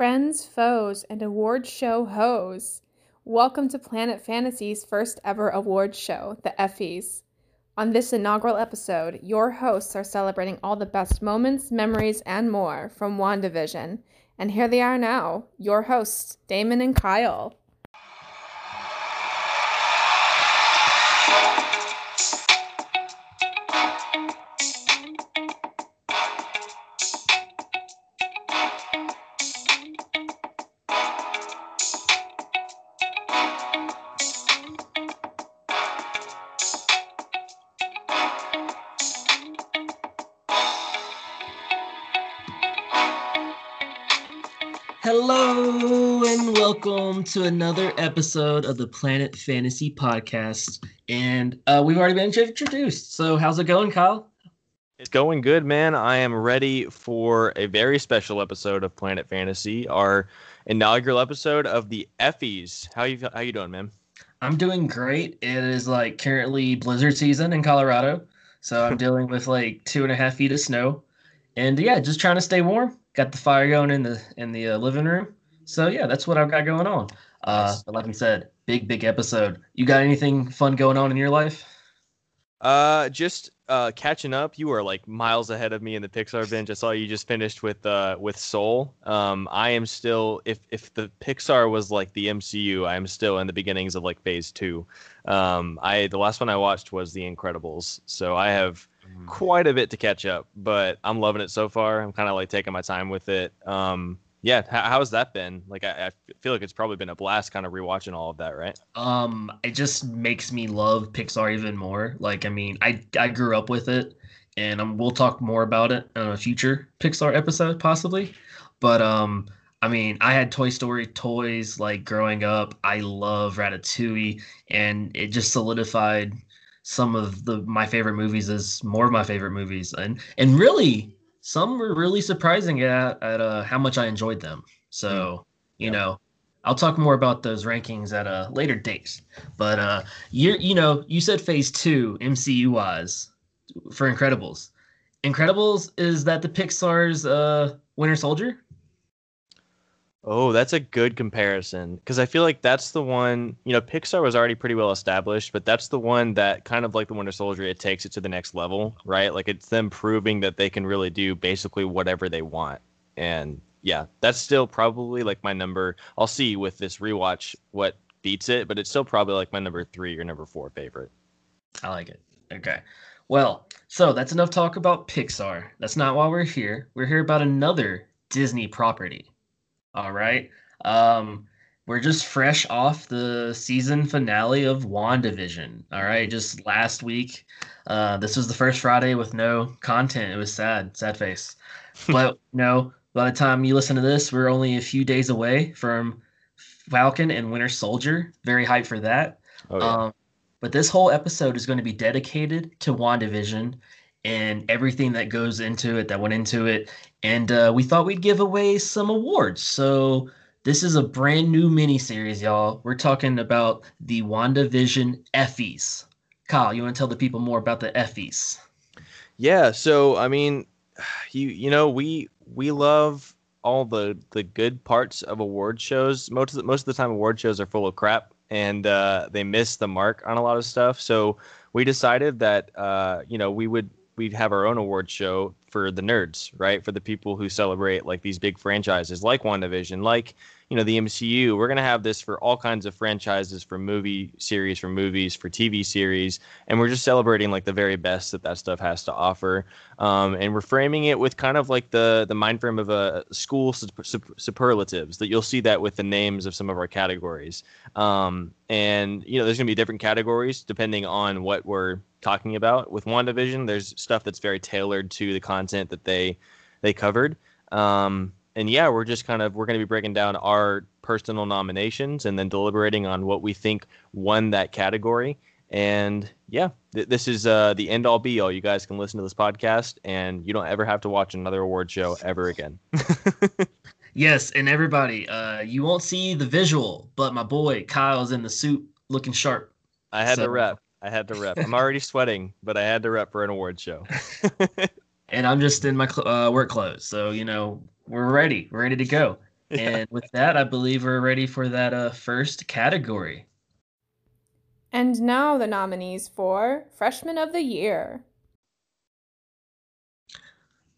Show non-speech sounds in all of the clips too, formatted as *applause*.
friends, foes, and award show hoes. Welcome to Planet Fantasy's first ever award show, the Effies. On this inaugural episode, your hosts are celebrating all the best moments, memories, and more from WandaVision. And here they are now, your hosts, Damon and Kyle. To another episode of the Planet Fantasy Podcast. And uh, we've already been introduced. So, how's it going, Kyle? It's going good, man. I am ready for a very special episode of Planet Fantasy, our inaugural episode of the Effies. How you how you doing, man? I'm doing great. It is like currently blizzard season in Colorado, so I'm *laughs* dealing with like two and a half feet of snow, and yeah, just trying to stay warm. Got the fire going in the in the uh, living room, so yeah, that's what I've got going on. Uh, but like I said, big big episode. You got anything fun going on in your life? Uh, just uh, catching up. You are like miles ahead of me in the Pixar bench. I saw you just finished with uh with Soul. Um, I am still if if the Pixar was like the MCU, I am still in the beginnings of like Phase Two. Um, I the last one I watched was The Incredibles, so I have quite a bit to catch up, but I'm loving it so far. I'm kind of like taking my time with it. Um, yeah, how, how's that been? Like, I, I feel like it's probably been a blast, kind of rewatching all of that, right? Um, it just makes me love Pixar even more. Like, I mean, I I grew up with it, and um, we'll talk more about it on a future Pixar episode, possibly. But um, I mean, I had Toy Story toys like growing up. I love Ratatouille, and it just solidified some of the my favorite movies as more of my favorite movies, and and really some were really surprising at at uh, how much I enjoyed them. So you Yep. know. I'll talk more about those rankings at a later date. But uh you you know, you said phase 2 MCU wise for Incredibles. Incredibles is that the Pixar's uh Winter Soldier? Oh, that's a good comparison because I feel like that's the one. You know, Pixar was already pretty well established, but that's the one that kind of like the Winter Soldier, it takes it to the next level, right? Like it's them proving that they can really do basically whatever they want, and yeah, that's still probably like my number. I'll see with this rewatch what beats it, but it's still probably like my number three or number four favorite. I like it. Okay. Well, so that's enough talk about Pixar. That's not why we're here. We're here about another Disney property. All right. Um, we're just fresh off the season finale of WandaVision. All right. Just last week. Uh, this was the first Friday with no content. It was sad, sad face. *laughs* But no, by the time you listen to this, we're only a few days away from Falcon and Winter Soldier. Very hyped for that. Oh yeah. Um, but this whole episode is going to be dedicated to WandaVision and everything that goes into it, that went into it. And uh, we thought we'd give away some awards. So this is a brand new miniseries, y'all. We're talking about the WandaVision Effies. Kyle, you want to tell the people more about the Effies? Yeah, so I mean, you you know we we love all the the good parts of award shows. Most of the, most of the time, award shows are full of crap, and uh, they miss the mark on a lot of stuff. So we decided that uh, you know we would we'd have our own award show for the nerds, right? For the people who celebrate like these big franchises, like WandaVision, like you know the MCU. We're gonna have this for all kinds of franchises, for movie series, for movies, for TV series, and we're just celebrating like the very best that that stuff has to offer. Um, and we're framing it with kind of like the the mind frame of a school sup- sup- superlatives that you'll see that with the names of some of our categories. Um, and you know, there's gonna be different categories depending on what we're talking about. With WandaVision, there's stuff that's very tailored to the content that they they covered. Um, and yeah, we're just kind of we're going to be breaking down our personal nominations and then deliberating on what we think won that category. And yeah, th- this is uh, the end all be all. You guys can listen to this podcast, and you don't ever have to watch another award show ever again. *laughs* Yes, and everybody, uh, you won't see the visual, but my boy Kyle's in the suit looking sharp. I had So- to rep. I had to rep. I'm already sweating, but I had to rep for an award show. *laughs* and I'm just in my cl- uh, work clothes. So you know we're ready, we're ready to go. *laughs* And with that, I believe we're ready for that uh, first category. And now the nominees for Freshman of the Year.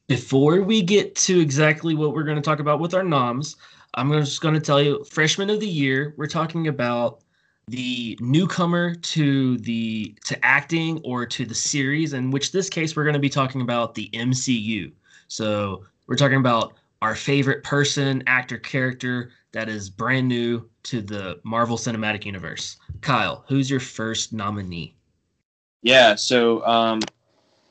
Before we get to exactly what we're going to talk about with our noms, I'm just going to tell you Freshman of the Year, we're talking about the newcomer to the to acting or to the series in which this case we're going to be talking about the MCU. So, we're talking about our favorite person, actor, character that is brand new to the Marvel Cinematic Universe. Kyle, who's your first nominee? Yeah, so um,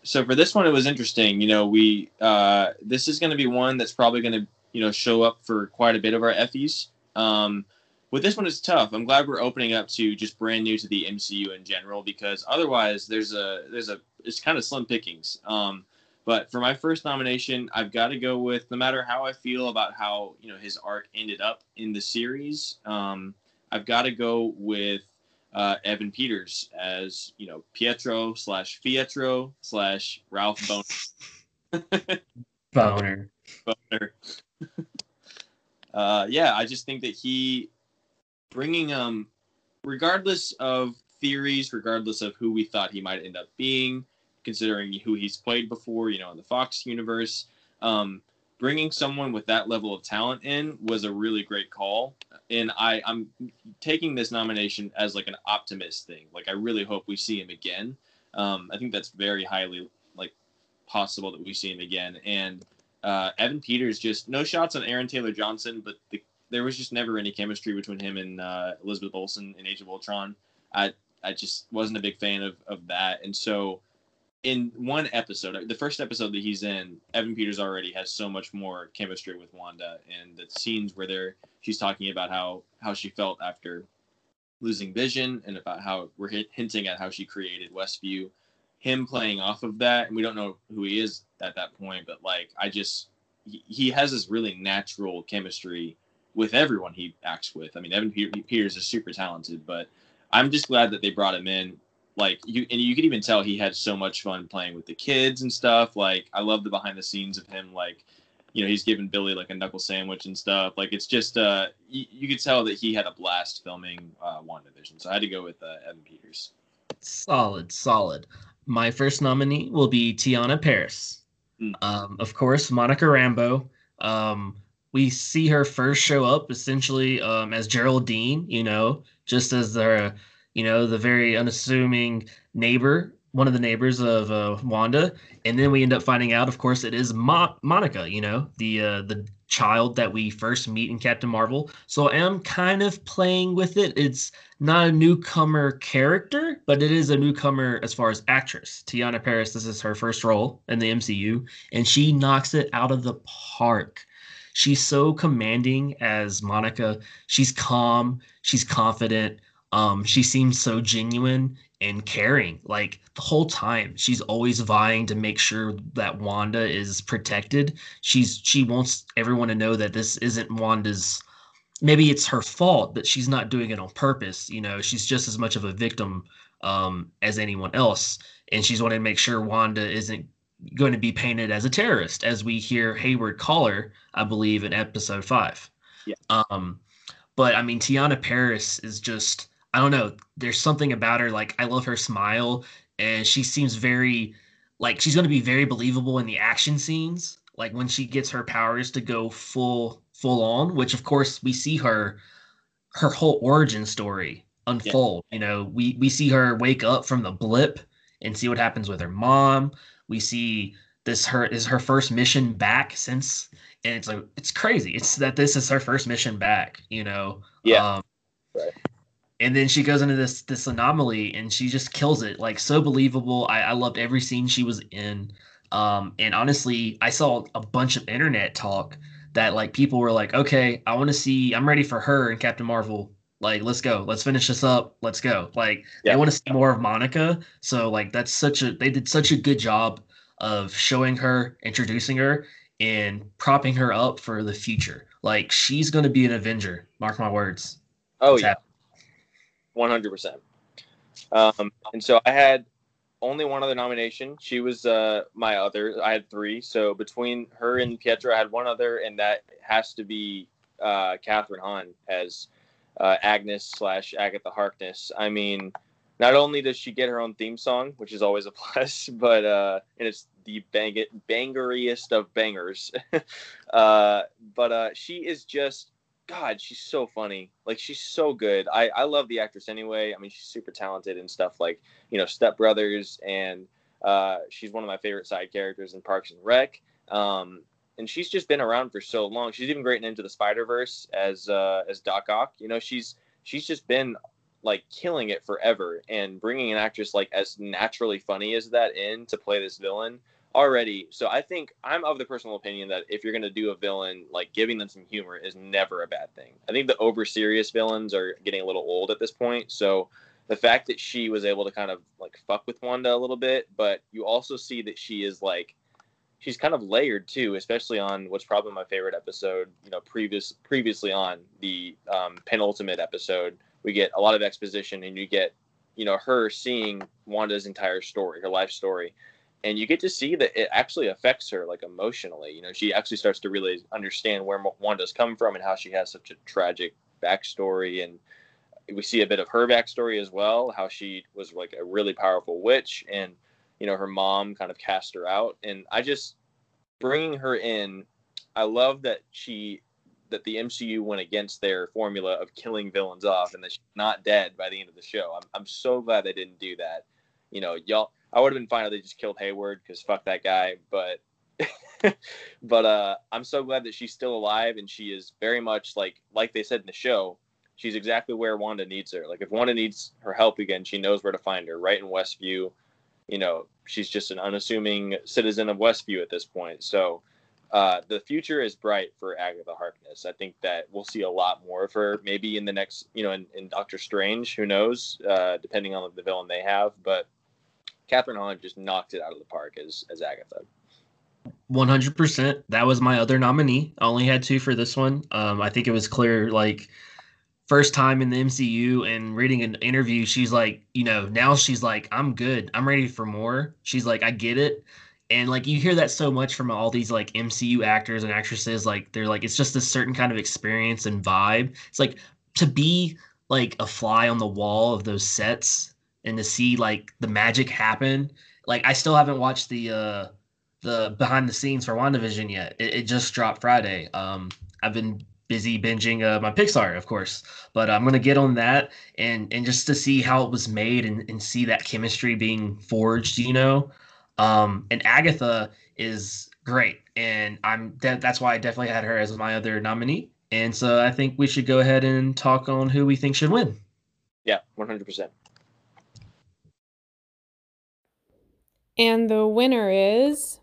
so for this one, it was interesting. You know, we uh, this is going to be one that's probably going to you know show up for quite a bit of our Effies. Um, with this one, it's tough. I'm glad we're opening up to just brand new to the MCU in general because otherwise, there's a there's a it's kind of slim pickings. Um, but for my first nomination, I've got to go with no matter how I feel about how you know his arc ended up in the series. Um, I've got to go with uh, Evan Peters as you know Pietro slash Pietro slash Ralph Boner. *laughs* Boner. Boner. *laughs* uh, yeah, I just think that he bringing um, regardless of theories, regardless of who we thought he might end up being, considering who he's played before, you know, in the Fox universe. Um, bringing someone with that level of talent in was a really great call. And I, I'm taking this nomination as like an optimist thing. Like I really hope we see him again. Um, I think that's very highly like possible that we see him again. And uh, Evan Peters just no shots on Aaron Taylor Johnson, but the, there was just never any chemistry between him and uh, Elizabeth Olsen in Age of Ultron. I I just wasn't a big fan of of that, and so in one episode, the first episode that he's in, Evan Peters already has so much more chemistry with Wanda, and the scenes where they're she's talking about how how she felt after losing Vision, and about how we're hinting at how she created Westview. Him playing off of that, and we don't know who he is at that point, but like I just he, he has this really natural chemistry with everyone he acts with. I mean, Evan Peters is super talented, but I'm just glad that they brought him in like you and you could even tell he had so much fun playing with the kids and stuff. Like I love the behind the scenes of him like you know, he's giving Billy like a knuckle sandwich and stuff. Like it's just uh you, you could tell that he had a blast filming uh WandaVision. So I had to go with uh, Evan Peters. Solid, solid. My first nominee will be Teyonah Parris Mm. Um, of course, Monica Rambeau. Um, we see her first show up essentially um, as Geraldine, you know, just as the you know, the very unassuming neighbor, one of the neighbors of uh, Wanda, and then we end up finding out, of course, it is Mo- Monica, you know, the uh, the child that we first meet in Captain Marvel. So I am kind of playing with it. It's not a newcomer character, but it is a newcomer as far as actress. Teyonah Parris, this is her first role in the MCU, and she knocks it out of the park. She's so commanding as Monica. She's calm, she's confident um, she seems so genuine and caring. Like the whole time, she's always vying to make sure that Wanda is protected. She's she wants everyone to know that this isn't Wanda's. Maybe it's her fault, that she's not doing it on purpose. You know, she's just as much of a victim um, as anyone else, and she's wanting to make sure Wanda isn't going to be painted as a terrorist, as we hear Hayward call her, I believe, in episode five. Yeah. Um, but I mean, Teyonah Parris is just I don't know. There's something about her. Like I love her smile, and she seems very like she's going to be very believable in the action scenes. Like when she gets her powers to go full full on, which of course we see her her whole origin story unfold. Yeah. You know, we we see her wake up from the blip and see what happens with her mom. We see this her is her first mission back since and it's like it's crazy. It's that this is her first mission back, you know. Yeah. Um, right and then she goes into this this anomaly and she just kills it. Like so believable. I, I loved every scene she was in. Um, and honestly i saw a bunch of internet talk that like people were like okay i want to see i'm ready for her and captain marvel. Like let's go. Let's finish this up. Let's go. Like yeah. they want to see more of monica. So like that's such a they did such a good job of showing her introducing her and propping her up for the future. Like she's going to be an avenger. Mark my words. Oh it's yeah. happening. 100%. Um, and so I had only one other nomination. She was uh, my other. I had three. So between her and Pietro, I had one other, and that has to be uh, Kathryn Hahn as uh, Agnes slash Agatha Harkness. I mean, not only does she get her own theme song, which is always a *laughs* plus, but uh, and it's the bang bangeriest of bangers. *laughs* uh, but uh, she is just God. She's so funny. Like she's so good. I I love the actress anyway. I mean, she's super talented and stuff like you know Step Brothers, and uh, she's one of my favorite side characters in Parks and Rec. Um, and she's just been around for so long. She's even great into the Spider Verse as uh, as Doc Ock. You know, she's she's just been like killing it forever and bringing an actress like as naturally funny as that in to play this villain already so i think i'm of the personal opinion that if you're going to do a villain like giving them some humor is never a bad thing. I think the over serious villains are getting a little old at this point so the fact that she was able to kind of like fuck with wanda a little bit but you also see that she is like she's kind of layered too especially on what's probably my favorite episode you know previous previously on the um, penultimate episode. We get a lot of exposition and you get you know her seeing wanda's entire story her life story and you get to see that it actually affects her like emotionally you know she actually starts to really understand where wanda's come from and how she has such a tragic backstory and we see a bit of her backstory as well how she was like a really powerful witch and you know her mom kind of cast her out and i just bringing her in i love that she that the MCU went against their formula of killing villains off and that she's not dead by the end of the show. I'm, I'm so glad they didn't do that. You know, y'all, I would have been fine if they just killed Hayward because fuck that guy. But, *laughs* but uh, I'm so glad that she's still alive and she is very much like like they said in the show. She's exactly where Wanda needs her. Like if Wanda needs her help again, she knows where to find her. Right in Westview, you know, she's just an unassuming citizen of Westview at this point. So uh, the future is bright for Agatha Harkness. I think that we'll see a lot more of her, maybe in the next, you know, in, in Doctor Strange. Who knows? Uh, depending on the villain they have. But Kathryn Hahn just knocked it out of the park as as Agatha. One hundred percent. That was my other nominee. I only had two for this one. Um, I think it was clear, like first time in the MCU and reading an interview, she's like, you know, now she's like, I'm good. I'm ready for more. She's like, I get it and like you hear that so much from all these like MCU actors and actresses like they're like it's just a certain kind of experience and vibe. It's like to be like a fly on the wall of those sets and to see like the magic happen. Like I still haven't watched the uh the behind the scenes for WandaVision yet. It, it just dropped Friday. Um I've been busy binging uh, my Pixar, of course, but I'm gonna get on that and and just to see how it was made and, and see that chemistry being forged, you know. Um, and Agatha is great, and I'm de- that's why I definitely had her as my other nominee. And so I think we should go ahead and talk on who we think should win. Yeah, one hundred percent. And the winner is.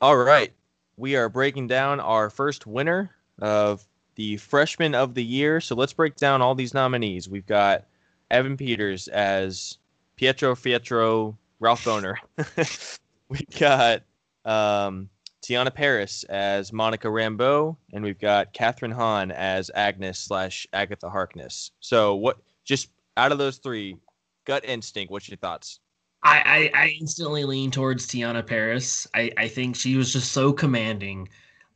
All right, we are breaking down our first winner of the freshman of the year. So let's break down all these nominees. We've got Evan Peters as Pietro Pietro Ralph Bohner. *laughs* we got um, Teyonah Parris as Monica Rambeau, and we've got Kathryn Hahn as Agnes slash Agatha Harkness. So, what? Just out of those three, gut instinct. What's your thoughts? I, I, I instantly lean towards Teyonah Parris. I, I think she was just so commanding.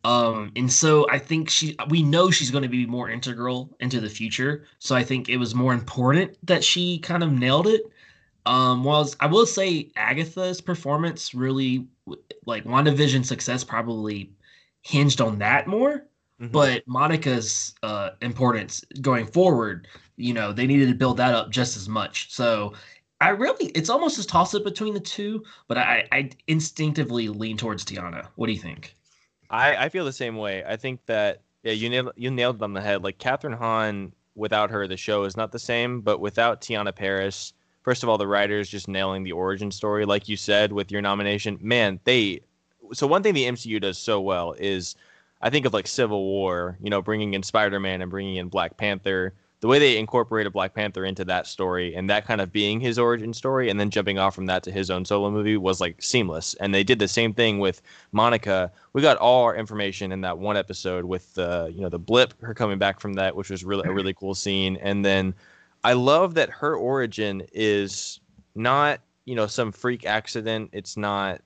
Um, and so I think she we know she's going to be more integral into the future. So I think it was more important that she kind of nailed it. Um, well, I will say Agatha's performance really, like WandaVision success, probably hinged on that more. Mm-hmm. But Monica's uh, importance going forward, you know, they needed to build that up just as much. So I really, it's almost a toss up between the two, but I, I instinctively lean towards Teyonah. What do you think? I, I feel the same way. I think that yeah, you nailed you nailed it on the head. Like Kathryn Hahn, without her, the show is not the same. But without Teyonah Parris, first of all, the writers just nailing the origin story, like you said with your nomination. Man, they. So one thing the MCU does so well is, I think of like Civil War, you know, bringing in Spider Man and bringing in Black Panther. The way they incorporated Black Panther into that story and that kind of being his origin story, and then jumping off from that to his own solo movie was like seamless. And they did the same thing with Monica. We got all our information in that one episode with the, you know, the blip, her coming back from that, which was really a really cool scene, and then I love that her origin is not, you know, some freak accident. It's not,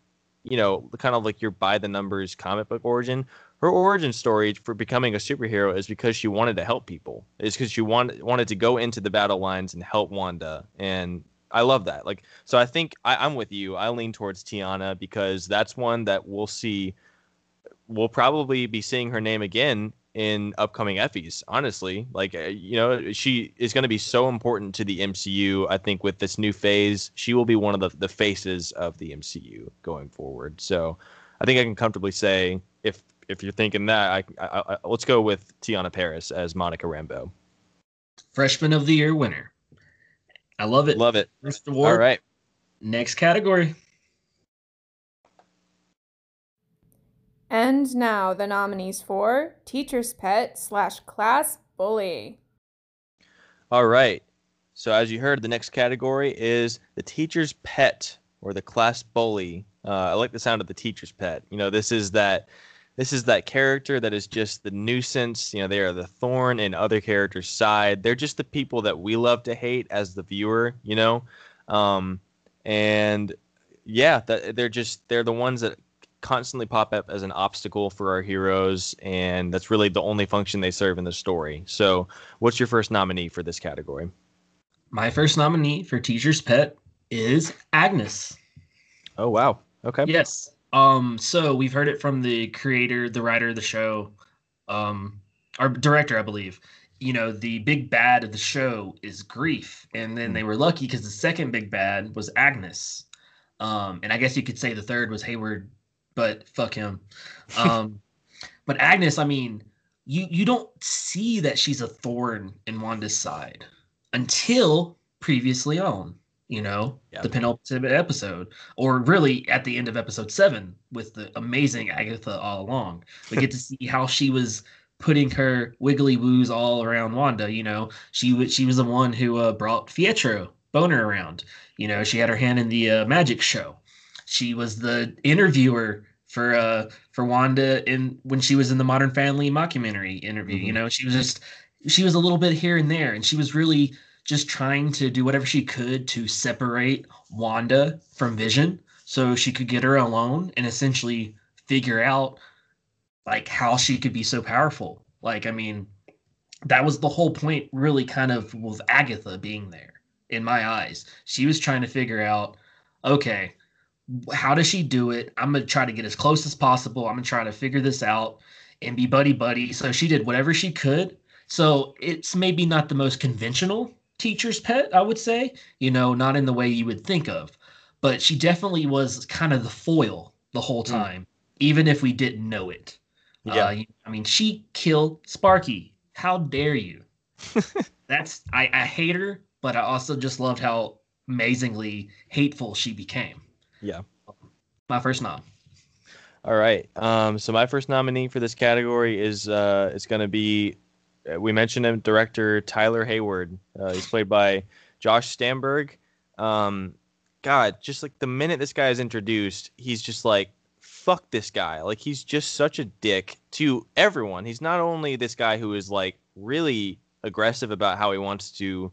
you know, kind of like your by the numbers comic book origin. Her origin story for becoming a superhero is because she wanted to help people. It's because she wanted wanted to go into the battle lines and help Wanda, and I love that. Like, so I think I, I'm with you. I lean towards Teyonah because that's one that we'll see. We'll probably be seeing her name again in upcoming Effies. Honestly, like uh, you know, she is going to be so important to the MCU. I think with this new phase, she will be one of the the faces of the MCU going forward. So, I think I can comfortably say if if you're thinking that, I, I, I let's go with Teyonah Parris as Monica Rambeau. Freshman of the Year winner. I love it. Love it. First award. All right. Next category. And now the nominees for Teacher's Pet slash Class Bully. All right. So as you heard, the next category is the teacher's pet or the class bully. Uh, I like the sound of the teacher's pet. You know, this is that this is that character that is just the nuisance. You know, they are the thorn in other characters' side. They're just the people that we love to hate as the viewer. You know, um, and yeah, that, they're just they're the ones that constantly pop up as an obstacle for our heroes, and that's really the only function they serve in the story. So, what's your first nominee for this category? My first nominee for Teacher's Pet is Agnes. Oh wow. Okay. Yes. Um, so we've heard it from the creator, the writer of the show, um, our director, I believe. You know, the big bad of the show is grief, and then they were lucky because the second big bad was Agnes. Um, and I guess you could say the third was Hayward, but fuck him. *laughs* Um, but Agnes, I mean, you you don't see that she's a thorn in Wanda's side until previously on you know, Yeah. the penultimate episode, or really at the end of episode seven with the amazing Agatha all along. We get to *laughs* see how she was putting her wiggly woos all around Wanda. You know, she was she was the one who uh, brought Pietro Boner around. You know, she had her hand in the uh, magic show. She was the interviewer for uh for Wanda in when she was in the Modern Family mockumentary interview. You Mhm. know, she was just she was a little bit here and there, and she was really just trying to do whatever she could to separate Wanda from Vision so she could get her alone and essentially figure out like how she could be so powerful. Like, I mean, that was the whole point, really, kind of with Agatha being there in my eyes. She was trying to figure out, okay, how does she do it? I'm gonna try to get as close as possible. I'm gonna try to figure this out and be buddy buddy. So she did whatever she could. So it's maybe not the most conventional teacher's pet, I would say, you know, not in the way you would think of, but she definitely was kind of the foil the whole Mm. time, even if we didn't know it. Yeah. Uh, I mean, she killed Sparky. How dare you? *laughs* That's I, I hate her, but I also just loved how amazingly hateful she became. Yeah. My first nom. All right. Um, so my first nominee for this category is uh, it's going to be we mentioned him, director Tyler Hayward. Uh, he's played by Josh Stamberg. Um, God, just like the minute this guy is introduced, he's just like, fuck this guy. Like he's just such a dick to everyone. He's not only this guy who is like really aggressive about how he wants to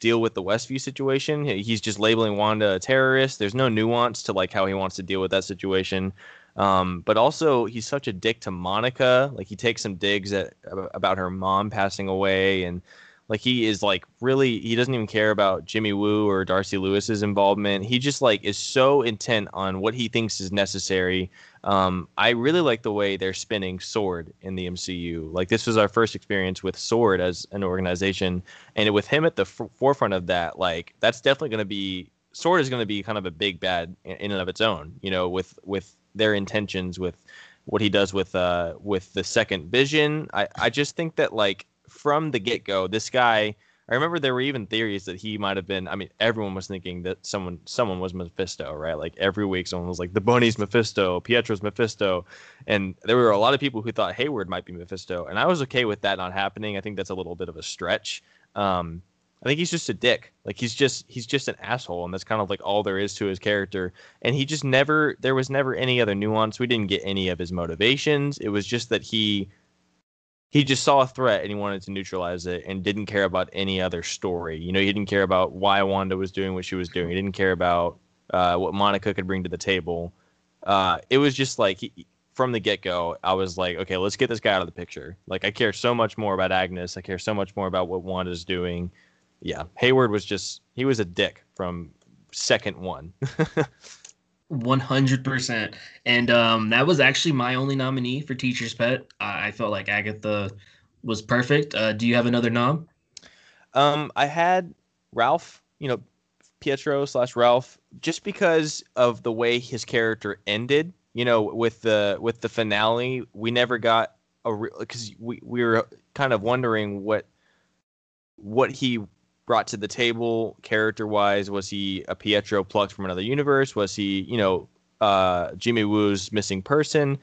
deal with the Westview situation. He's just labeling Wanda a terrorist. There's no nuance to like how he wants to deal with that situation. Um, but also he's such a dick to Monica. Like he takes some digs at about her mom passing away, and like he is like really he doesn't even care about Jimmy Woo or Darcy Lewis's involvement. He just like is so intent on what he thinks is necessary. Um, I really like the way they're spinning Sword in the MCU. Like this was our first experience with Sword as an organization, and with him at the f- forefront of that, like that's definitely going to be Sword is going to be kind of a big bad in, and of its own. You know, with with their intentions, with what he does with uh with the second Vision. I I just think that like from the get go, this guy. I remember there were even theories that he might have been. I mean, everyone was thinking that someone someone was Mephisto, right? Like every week, someone was like, "The bunny's Mephisto, Pietro's Mephisto," and there were a lot of people who thought Hayward might be Mephisto, and I was okay with that not happening. I think that's a little bit of a stretch. Um, I think he's just a dick. Like he's just he's just an asshole, and that's kind of like all there is to his character. And he just never there was never any other nuance. We didn't get any of his motivations. It was just that he he just saw a threat and he wanted to neutralize it and didn't care about any other story. You know, he didn't care about why Wanda was doing what she was doing. He didn't care about uh, what Monica could bring to the table. Uh, it was just like he, from the get go, I was like, okay, let's get this guy out of the picture. Like, I care so much more about Agnes. I care so much more about what Wanda's doing. Yeah, Hayward was just he was a dick from second one. *laughs* 100%. And um, that was actually my only nominee for Teacher's Pet. I, I felt like Agatha was perfect. Uh, do you have another nom? Um, I had Ralph, you know, Pietro slash Ralph, just because of the way his character ended. You know, with the with the finale, we never got a real because we we were kind of wondering what what he brought to the table character wise. Was he a Pietro plucked from another universe? Was he, you know, uh, Jimmy Woo's missing person?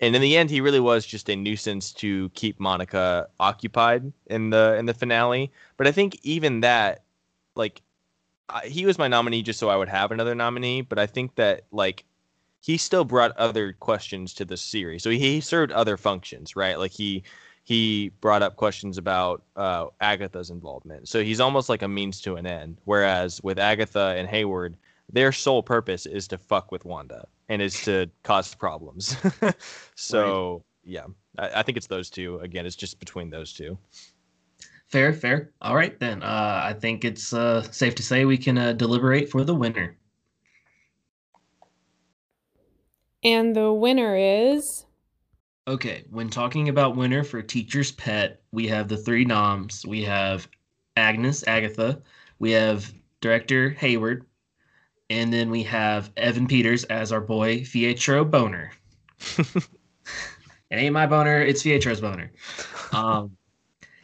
And in the end, he really was just a nuisance to keep Monica occupied in the in the finale. But I think even that, like, I, he was my nominee just so I would have another nominee. But I think that like he still brought other questions to the series. So he, he served other functions, right? Like he he brought up questions about uh, Agatha's involvement. So he's almost like a means to an end. Whereas with Agatha and Hayward, their sole purpose is to fuck with Wanda and is to cause problems. *laughs* so right. yeah, I, I, think it's those two. Again, it's just between those two. Fair, fair. All right then. Uh, I think it's uh, safe to say we can uh, deliberate for the winner. And the winner is Okay, when talking about winner for teacher's pet, we have the three noms. We have Agnes, Agatha. We have director Hayward, and then we have Evan Peters as our boy Pietro Boner. *laughs* it ain't my boner; it's Pietro's boner. Um,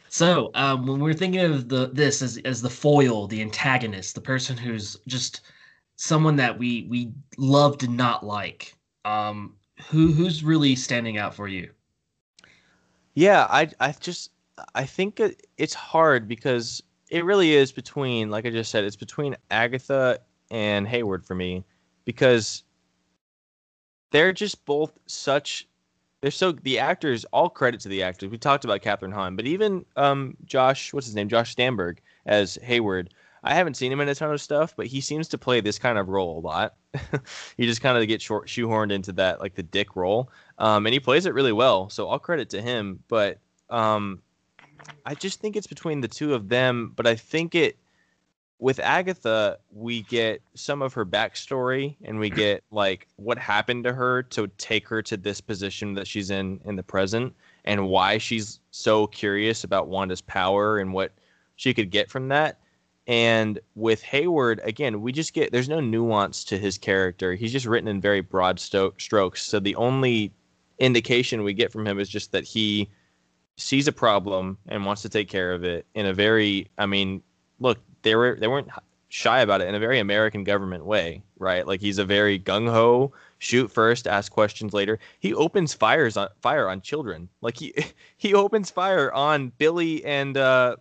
so um, when we're thinking of the this as as the foil, the antagonist, the person who's just someone that we we love to not like. Um, who who's really standing out for you? Yeah, I I just I think it, it's hard because it really is between like I just said, it's between Agatha and Hayward for me because they're just both such they're so the actors all credit to the actors. We talked about Kathryn Hahn but even um josh what's his name? Josh Sternberg as hayward I haven't seen him in a ton of stuff, but he seems to play this kind of role a lot. *laughs* he just kind of get short shoehorned into that like the dick role, um, and he plays it really well. So all credit to him. But um, I just think it's between the two of them. But I think it with Agatha, we get some of her backstory, and we get like what happened to her to take her to this position that she's in in the present, and why she's so curious about Wanda's power and what she could get from that and with Hayward, again, we just get there's no nuance to his character. He's just written in very broad sto- strokes. So the only indication we get from him is just that he sees a problem and wants to take care of it in a very I mean, look, they were they weren't shy about it in a very American government way, right? Like he's a very gung ho, shoot first, ask questions later. He opens fires on fire on children. Like he *laughs* he opens fire on Billy and uh,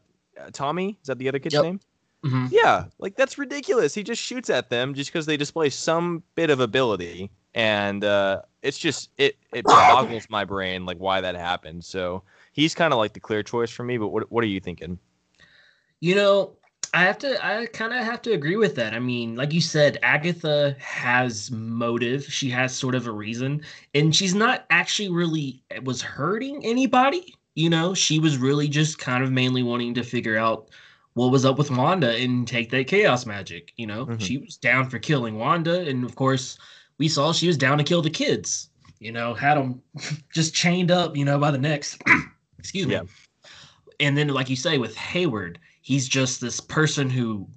Tommy. Is that the other kid's yep. name? Mm-hmm. Yeah, like that's ridiculous. He just shoots at them just because they display some bit of ability, and uh, it's just it it boggles my brain like why that happened. So he's kind of like the clear choice for me. But what what are you thinking? You know, I have to I kind of have to agree with that. I mean, like you said, Agatha has motive. She has sort of a reason, and she's not actually really was hurting anybody. You know, she was really just kind of mainly wanting to figure out what was up with Wanda and take that chaos magic. You know, mm-hmm. she was down for killing Wanda, and of course, we saw she was down to kill the kids. You know, had them *laughs* just chained up, you know, by the necks. *clears throat* Excuse me. Yeah. And then, like you say, with Hayward, he's just this person who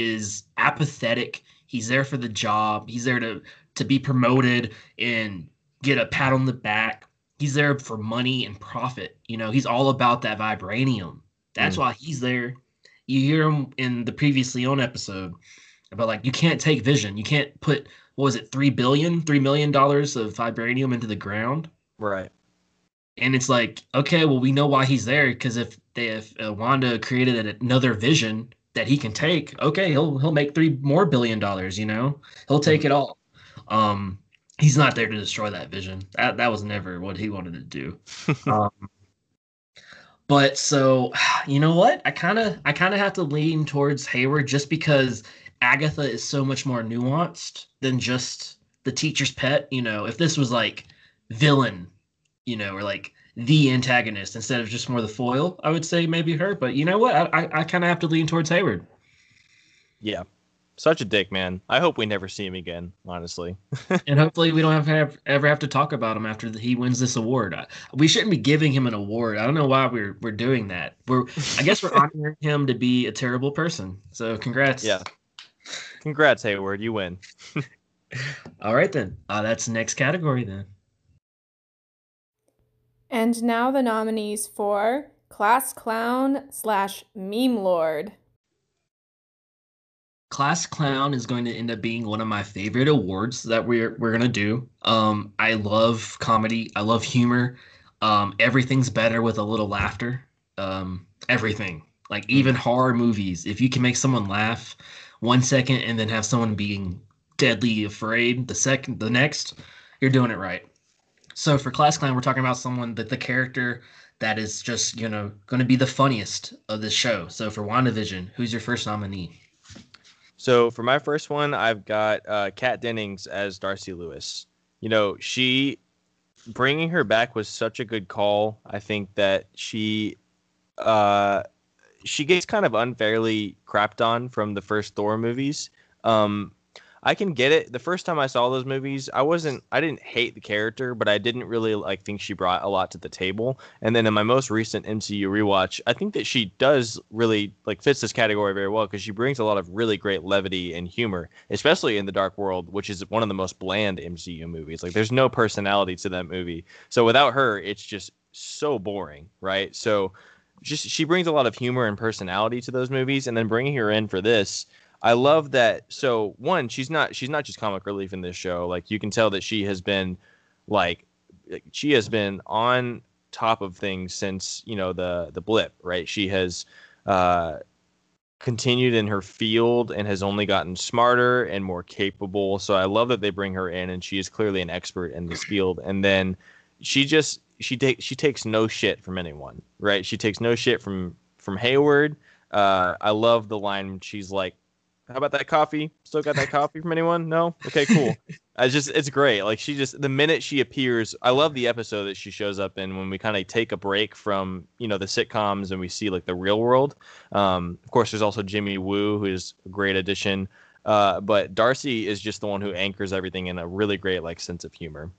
is apathetic. He's there for the job. He's there to to be promoted and get a pat on the back. He's there for money and profit. You know, he's all about that vibranium. That's mm. why he's there you hear him in the previously on episode about like you can't take vision. You can't put what was it, three billion, three million dollars of vibranium into the ground. Right. And it's like, okay, well, we know why he's there because if they if uh, Wanda created another vision that he can take, okay, he'll he'll make three more billion dollars. You know, he'll take mm-hmm. it all. Um, he's not there to destroy that vision. That that was never what he wanted to do. *laughs* um, but so, *sighs* you know what? I kind of I kind of have to lean towards Hayward just because Agatha is so much more nuanced than just the teacher's pet. You know, if this was like villain, you know, or like the antagonist instead of just more the foil. I would say maybe her, but you know what? I I, I kind of have to lean towards Hayward. Yeah, such a dick, man. I hope we never see him again. Honestly. *laughs* and hopefully we don't have, have ever have to talk about him after the, he wins this award. Uh, we shouldn't be giving him an award. I don't know why we're we're doing that. We're I guess we're *laughs* honoring him to be a terrible person. So congrats. Yeah. Congrats, Hayward. You win. *laughs* All right then. Uh, that's next category then. And now the nominees for Class Clown slash Meme Lord. Class Clown is going to end up being one of my favorite awards that we're we're gonna do. Um, I love comedy. I love humor. Um, everything's better with a little laughter. Um, everything, like even horror movies, if you can make someone laugh one second and then have someone being deadly afraid the second, the next, you're doing it right. So for Class Clown, we're talking about someone that the character that is just you know going to be the funniest of this show. So for WandaVision, who's your first nominee? So for my first one, I've got uh, Kat Dennings as Darcy Lewis. You know, she bringing her back was such a good call. I think that she uh, she gets kind of unfairly crapped on from the first Thor movies. Um, I can get it. The first time I saw those movies, I wasn't I didn't hate the character, but I didn't really like think she brought a lot to the table. And then in my most recent MCU rewatch, I think that she does really like fits this category very well because she brings a lot of really great levity and humor, especially in the Dark World, which is one of the most bland MCU movies. Like there's no personality to that movie. So without her, it's just so boring, right? So just she brings a lot of humor and personality to those movies and then bringing her in for this I love that. So one, she's not she's not just comic relief in this show. Like you can tell that she has been like she has been on top of things since you know the the blip, right? She has uh, continued in her field and has only gotten smarter and more capable. So I love that they bring her in, and she is clearly an expert in this field. And then she just she takes she takes no shit from anyone, right? She takes no shit from from Hayward. Uh, I love the line she's like, how about that coffee? Still got that coffee from anyone? No? Okay, cool. *laughs* I just it's great. Like she just the minute she appears, I love the episode that she shows up in when we kind of take a break from, you know, the sitcoms and we see like the real world. Um, of course there's also Jimmy Woo who is a great addition. Uh, but Darcy is just the one who anchors everything in a really great like sense of humor.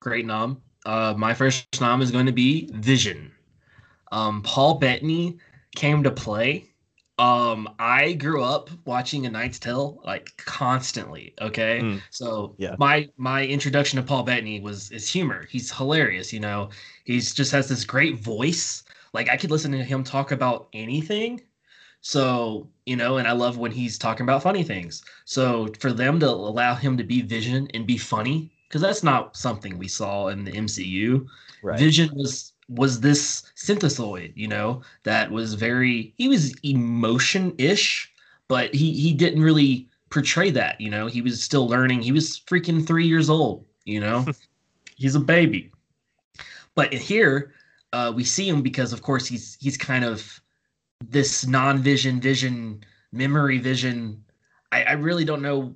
Great nom. Uh, my first nom is going to be Vision. Um, Paul Bettany came to play um, I grew up watching A Knight's Tale like constantly. Okay, mm. so yeah, my my introduction to Paul Bettany was is humor. He's hilarious. You know, he's just has this great voice. Like I could listen to him talk about anything. So you know, and I love when he's talking about funny things. So for them to allow him to be Vision and be funny, because that's not something we saw in the MCU. Right. Vision was was this synthezoid, you know, that was very he was emotion-ish, but he he didn't really portray that, you know. He was still learning. He was freaking 3 years old, you know. *laughs* he's a baby. But here uh, we see him because of course he's he's kind of this non-vision vision memory vision I, I really don't know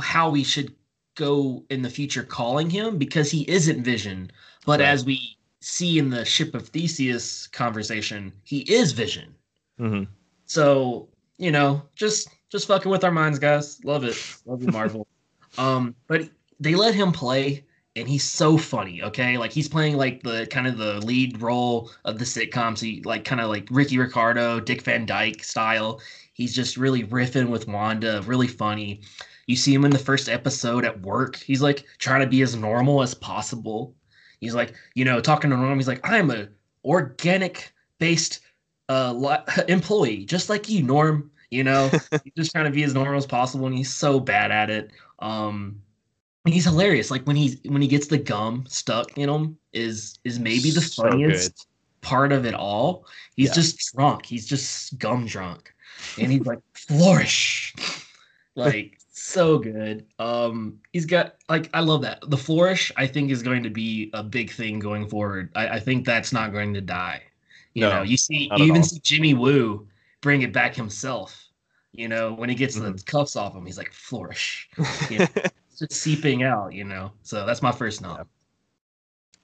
how we should go in the future calling him because he isn't vision but right. as we see in the ship of Theseus conversation, he is Vision. Mm-hmm. So you know, just just fucking with our minds, guys. Love it, love you, Marvel. *laughs* um, but they let him play, and he's so funny. Okay, like he's playing like the kind of the lead role of the sitcom, so he, like kind of like Ricky Ricardo, Dick Van Dyke style. He's just really riffing with Wanda, really funny. You see him in the first episode at work. He's like trying to be as normal as possible. He's like, you know, talking to Norm. He's like, I'm a organic based uh, *laughs* employee, just like you, Norm. You know, *laughs* he's just trying to be as normal as possible, and he's so bad at it. Um, he's hilarious. Like when he's when he gets the gum stuck in him is is maybe the funniest part of it all. He's yeah. just drunk. He's just gum drunk, and he's like flourish, *laughs* like so good. Um, he's got like I love that. The flourish I think is going to be a big thing going forward. I, I think that's not going to die. You no, know, you see, you even all. see Jimmy Woo bring it back himself. You know, when he gets mm-hmm. the cuffs off him, he's like flourish. *laughs* You know? just seeping out, you know. So that's my first knob.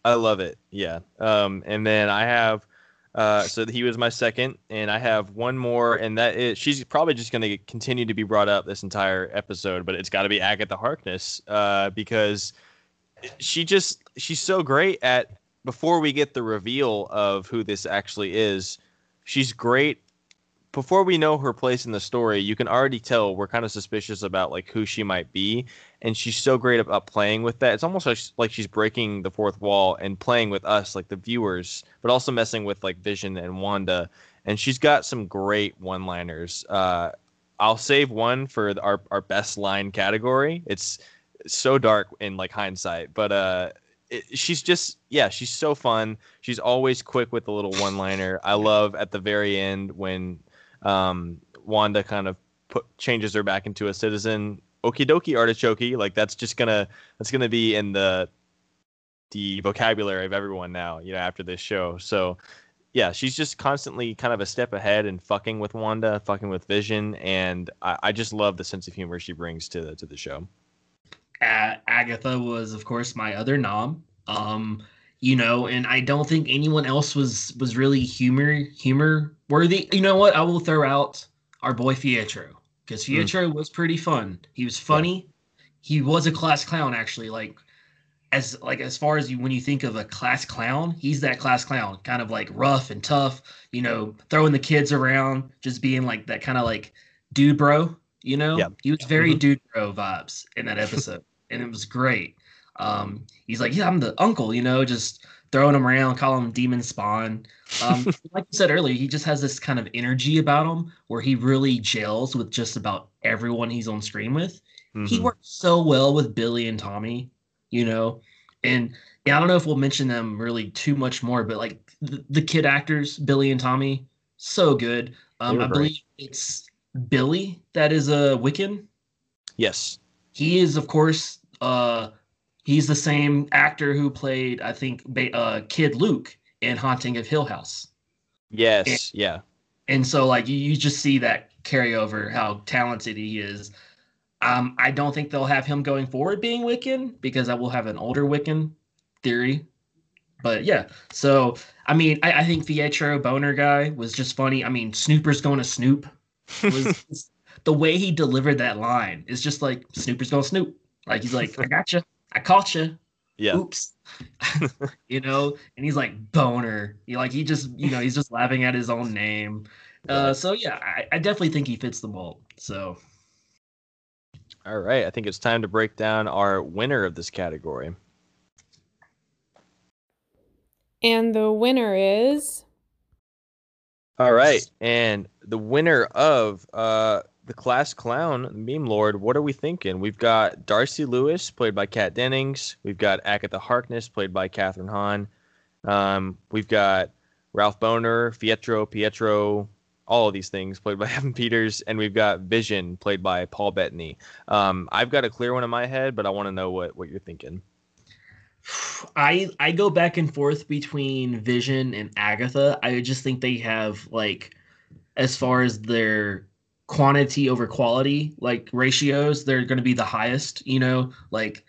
I love it. Yeah. Um, and then I have, uh, so he was my second, and I have one more, and that is she's probably just going to continue to be brought up this entire episode, but it's got to be Agatha Harkness, uh, because she just she's so great at before we get the reveal of who this actually is. She's great before we know her place in the story, you can already tell we're kind of suspicious about like who she might be, and she's so great about playing with that. It's almost like, she's breaking the fourth wall and playing with us, like the viewers, but also messing with like Vision and Wanda. And she's got some great one-liners. Uh, I'll save one for our our best line category. It's so dark in like hindsight, but uh, it, she's just yeah, she's so fun. She's always quick with the little one-liner. I love at the very end when um, Wanda kind of put changes her back into a citizen. Okie dokie artichoke, like that's just gonna that's gonna be in the the vocabulary of everyone now, you know, after this show. So yeah, she's just constantly kind of a step ahead and fucking with Wanda, fucking with Vision, and I, I just love the sense of humor she brings to the to the show. Uh, Agatha was, of course, my other nom. Um, you know, and I don't think anyone else was was really humor humor worthy. You know what? I will throw out our boy Pietro because hmm. Pietro mm. was pretty fun. He was funny. Yeah. He was a class clown actually. Like as like as far as you when you think of a class clown, he's that class clown, kind of like rough and tough. You know, throwing the kids around, just being like that kind of like dude bro. You know, yeah. he was very mm-hmm. dude bro vibes in that episode, and it was great. Um, he's like, yeah, I'm the uncle, you know, just throwing him around, calling him demon spawn. Um, *laughs* like you said earlier, he just has this kind of energy about him where he really gels with just about everyone he's on screen with. Mm-hmm. He works so well with Billy and Tommy, you know, and yeah, I don't know if we'll mention them really too much more, but like the, the kid actors, Billy and Tommy, so good. Um, I believe it's Billy that is a Wiccan. Yes, he is, of course, uh, He's the same actor who played, I think, uh, Kid Luke in Haunting of Hill House. Yes, and, yeah. And so, like, you, you just see that carryover, how talented he is. Um, I don't think they'll have him going forward being Wiccan because I will have an older Wiccan theory. But yeah, so I mean, I, I think Pietro Bohner guy was just funny. I mean, Snooper's going to Snoop. Was, *laughs* the way he delivered that line is just like Snooper's going to Snoop. Like he's like, I got you. I caught you. Yeah. Oops. *laughs* you know, and he's like boner. He like he just you know he's just laughing at his own name. Uh, so yeah, I, I definitely think he fits the mold. So. All right, I think it's time to break down our winner of this category. And the winner is. All right, and the winner of uh, the class clown, meme lord, what are we thinking? We've got Darcy Lewis, played by Kat Dennings. We've got Agatha Harkness, played by Kathryn Hahn. Um, we've got Ralph Bohner, Pietro, Pietro, all of these things played by *laughs* Evan Peters, and we've got Vision, played by Paul Bettany. Um, I've got a clear one in my head, but I want to know what what you're thinking. *sighs* I I go back and forth between Vision and Agatha. I just think they have like, as far as their quantity over quality like ratios they're going to be the highest you know? Like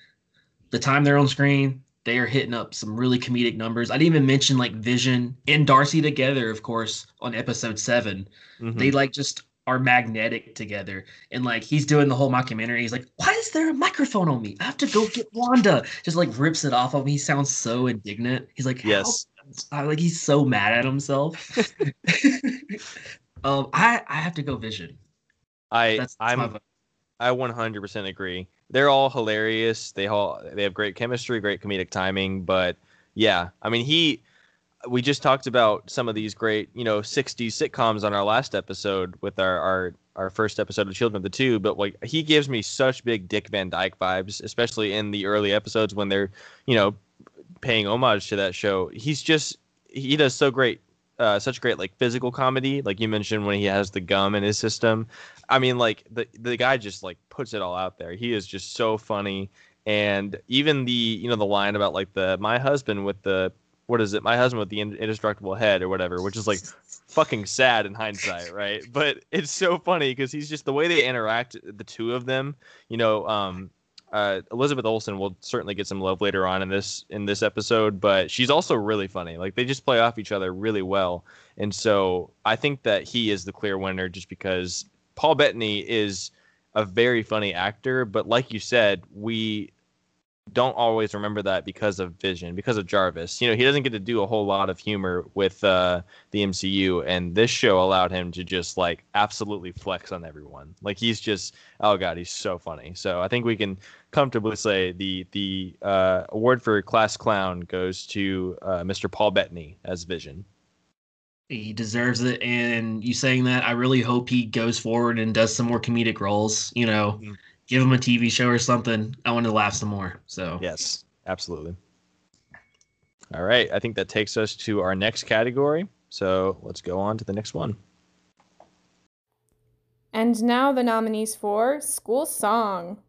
the time they're on screen they are hitting up some really comedic numbers. I didn't even mention like vision and darcy together of course on episode 7 mm-hmm. they like just are magnetic together. And like he's doing the whole mockumentary. He's like why is there a microphone on me? I have to go get wanda. Just like rips it off of me he sounds so indignant. He's like yes. I, like he's so mad at himself. *laughs* *laughs* Um i i have to go vision I that's, I'm I 100% agree. They're all hilarious. They all they have great chemistry, great comedic timing. But yeah, I mean he. We just talked about some of these great, you know, 60s sitcoms on our last episode with our our our first episode of Children of the Two, but like he gives me such big Dick Van Dyke vibes, especially in the early episodes when they're, you know, paying homage to that show. He's just he does so great uh, such great like physical comedy, like you mentioned when he has the gum in his system. I mean, like the the guy just like puts it all out there. He is just so funny, and even the you know the line about like the my husband with the what is it? My husband with the indestructible head or whatever, which is like fucking sad in hindsight, *laughs* right? But it's so funny because he's just the way they interact, the two of them. You know, um, uh, Elizabeth Olsen will certainly get some love later on in this in this episode, but she's also really funny. Like they just play off each other really well, and so I think that he is the clear winner just because Paul Bettany is a very funny actor, but like you said, we don't always remember that because of Vision, because of Jarvis. You know, he doesn't get to do a whole lot of humor with uh, the MCU, and this show allowed him to just like absolutely flex on everyone. Like he's just, oh god, he's so funny. So I think we can comfortably say the the uh, award for class clown goes to uh, Mr. Paul Bettany as Vision. He deserves it, and you saying that, I really hope he goes forward and does some more comedic roles. You know. Mm-hmm give him a TV show or something. I want to laugh some more. So yes, absolutely. All right, I think that takes us to our next category. So let's go on to the next one. And now the nominees for School Song.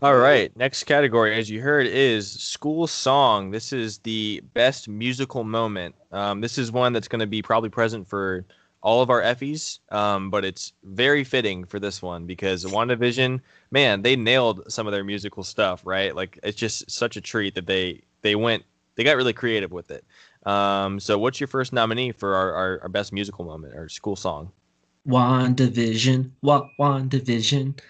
All right, next category, as you heard, is School Song. This is the best musical moment. Um, this is one that's going to be probably present for all of our Effies, um, but it's very fitting for this one because WandaVision, man, they nailed some of their musical stuff, right? Like it's just such a treat that they they went they got really creative with it. Um, so what's your first nominee for our, our, our best musical moment or school song? WandaVision, what WandaVision.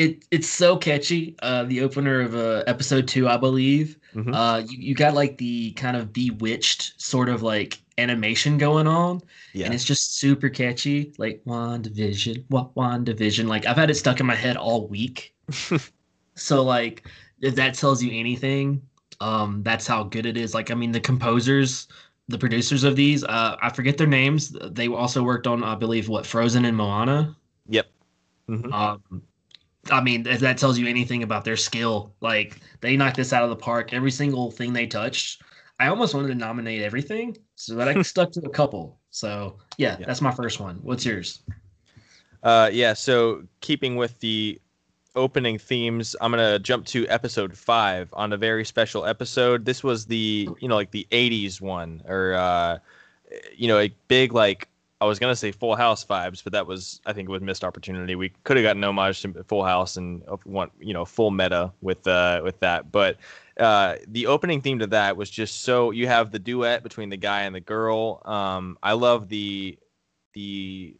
It it's so catchy. Uh, the opener of uh, episode two, I believe. Mm-hmm. Uh, you, you got like the kind of bewitched sort of like animation going on. Yeah. And it's just super catchy. Like WandaVision, what WandaVision. Like I've had it stuck in my head all week. *laughs* so like if that tells you anything, um, that's how good it is. Like I mean the composers, the producers of these, uh, I forget their names. They also worked on, I believe, what Frozen and Moana. Yep. Mm-hmm. Um, I mean, if that tells you anything about their skill, like they knocked this out of the park. Every single thing they touched, I almost wanted to nominate everything, so that I *laughs* stuck to a couple. So yeah, yeah, that's my first one. What's yours? Uh, yeah. So keeping with the opening themes, I'm gonna jump to episode five on a very special episode. This was the you know like the '80s one, or uh, you know a big like I was gonna say Full House vibes, but that was I think it was missed opportunity. We could have gotten homage to Full House and want you know full meta with uh with that, but uh, the opening theme to that was just so you have the duet between the guy and the girl. Um, I love the the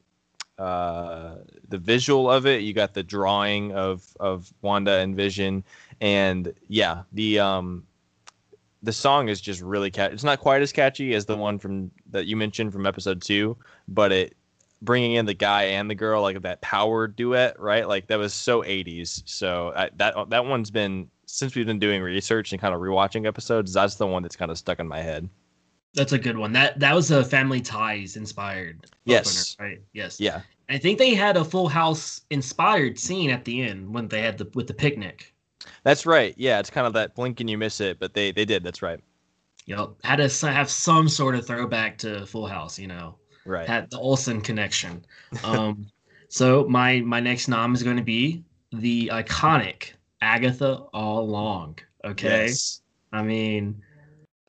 uh, the visual of it. You got the drawing of of Wanda and Vision, and yeah, the um, the song is just really catchy. It's not quite as catchy as the one from that you mentioned from episode two, but it bringing in the guy and the girl like that power duet, right? Like that was so 80s. So I, that that one's been since we've been doing research and kind of rewatching episodes, that's the one that's kind of stuck in my head. That's a good one. That that was a Family Ties inspired. Yes. Opener, right. Yes. Yeah. I think they had a Full House inspired scene at the end when they had the with the picnic. That's right. Yeah, it's kind of that blink and you miss it, but they they did. That's right. You know, had to have some sort of throwback to Full House. You know, right? Had the Olsen connection. Um, *laughs* so my my next nom is going to be the iconic Agatha all along. Okay. Yes. I mean,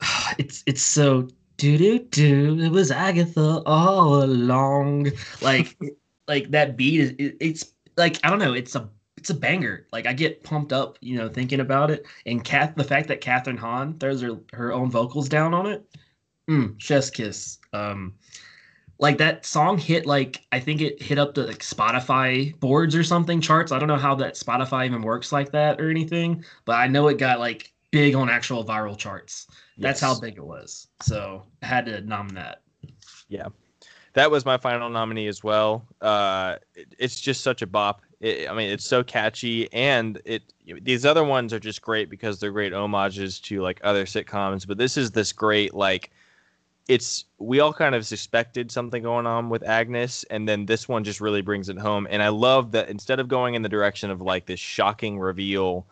*sighs* it's it's so do do do. It was Agatha all along. Like *laughs* like that beat is it, it's like I don't know. It's a it's a banger. Like I get pumped up, you know, thinking about it. And Kath, the fact that Kathryn Hahn throws her her own vocals down on it, mm, chef's kiss. Um, like that song hit like I think it hit up the like Spotify boards or something charts. I don't know how that Spotify even works like that or anything, but I know it got like big on actual viral charts. That's yes. how big it was. So I had to nominate that. Yeah. That was my final nominee as well. Uh, it, it's just such a bop. It, I mean, it's so catchy, and it these other ones are just great because they're great homages to like other sitcoms. But this is this great like it's we all kind of suspected something going on with Agnes, and then this one just really brings it home. And I love that instead of going in the direction of like this shocking reveal,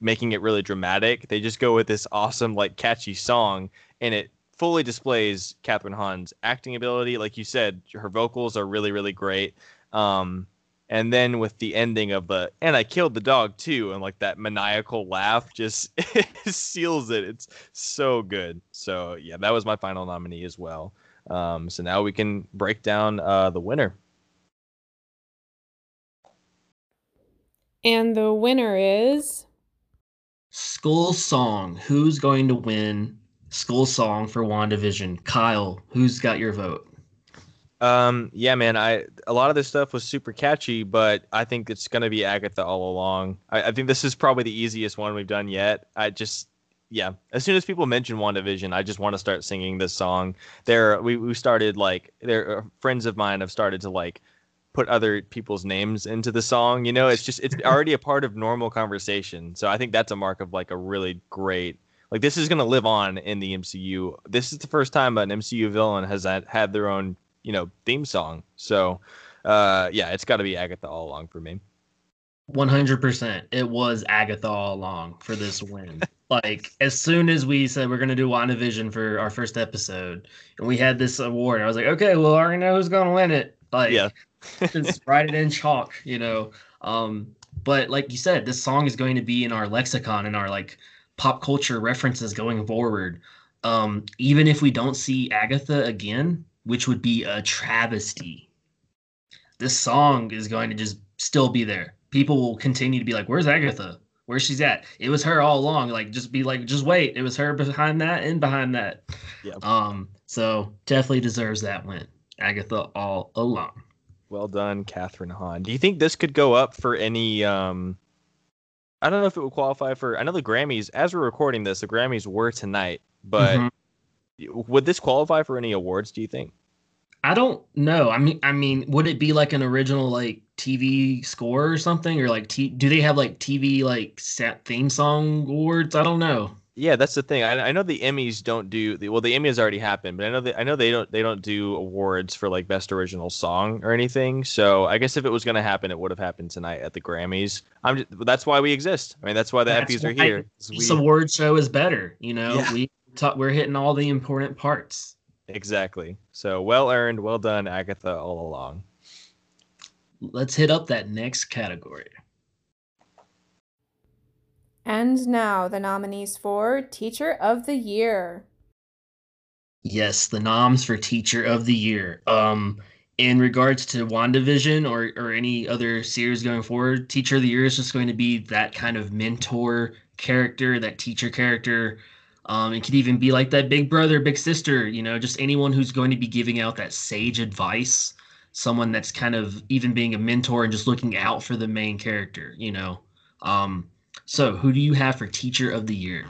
making it really dramatic, they just go with this awesome, like catchy song, and it fully displays Kathryn Hahn's acting ability. Like you said, her vocals are really, really great. Um, and then with the ending of the and i killed the dog too and like that maniacal laugh just *laughs* seals it it's so good so yeah that was my final nominee as well um, so now we can break down uh, the winner and the winner is School Song. Who's going to win School Song for WandaVision? Kyle, who's got your vote? Um, yeah, man. I a lot of this stuff was super catchy, but I think it's gonna be Agatha all along. I, I think this is probably the easiest one we've done yet. I just yeah. As soon as people mention WandaVision, I just want to start singing this song. There, we we started like there. Uh, friends of mine have started to like put other people's names into the song. You know, it's just it's already a part of normal conversation. So I think that's a mark of like a really great like this is going to live on in the MCU. This is the first time an MCU villain has had their own, you know, theme song. So uh yeah, it's got to be Agatha all along for me. 100%. It was Agatha all along for this win. like as soon as we said we're going to do WandaVision for our first episode and we had this award, I was like, "Okay, well, I already know who's going to win it." Like Yeah. *laughs* just write it in chalk, you know. Um, but like you said, this song is going to be in our lexicon and our like pop culture references going forward. Um, even if we don't see Agatha again, which would be a travesty, this song is going to just still be there. People will continue to be like, "Where's Agatha? Where's she's at? It was her all along." Like, just be like, "Just wait, it was her behind that and behind that." Yeah. Um. So definitely deserves that win, Agatha all along. Well done, Kathryn Hahn. Do you think this could go up for any? Um, I don't know if it would qualify for. I know the Grammys. As we're recording this, the Grammys were tonight, but Mhm. Would this qualify for any awards? Do you think? I don't know. I mean, I mean, would it be like an original like TV score or something, or like t- do they have like TV like set theme song awards? I don't know. Yeah, that's the thing. I, I know the Emmys don't do the well. The Emmys already happened, but I know that I know they don't they don't do awards for like best original song or anything. So I guess if it was going to happen, it would have happened tonight at the Grammys. I'm just, that's why we exist. I mean, that's why the That's Effies are here. is This award show is better. You know, Yeah. we talk, we're hitting all the important parts. exactly. So well earned, well done, Agatha, all along. Let's hit up that next category. And now the nominees for Teacher of the Year. Yes, the noms for Teacher of the Year. Um, in regards to WandaVision or or any other series going forward, Teacher of the Year is just going to be that kind of mentor character, that teacher character. Um, it could even be like that big brother, big sister, you know, just anyone who's going to be giving out that sage advice, someone that's kind of even being a mentor and just looking out for the main character, you know. Um, so who do you have for Teacher of the Year?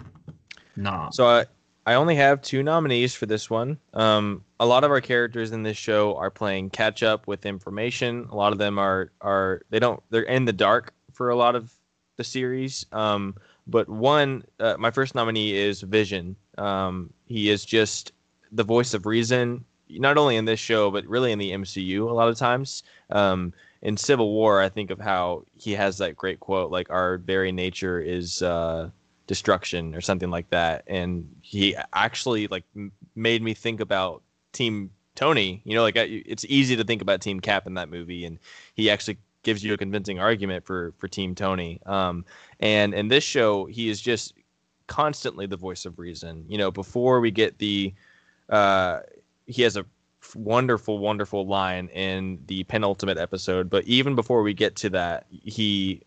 Nom. So I, I only have two nominees for this one. Um, a lot of our characters in this show are playing catch up with information. A lot of them are are they don't they're in the dark for a lot of the series. Um, but one, uh, my first nominee is Vision. Um, he is just the voice of reason, not only in this show but really in the MCU. A lot of times, um, in Civil War, I think of how he has that great quote like, "Our very nature is." Uh, destruction or something like that and he actually like m- made me think about team tony you know like I, it's easy to think about team cap in that movie and he actually gives you a convincing argument for for team tony. Um and in this show he is just constantly the voice of reason. You know before we get the uh he has a wonderful wonderful line in the penultimate episode but even before we get to that he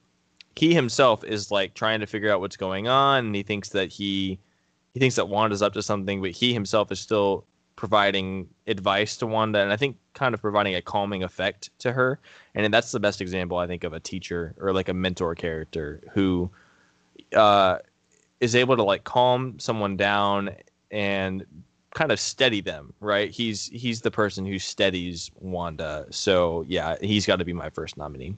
he himself is like trying to figure out what's going on and he thinks that he he thinks that Wanda's up to something but he himself is still providing advice to Wanda and I think kind of providing a calming effect to her and that's the best example I think of a teacher or like a mentor character who uh is able to like calm someone down and kind of steady them right he's he's the person who steadies Wanda so yeah he's got to be my first nominee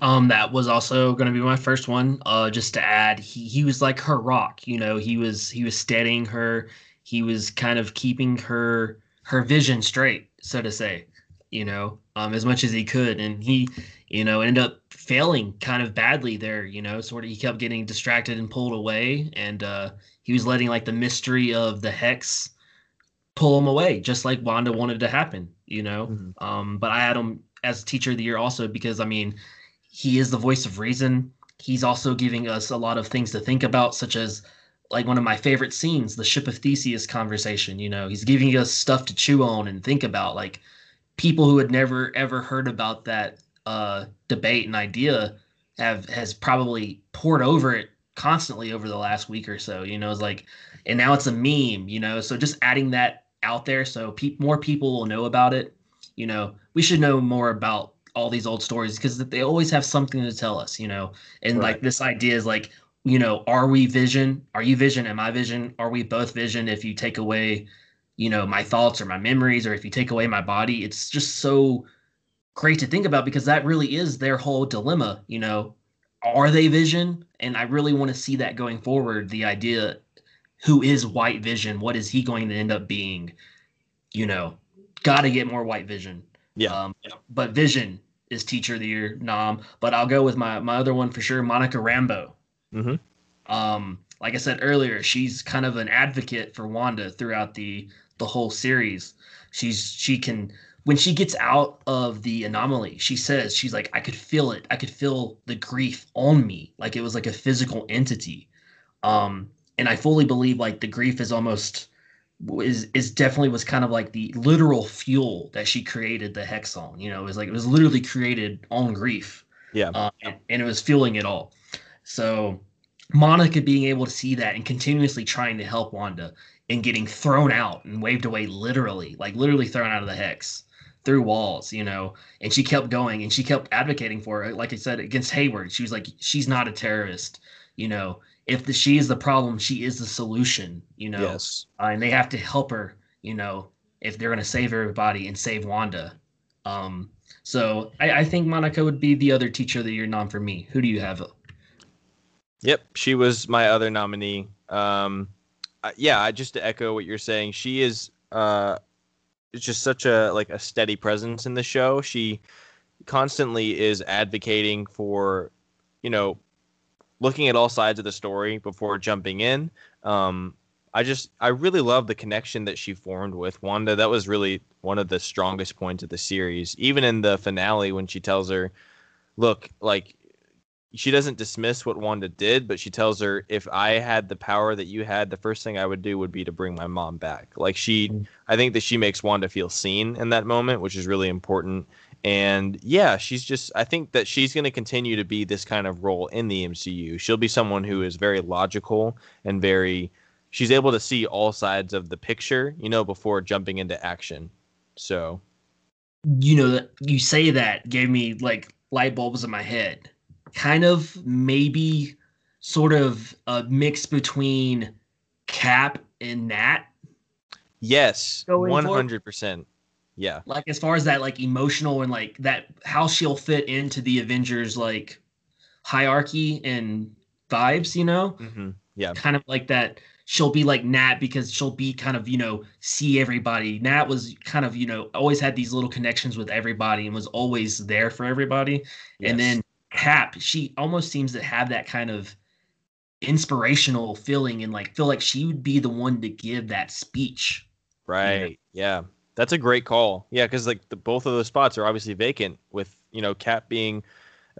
Um, that was also going to be my first one. Uh, just to add, he he was like her rock. You know, he was he was steadying her. He was kind of keeping her her vision straight, so to say. You know, um, as much as he could, and he, you know, ended up failing kind of badly there. You know, sort of he kept getting distracted and pulled away, and uh, he was letting like the mystery of the hex pull him away, just like Wanda wanted to happen. You know, Mhm. um, but I had him as teacher of the year also because I mean he is the voice of reason. He's also giving us a lot of things to think about, such as like one of my favorite scenes, the ship of Theseus conversation. You know, he's giving us stuff to chew on and think about, like people who had never ever heard about that uh, debate and idea have has probably poured over it constantly over the last week or so. You know, it's like, and now it's a meme. You know, so just adding that out there so pe- more people will know about it. You know, we should know more about all these old stories because they always have something to tell us. You know, and Right. like this idea is like, you know, are we Vision? Are you Vision? Am I Vision? Are we both Vision? If you take away, you know, my thoughts or my memories, or if you take away my body, it's just so great to think about because that really is their whole dilemma. You know, are they Vision? And I really want to see that going forward. The idea, who is White Vision? What is he going to end up being? You know, got to get more White Vision. Yeah. Um, but Vision is Teacher of the Year nom. But I'll go with my my other one for sure, Monica Rambeau. Mhm. Um, like I said earlier, she's kind of an advocate for Wanda throughout the the whole series. She's she can when she gets out of the anomaly, she says she's like I could feel it. I could feel the grief on me, like it was like a physical entity. Um, and I fully believe like the grief is almost is is definitely was kind of like the literal fuel that she created the hex on. You know, it was like it was literally created on grief. Yeah. Uh, and, and it was fueling it all. So Monica being able to see that and continuously trying to help Wanda and getting thrown out and waved away literally, like literally thrown out of the hex through walls, you know, and she kept going and she kept advocating for it. Like I said, against Hayward, she was like, she's not a terrorist, you know. If the, she is the problem, she is the solution, you know Yes. uh, and they have to help her, you know, if they're going to save everybody and save Wanda. Um, so I, I think Monica would be the other teacher of the year nom for me. Who do you have? Yep, she was my other nominee. Um, yeah, I- just to echo what you're saying, she is uh, just such a like a steady presence in the show. She constantly is advocating for, you know, looking at all sides of the story before jumping in. Um, I just I really love the connection that she formed with Wanda. That was really one of the strongest points of the series. Even in the finale when she tells her, "Look, like she doesn't dismiss what Wanda did, but she tells her, if I had the power that you had, the first thing I would do would be to bring my mom back. Like she, Mhm. I think that she makes Wanda feel seen in that moment, which is really important. And yeah, she's just, I think that she's going to continue to be this kind of role in the MCU. She'll be someone who is very logical and very, she's able to see all sides of the picture, you know, before jumping into action. So, You know, you say that gave me like light bulbs in my head. Kind of maybe sort of a mix between Cap and Nat. yes, 100%. Yeah. Like as far as that like emotional and like that how she'll fit into the Avengers like hierarchy and vibes, you know? hmm Yeah. kind of like that she'll be like Nat because she'll be kind of, you know, see everybody. Nat was kind of, you know, always had these little connections with everybody and was always there for everybody. And then Cap, she almost seems to have that kind of inspirational feeling and like feel like she would be the one to give that speech. Right. Yeah. That's a great call. Yeah, because like the, both of those spots are obviously vacant with you know Cap being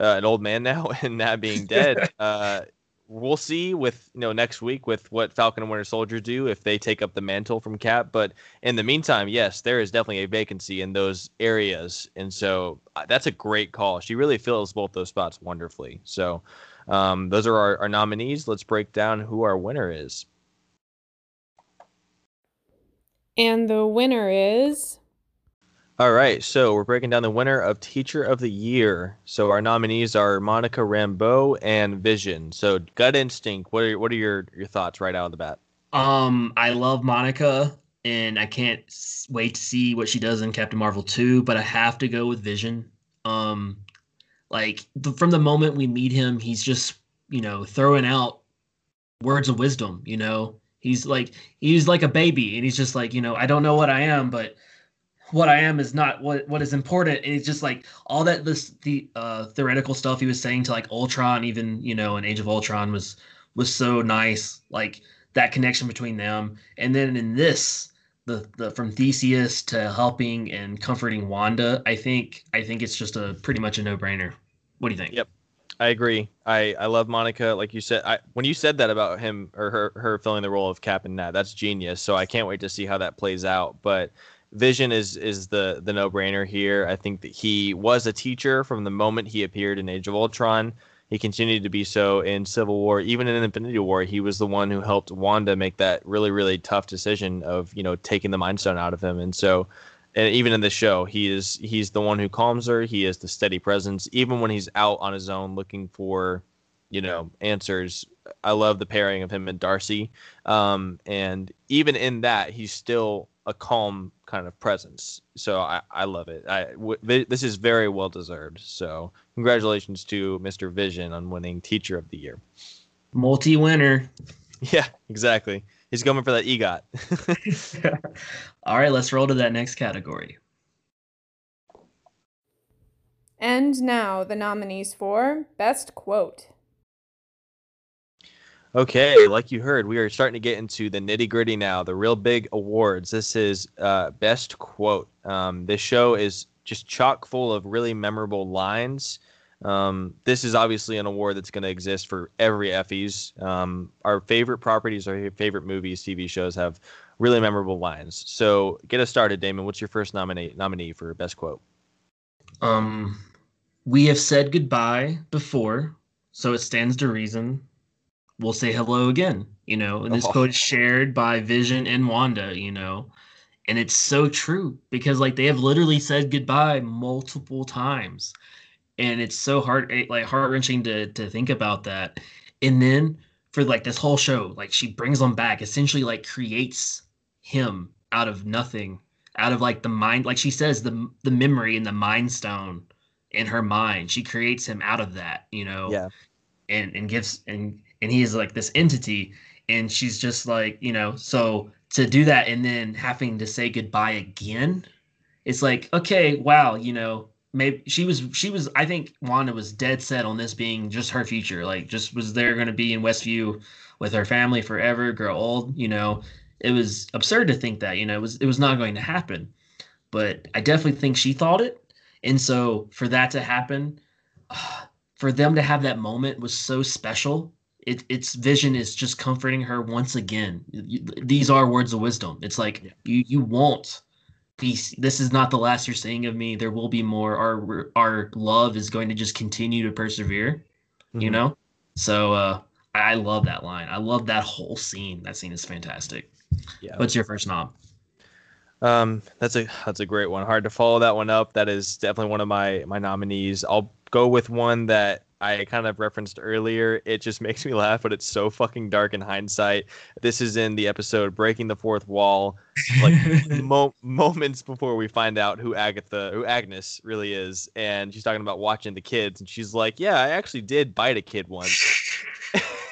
uh, an old man now *laughs* and Nat being dead. *laughs* uh, we'll see with you know next week with what Falcon and Winter Soldier do if they take up the mantle from Cap. But in the meantime, yes, there is definitely a vacancy in those areas, and so uh, that's a great call. She really fills both those spots wonderfully. So um, those are our, our nominees. Let's break down who our winner is. And the winner is All right, so we're breaking down the winner of Teacher of the Year. So our nominees are Monica Rambeau and Vision. So gut instinct. What are what are your your thoughts right out of the bat? Um, I love Monica and I can't wait to see what she does in Captain Marvel 2, but I have to go with Vision. Um, like the, from the moment we meet him, he's just, you know, throwing out words of wisdom, you know. He's like he's like a baby and he's just like, you know, I don't know what I am, but what I am is not what what is important. And it's just like all that this the uh theoretical stuff he was saying to like Ultron, even, you know, in Age of Ultron was was so nice. Like that connection between them. And then in this, the the from Theseus to helping and comforting Wanda, I think I think it's just a pretty much a no brainer. What do you think? Yep. I agree. I I love Monica. Like you said, I when you said that about him or her her filling the role of Cap and Nat, that's genius. So I can't wait to see how that plays out. But Vision is is the the no brainer here. I think that he was a teacher from the moment he appeared in Age of Ultron. He continued to be so in Civil War, even in Infinity War. He was the one who helped Wanda make that really, really tough decision of you know taking the Mind Stone out of him. And so, and even in the show, he is he's the one who calms her. He is the steady presence, even when he's out on his own looking for you know answers. I love the pairing of him and Darcy, um, and even in that, he's still a calm kind of presence. So I, I love it. I w- this is very well deserved. So congratulations to Mr. Vision on winning Teacher of the Year. Multi winner. *laughs* Yeah, exactly. He's coming for that EGOT. *laughs* All right, let's roll to that next category. And now the nominees for Best Quote. Okay, like you heard, we are starting to get into the nitty gritty now, the real big awards. This is uh, best quote. Um, this show is just chock full of really memorable lines. Um, this is obviously an award that's going to exist for every Effies. Um, our favorite properties, our favorite movies, TV shows have really memorable lines. So get us started, Damon. What's your first nominee nominee for best quote? Um, we have said goodbye before, so it stands to reason we'll say hello again, you know. And this oh. quote is shared by Vision and Wanda, you know. And it's so true because like they have literally said goodbye multiple times. And it's so hard eh, like heart wrenching to to think about that. And then for like this whole show, like she brings them back, essentially like creates him out of nothing, out of like the mind, like she says, the the memory and the mind stone in her mind. She creates him out of that, you know. Yeah. And and gives and and he is like this entity and she's just like you know so to do that and then having to say goodbye again it's like okay wow you know maybe she was she was i think wanda was dead set on this being just her future like just was there going to be in westview with her family forever grow old you know? It was absurd to think that you know it was it was not going to happen but i definitely think she thought it and so for that to happen *sighs* for them to have that moment was so special it, its vision is just comforting her once again. These are words of wisdom. It's like yeah. you you won't be. This is not the last you're seeing of me. There will be more. Our our love is going to just continue to persevere. Mm-hmm. You know. So uh, I love that line. I love that whole scene. That scene is fantastic. Yeah. What's your first knob? Um, that's a that's a great one. Hard to follow that one up. That is definitely one of my my nominees. I'll go with one that I kind of referenced earlier. It just *laughs* makes me laugh, but it's so fucking dark in hindsight. This is in the episode "Breaking the Fourth Wall," like *laughs* mo- moments before we find out who Agatha, who Agnes really is, and she's talking about watching the kids, and she's like, "Yeah, I actually did bite a kid once."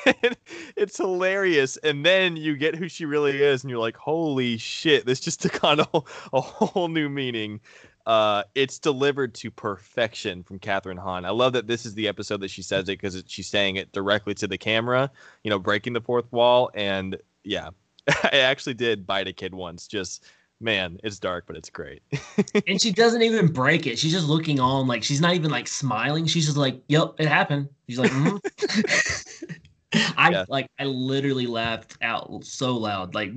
*laughs* it's hilarious. And then you get who she really is, and you're like, holy shit, this just took on a, a whole new meaning uh, it's delivered to perfection from Kathryn Hahn. I love that this is the episode that she says it because she's saying it directly to the camera, you know, breaking the fourth wall. And yeah, *laughs* I actually did bite a kid once. Just man, it's dark, but it's great. *laughs* and she doesn't even break it. She's just looking on, like she's not even like smiling. She's just like, "Yep, it happened." She's like, mm-hmm. *laughs* I yeah. like, I literally laughed out so loud. Like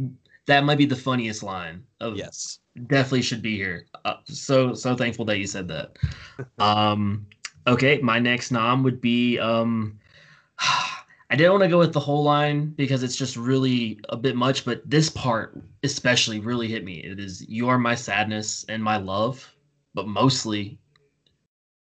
that might be the funniest line of yes definitely should be here. Uh, so so thankful that you said that. *laughs* um, okay, my next nom would be um, *sighs* I didn't want to go with the whole line because it's just really a bit much, but this part especially really hit me. It is you are my sadness and my love, but mostly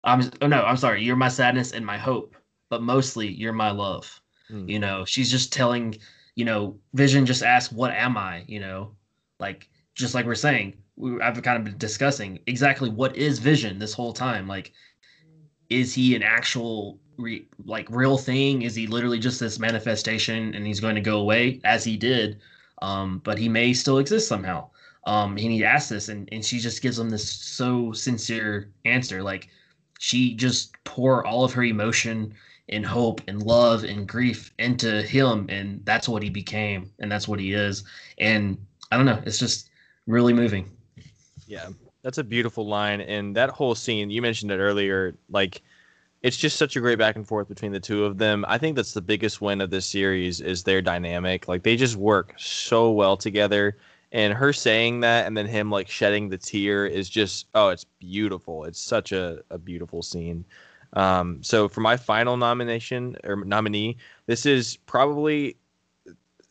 I'm oh no, I'm sorry, you're my sadness and my hope, but mostly you're my love. Mm. You know, she's just telling, you know, Vision just asked, What am I? You know, like just like we're saying, we, I've kind of been discussing exactly what is Vision this whole time. Like, is he an actual re, like real thing? Is he literally just this manifestation and he's going to go away as he did? Um, but he may still exist somehow. Um, and he asks this, and, and she just gives him this so sincere answer. Like, she just pour all of her emotion and hope and love and grief into him, and that's what he became, and that's what he is. And I don't know, it's just really moving. Yeah, that's a beautiful line, and that whole scene you mentioned it earlier. Like, it's just such a great back and forth between the two of them. I think that's the biggest win of this series is their dynamic. Like, they just work so well together. And her saying that, and then him like shedding the tear is just oh, it's beautiful. It's such a, a beautiful scene. Um, so for my final nomination or nominee, this is probably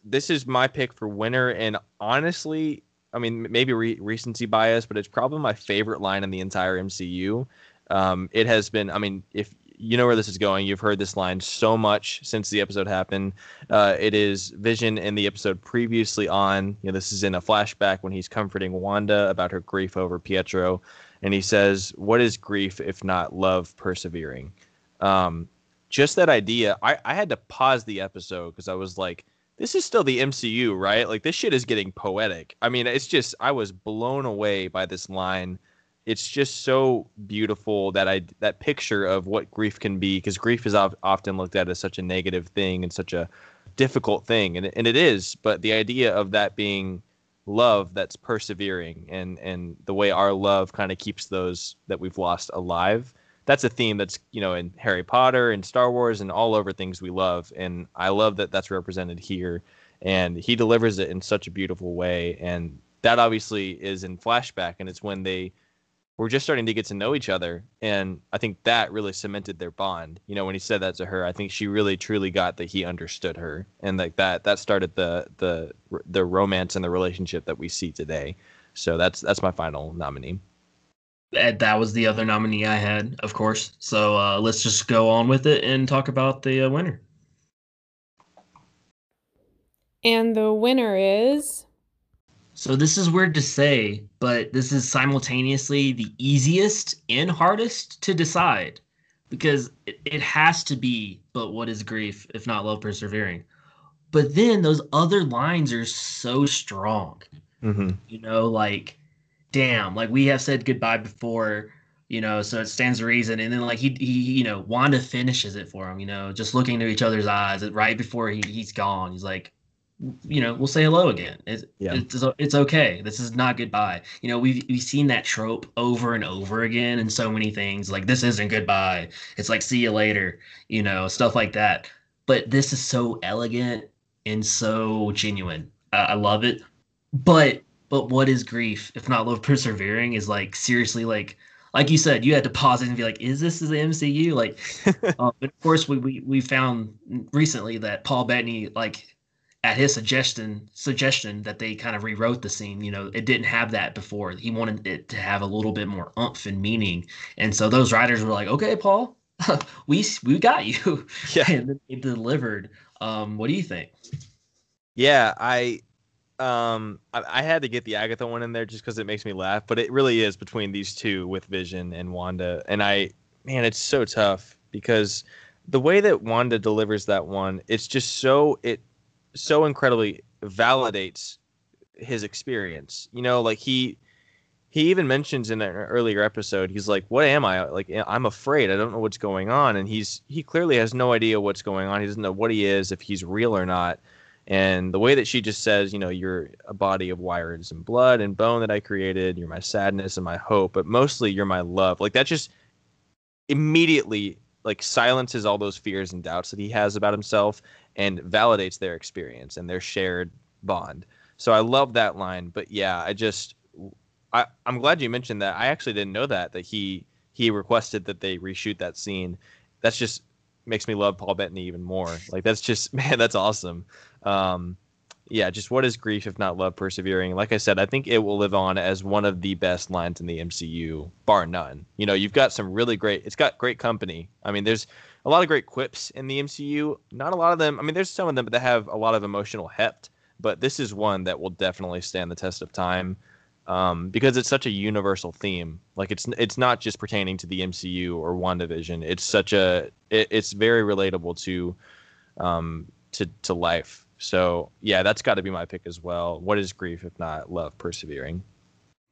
this is my pick for winner, and honestly, I mean maybe re- recency bias, but it's probably my favorite line in the entire MCU. Um, it has been, I mean, if you know where this is going. You've heard this line so much since the episode happened. Uh, it is Vision in the episode previously on. You know, this is in a flashback when he's comforting Wanda about her grief over Pietro, and he says, "What is grief if not love persevering?" Um, just that idea. I, I had to pause the episode because I was like, "This is still the MCU, right? Like this shit is getting poetic." I mean, it's just I was blown away by this line it's just so beautiful that I that picture of what grief can be because grief is often looked at as such a negative thing and such a difficult thing and and it is but the idea of that being love that's persevering and and the way our love kind of keeps those that we've lost alive that's a theme that's you know in Harry Potter and Star Wars and all over things we love and I love that that's represented here and he delivers it in such a beautiful way and that obviously is in flashback and it's when they we're just starting to get to know each other and i think that really cemented their bond. You know when he said that to her i think she really truly got that he understood her and like that that started the the the romance and the relationship that we see today. So that's that's my final nominee that was the other nominee i had of course so uh, let's just go on with it and talk about the uh, winner and the winner is so this is weird to say, but this is simultaneously the easiest and hardest to decide because it, it has to be, but what is grief if not love persevering? But then those other lines are so strong. Mm-hmm. You know, like, damn, like we have said goodbye before, you know, so it stands to reason. And then like he, he, you know, Wanda finishes it for him, you know, just looking into each other's eyes right before he, he's gone. He's like, you know, we'll say hello again. It's, yeah. it's, it's okay. This is not goodbye. You know, we've, we've seen that trope over and over again in so many things. Like, this isn't goodbye. It's like, see you later, you know, stuff like that. But this is so elegant and so genuine. Uh, I love it. But, but what is grief if not love persevering is like, seriously, like, like you said, you had to pause it and be like, "Is this the MCU?" Like, uh, *laughs* but of course, we, we we found recently that Paul Bettany like at his suggestion suggestion that they kind of rewrote the scene you know it didn't have that before. He wanted it to have a little bit more umph and meaning. And so those writers were like okay paul *laughs* we we got you. Yeah. *laughs* And then they delivered. Um what do you think? Yeah i um I, I had to get the agatha one in there just because it makes me laugh but it really is between these two with vision and wanda and i man it's so tough because the way that wanda delivers that one it's just so it so incredibly validates his experience. You know, like he he even mentions in an earlier episode, he's like, "What am I? Like, I'm afraid. I don't know what's going on." And he's he clearly has no idea what's going on. He doesn't know what he is, if he's real or not. And the way that she just says, you know, you're a body of wires and blood and bone that I created. You're my sadness and my hope, but mostly you're my love. Like that just immediately like silences all those fears and doubts that he has about himself and validates their experience and their shared bond. So I love that line. But yeah, I just I, I'm glad you mentioned that. I actually didn't know that that he he requested that they reshoot that scene. That's just makes me love Paul Bettany even more. Like that's just *laughs* man, that's awesome. Um, yeah, just what is grief if not love persevering? Like I said, I think it will live on as one of the best lines in the MCU, bar none. You know, you've got some really great. It's got great company. I mean, there's a lot of great quips in the MCU. Not a lot of them. I mean, there's some of them that have a lot of emotional heft, but this is one that will definitely stand the test of time um, because it's such a universal theme. Like it's it's not just pertaining to the MCU or WandaVision. It's such a it, it's very relatable to um, to to life. So yeah, that's got to be my pick as well. What is grief if not love persevering?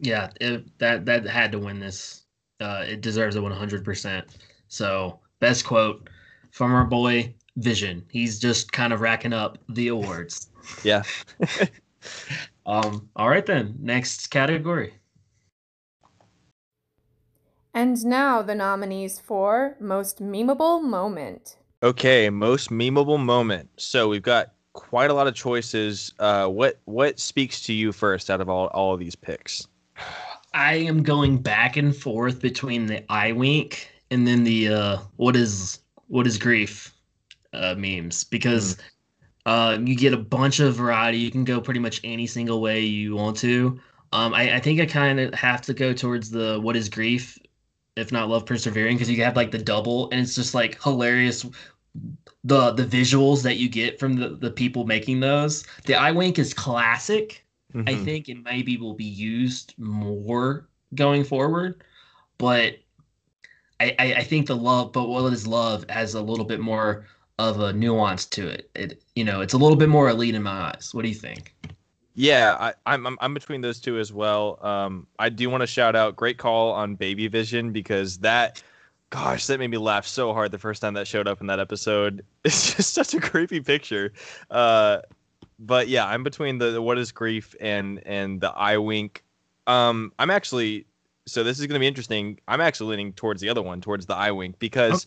Yeah, it, that that had to win this. Uh, it deserves a 100%. So best quote from our boy Vision. He's just kind of racking up the awards. yeah. *laughs* um. All right then. Next category. And now the nominees for most memeable moment. Okay, most memeable moment. So we've got quite a lot of choices. Uh, what what speaks to you first out of all all of these picks? I am going back and forth between the eye wink and then the uh, what is what is grief uh, memes because uh, you get a bunch of variety. You can go pretty much any single way you want to. Um, I, I think I kind of have to go towards the what is grief, if not love persevering, because you have like the double, and it's just like hilarious. The the visuals that you get from the, the people making those. The eye wink is classic. I Mhm. think it maybe will be used more going forward, but I, I, I think the love, but what is love has a little bit more of a nuance to it. It you know, it's a little bit more elite in my eyes. What do you think? Yeah, I, I'm, I'm I'm between those two as well. Um, I do want to shout out great call on Baby Vision because that, gosh, that made me laugh so hard the first time that showed up in that episode. *laughs* It's just such a creepy picture. Uh, but yeah, I'm between the, the what is grief and and the eye wink. Um, I'm actually so this is going to be interesting. I'm actually leaning towards the other one, towards the eye wink because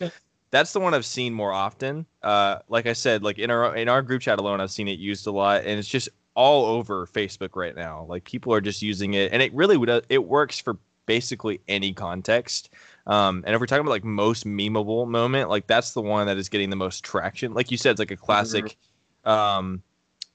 that's the one I've seen more often. Uh, like I said, like in our in our group chat alone, I've seen it used a lot, and it's just all over Facebook right now. Like people are just using it, and it really would it works for basically any context. Um, and if we're talking about like most memeable moment, like that's the one that is getting the most traction. Like you said, it's like a classic. Um,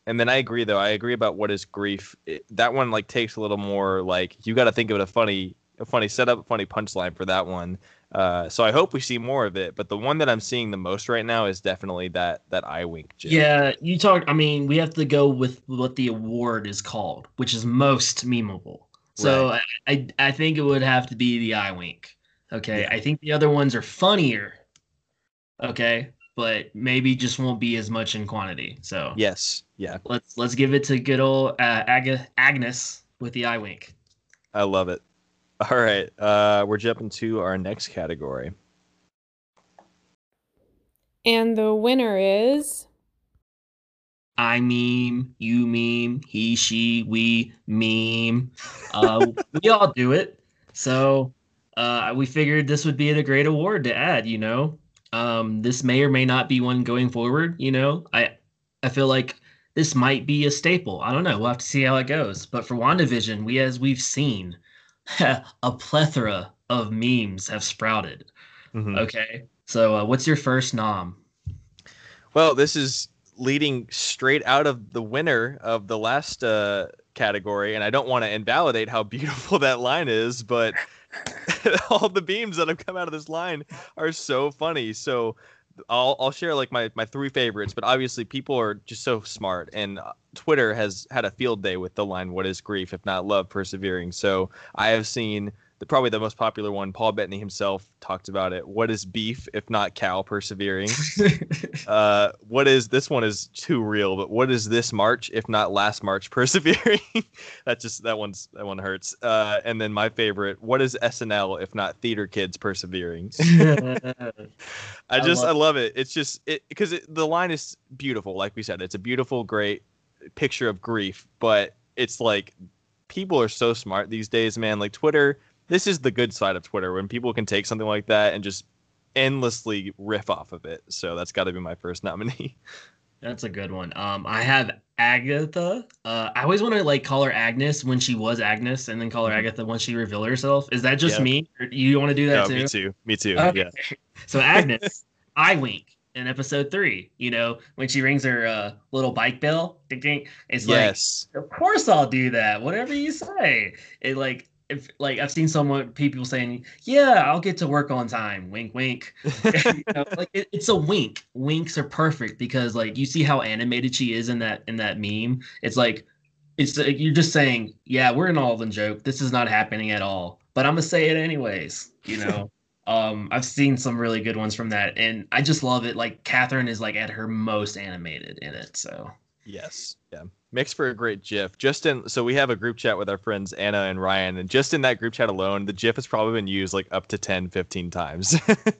and then I agree though. I agree about what is grief. It, that one like takes a little more like you got to think of it a funny, a funny setup, a funny punchline for that one. Uh, so I hope we see more of it. But the one that I'm seeing the most right now is definitely that that eye wink. Jim. Yeah, you talk. I mean, we have to go with what the award is called, which is most memeable. So I, I I think it would have to be the eye wink. Okay, Yeah. I think the other ones are funnier. Okay, but maybe just won't be as much in quantity. So Yes. Yeah. let's let's give it to good old uh, Aga, Agnes with the eye wink. I love it. All right. Uh, we're jumping to our next category. And the winner is I meme, you meme, he, she, we meme. Uh, *laughs* we all do it. So uh, we figured this would be a great award to add, you know. Um, this may or may not be one going forward, you know. I I feel like this might be a staple. I don't know. We'll have to see how it goes. But for WandaVision, we as we've seen, *laughs* a plethora of memes have sprouted. Mhm. Okay. So uh, what's your first nom? Well, this is leading straight out of the winner of the last uh, category, and I don't want to invalidate how *laughs* beautiful that line is, but *laughs* all the beams that have come out of this line are so funny. So I'll I'll share like my my three favorites, but obviously people are just so smart, and uh, Twitter has had a field day with the line "What is grief if not love persevering?" So I have seen. The, probably the most popular one, Paul Bettany himself talked about it. What is beef if not cow persevering? *laughs* uh what is this one is too real but what is this march if not last march persevering? *laughs* That just that one's that one hurts. Uh and then my favorite what is snl if not theater kids persevering? *laughs* I I just love i love it. It's just it because it, the line is beautiful like we said. It's a beautiful great picture of grief but it's like people are so smart these days man. Like twitter this is the good side of twitter when people can take something like that and just endlessly riff off of it so that's got to be my first nominee *laughs* That's a good one. Um, I have Agatha. Uh, I always want to like call her Agnes when she was Agnes, and then call her Mhm. Agatha when she revealed herself. Is that just Yeah. me? Or you want to do that no, too? me too me too Okay. yeah *laughs* So Agnes, I wink in episode three. You know when she rings her uh, little bike bell. Ding, ding, It's like yes Of course I'll do that. Whatever you say. It like if like I've seen someone people saying, "Yeah, I'll get to work on time." Wink, wink. *laughs* *laughs* You know, like it, it's a wink. Winks are perfect because like you see how animated she is in that in that meme. It's like it's like, you're just saying, "Yeah, we're an all in joke. This is not happening at all." But I'm gonna say it anyways. You know. *laughs* um, I've seen some really good ones from that, and I just love it. Like Kathryn is like at her most animated in it. So Yes. Yeah. Makes for a great GIF. Just in so we have a group chat with our friends Anna and Ryan, and just in that group chat alone, the GIF has probably been used like up to 10, 15 times.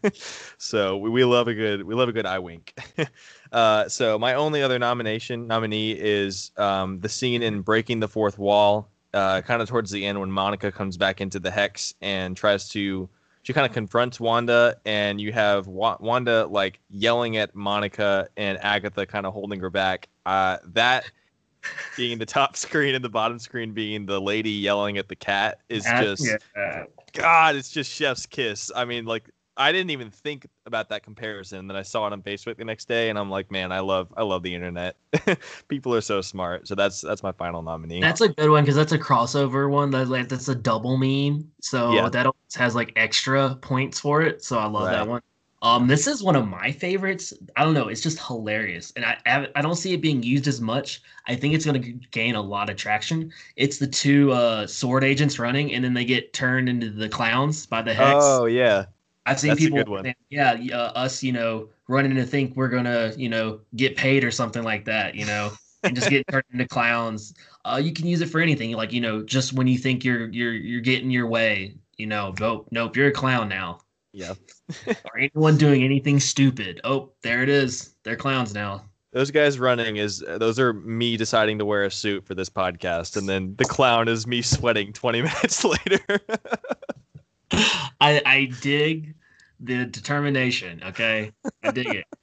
*laughs* so we, we love a good we love a good eye wink. *laughs* uh, so my only other nomination nominee is um, the scene in Breaking the Fourth Wall, uh, kind of towards the end when Monica comes back into the hex and tries to she kind of confronts Wanda, and you have Wa- Wanda like yelling at Monica and Agatha kind of holding her back. Uh, that being the top *laughs* screen and the bottom screen being the lady yelling at the cat is That- just yeah. God. It's just Chef's kiss. I mean, like I didn't even think about that comparison. And then I saw it on Facebook the next day, and I'm like, man, I love I love the internet. *laughs* People are so smart. So that's that's my final nominee. That's a good one because that's a crossover one. That's like that's a double meme. So Yeah. that always has like extra points for it. So I love Right. that one. Um, this is one of my favorites. I don't know. It's just hilarious, and I I don't see it being used as much. I think it's going to gain a lot of traction. It's the two uh, sword agents running, and then they get turned into the clowns by the hex. oh yeah, I've seen That's a people, good one. saying, yeah, uh, us, you know, running to think we're gonna, you know, get paid or something like that, you know, and just get *laughs* turned into clowns. Uh, you can use it for anything, like you know, just when you think you're you're you're getting your way, you know, nope, nope, you're a clown now. yeah. *laughs* Or anyone doing anything stupid, oh, there it is, they're clowns now. Those guys running is those are me deciding to wear a suit for this podcast, and then the clown is me sweating 20 *laughs* minutes later. I I dig the determination. Okay, I dig it. *laughs*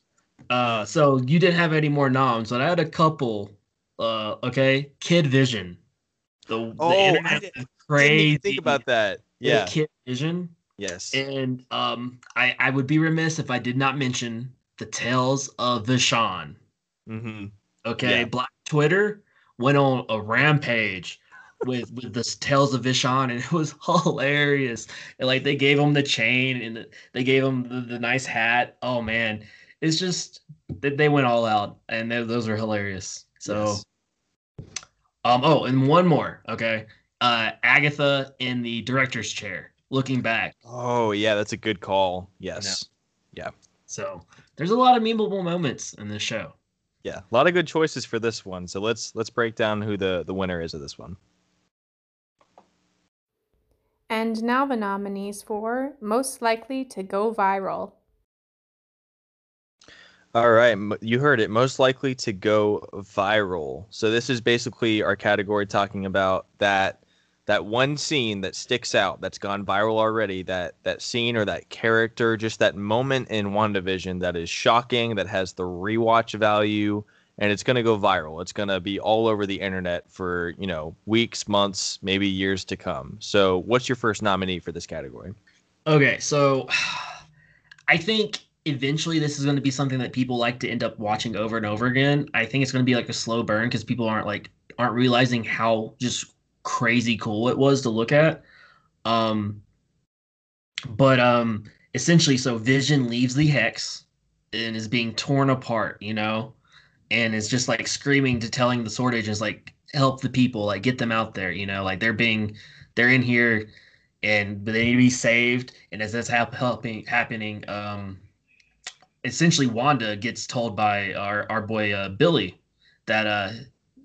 Uh, so you didn't have any more noms, but I had a couple. Uh, okay, Kid Vision. The, the Oh, I didn't- Didn't crazy. even think about that. Yeah. Kid Vision, Yes. and um, I I would be remiss if I did not mention the Tales of Vishan. hmm Okay, Yeah. Black Twitter went on a rampage with with this Tales of Vishan, and *laughs* it was hilarious. And like they gave him the chain, and the, they gave him the, the nice hat. Oh man, it's just they, they went all out, and they, those are hilarious. So, Yes. um, oh, and one more. Okay, uh, Agatha in the director's chair, looking back. Oh yeah, that's a good call. Yes. Yeah. So there's a lot of memeable moments in this show. Yeah. A lot of good choices for this one. So let's let's break down who the the winner is of this one. And now the nominees for Most Likely to Go Viral. All right, you heard it. Most likely to go viral. So this is basically our category talking about that that one scene that sticks out, that's gone viral already. That that scene or that character, just that moment in WandaVision that is shocking, that has the rewatch value, and it's gonna go viral. It's gonna be all over the internet for you know weeks, months, maybe years to come. So, what's your first nominee for this category? Okay, so *sighs* I think eventually this is going to be something that people like to end up watching over and over again. I think it's going to be like a slow burn because people aren't like aren't realizing how just crazy cool it was to look at. Um but um essentially so Vision leaves the hex and is being torn apart, you know, and is just like screaming to telling the sword agents like help the people, like get them out there, you know, like they're being they're in here and they need to be saved. And as that's hap- helping happening, um, essentially Wanda gets told by our our boy uh, Billy that uh,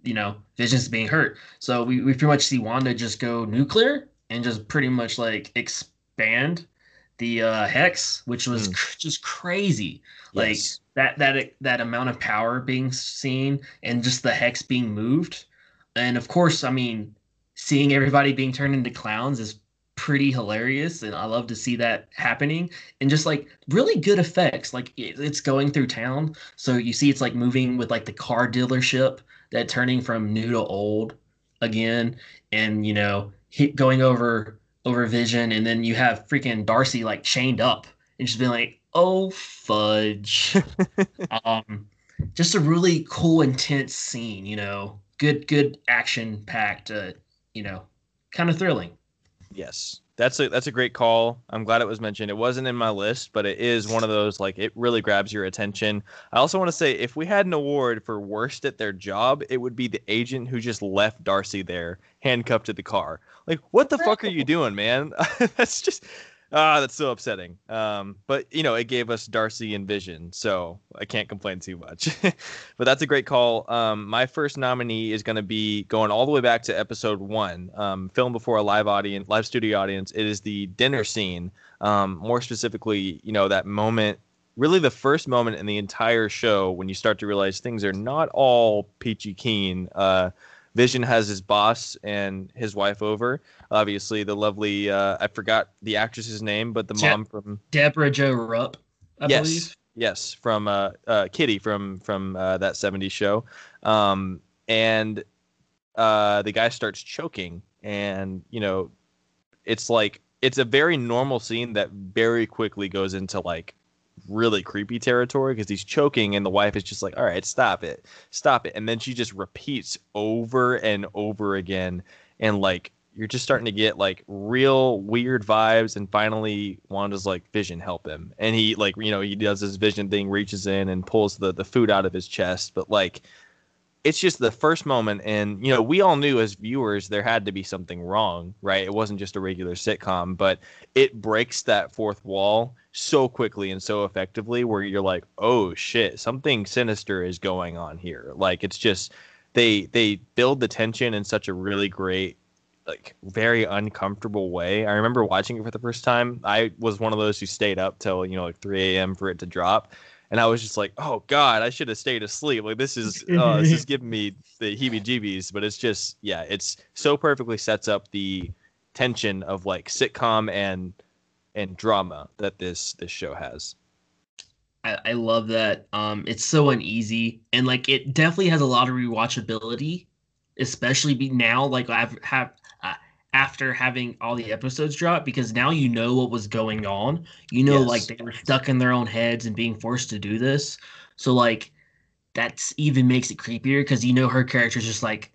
you know Vision's being hurt. So we we pretty much see Wanda just go nuclear and just pretty much like expand the uh, hex, which was Hmm. cr- just crazy. Like that that that amount of power being seen and just the hex being moved, and of course, I mean, seeing everybody being turned into clowns is pretty hilarious and i love to see that happening and just like really good effects like it- it's going through town so you see it's like moving with like the car dealership that turning from new to old again and you know hit going over over vision. And then you have freaking darcy like chained up and she's been like oh fudge. *laughs* Um just a really cool intense scene you know? Good good action packed uh you know kind of thrilling. Yes. That's a that's a great call. I'm glad it was mentioned. It wasn't in my list, but it is one of those like it really grabs your attention. I also want to say if we had an award for worst at their job, it would be the agent who just left Darcy there handcuffed to the car. Like what the fuck are you doing, man? *laughs* that's just ah, that's so upsetting. Um, but you know, it gave us Darcy and Vision, so I can't complain too much. *laughs* but that's a great call. Um, my first nominee is going to be going all the way back to episode one, um, filmed before a live audience, live studio audience. It is the dinner scene. Um, more specifically, you know, that moment, really the first moment in the entire show when you start to realize things are not all peachy keen. Uh, Vision has his boss and his wife over. Obviously, the lovely, uh, I forgot the actress's name, but the Je- mom from Debra Jo Rupp, I yes, believe. yes, from uh, uh, Kitty from from uh, that '70s show, um, and uh, the guy starts choking, and you know, it's like it's a very normal scene that very quickly goes into like really creepy territory because he's choking and the wife is just like all right stop it stop it. And then she just repeats over and over again. And like you're just starting to get like real weird vibes and finally wanda's like vision help him. And he like you know he does his vision thing reaches in and pulls the the food out of his chest. But like it's just the first moment and you know we all knew as viewers there had to be something wrong right? It wasn't just a regular sitcom but it breaks that fourth wall so quickly and so effectively where you're like oh shit something sinister is going on here. Like it's just they they build the tension in such a really great like very uncomfortable way. I remember watching it for the first time. I was one of those who stayed up till you know like 3 a.m for it to drop and I was just like, "Oh God, I should have stayed asleep." Like this is *laughs* uh, this is giving me the heebie-jeebies. But it's just, yeah, it's so perfectly sets up the tension of like sitcom and and drama that this this show has. I, I love that. Um, it's so uneasy, and like it definitely has a lot of rewatchability, especially be now. Like I've have after having all the episodes drop because now you know what was going on. You know, yes. like they were stuck in their own heads and being forced to do this. So like that's even makes it creepier because you know her character's just like,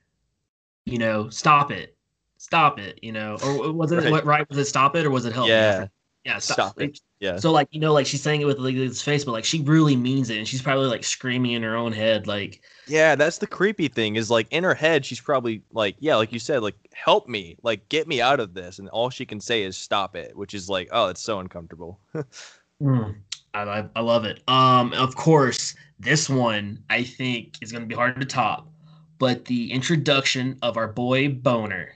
you know, stop it, stop it, you know, or was it right? What, right was it stop it or was it help? Yeah, yeah, stop, stop it. Yeah. So like you know, like she's saying it with like this face, but like she really means it, and she's probably like screaming in her own head, like. Yeah, that's the creepy thing. Is like in her head, she's probably like, yeah, like you said, like help me, like get me out of this, and all she can say is stop it, which is like, oh, it's so uncomfortable. *laughs* mm, I, I love it. Um, of course, this one I think is gonna be hard to top, but the introduction of our boy Bohner.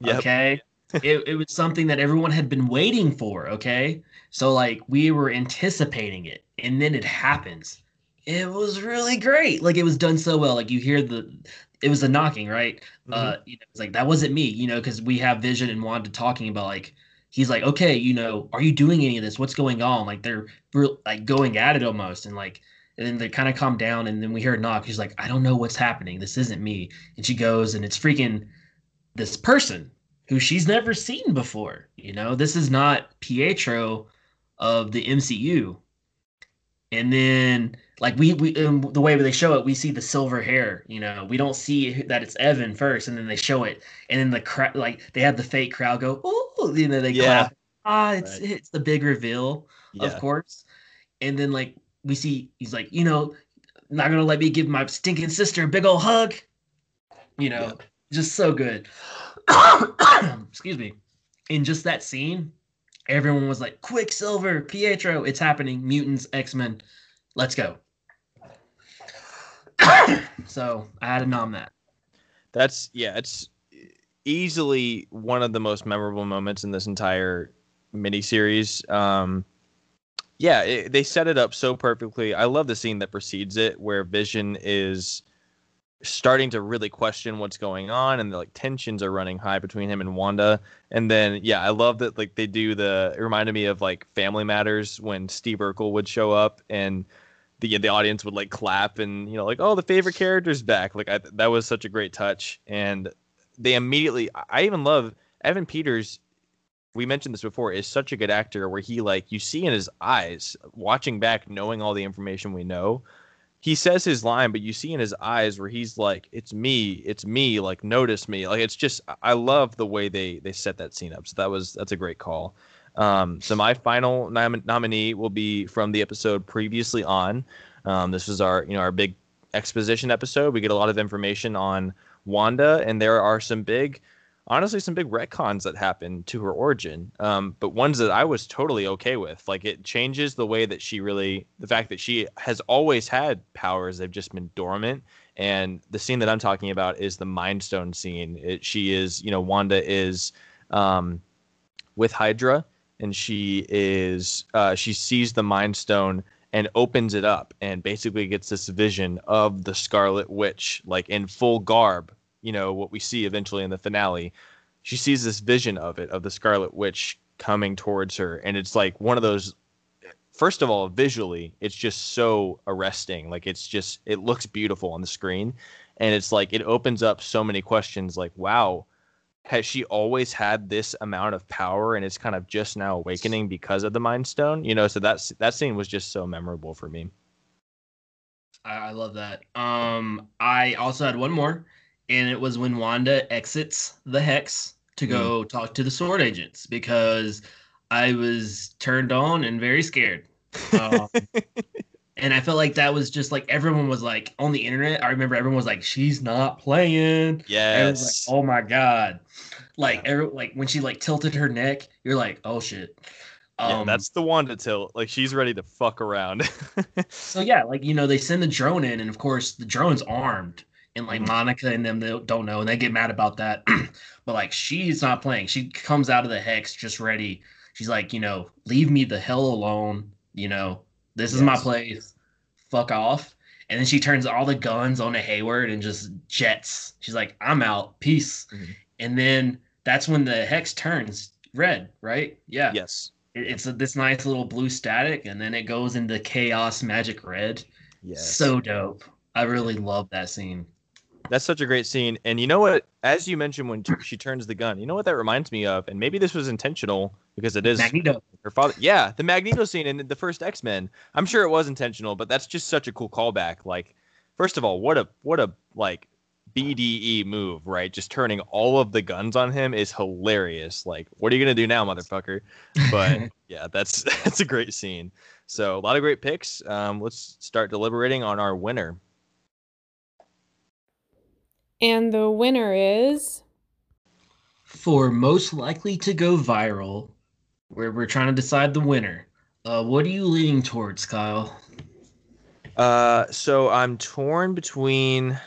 Yep. Okay it, it was something that everyone had been waiting for. Okay. So, like, we were anticipating it, and then it happens. It was really great. Like, it was done so well. Like, you hear the, it was the knocking, right? Mm-hmm. Uh, you know, it's like, that wasn't me, you know, because we have Vision and Wanda talking about, like, he's like, okay, you know, are you doing any of this? What's going on? Like, they're real, like going at it almost. And, like, and then they kind of calm down, and then we hear a knock. She's like, I don't know what's happening. This isn't me. And she goes, and it's freaking this person who she's never seen before. You know, this is not Pietro of the MCU. And then, like we, we um, the way they show it, we see the silver hair. You know, we don't see that it's Evan first, and then they show it, and then the crowd, like they have the fake crowd go, oh, you know, they yeah. clap. Ah, it's right. it's the big reveal, yeah. of course. And then like we see, he's like, you know, not gonna let me give my stinking sister a big old hug. You know, yeah. just so good. *coughs* excuse me, in just that scene, everyone was like, Quicksilver, Pietro, it's happening, mutants, X Men, let's go. *coughs* so I had to nom that. That's yeah, it's easily one of the most memorable moments in this entire miniseries. Um, yeah, it, they set it up so perfectly. I love the scene that precedes it, where Vision is starting to really question what's going on and the like tensions are running high between him and Wanda. And then yeah, I love that like they do the it reminded me of like Family Matters when Steve Urkel would show up and the the audience would like clap and you know like oh the favorite character's back. Like I, that was such a great touch and they immediately I even love Evan Peters we mentioned this before is such a good actor where he like you see in his eyes watching back knowing all the information we know he says his line, but you see in his eyes where he's like, "It's me, it's me." Like, notice me. Like, it's just I love the way they they set that scene up. So that was that's a great call. Um, so my final nom- nominee will be from the episode previously on. Um, this was our you know our big exposition episode. We get a lot of information on Wanda, and there are some big honestly some big retcons that happen to her origin, um, but ones that I was totally okay with. Like it changes the way that she really, the fact that she has always had powers, they've just been dormant. And the scene that I'm talking about is the Mind Stone scene. It, she is, you know, Wanda is um, with Hydra, and she is, uh, she sees the Mind Stone and opens it up and basically gets this vision of the Scarlet Witch, like in full garb, you know what we see eventually in the finale she sees this vision of it of the scarlet witch coming towards her. And it's like one of those first of all visually it's just so arresting. Like it's just it looks beautiful on the screen. And it's like it opens up so many questions like wow has she always had this amount of power and it's kind of just now awakening because of the mind stone? You know so that's that scene was just so memorable for me. I, love that. Um, I also had one more, and it was when Wanda exits the hex to go talk to the sword agents because I was turned on and very scared. Um, *laughs* and I felt like that was just like everyone was like on the internet. I remember everyone was like, "She's not playing." And it was yes like, oh my god! Like, every, like when she like tilted her neck, you're like, "Oh shit!" yeah, Um, that's the Wanda tilt like she's ready to fuck around *laughs* So yeah, like you know, they send the drone in, and of course the drone's armed, and like. Monica and them they don't know, and they get mad about that. *clears throat* but like she's not playing. She comes out of the hex just ready. She's like, you know, leave me the hell alone. You know, this is my place. Fuck off. And then she turns all the guns onto Hayward and just jets. She's like, I'm out. Peace. Mhm. And then that's when the hex turns red, right? Yeah yes it's a, this nice little blue static and then it goes into chaos magic red yes so dope i really love that scene That's such a great scene. And you know what? As you mentioned when she turns the gun, you know what that reminds me of? And maybe this was intentional because it is magneto her father. Yeah, the Magneto scene in the first X Men. I'm sure it was intentional, but that's just such a cool callback. Like, first of all, what a what a like BDE move, right? Just turning all of the guns on him is hilarious. Like, what are you gonna do now, motherfucker? But *laughs* yeah, that's *laughs* that's a great scene. So a lot of great picks. Um, let's start deliberating on our winner. And the winner is? For most likely to go viral where we're trying to decide the winner. Uh what are you leaning towards kyle? Uh, so I'm torn between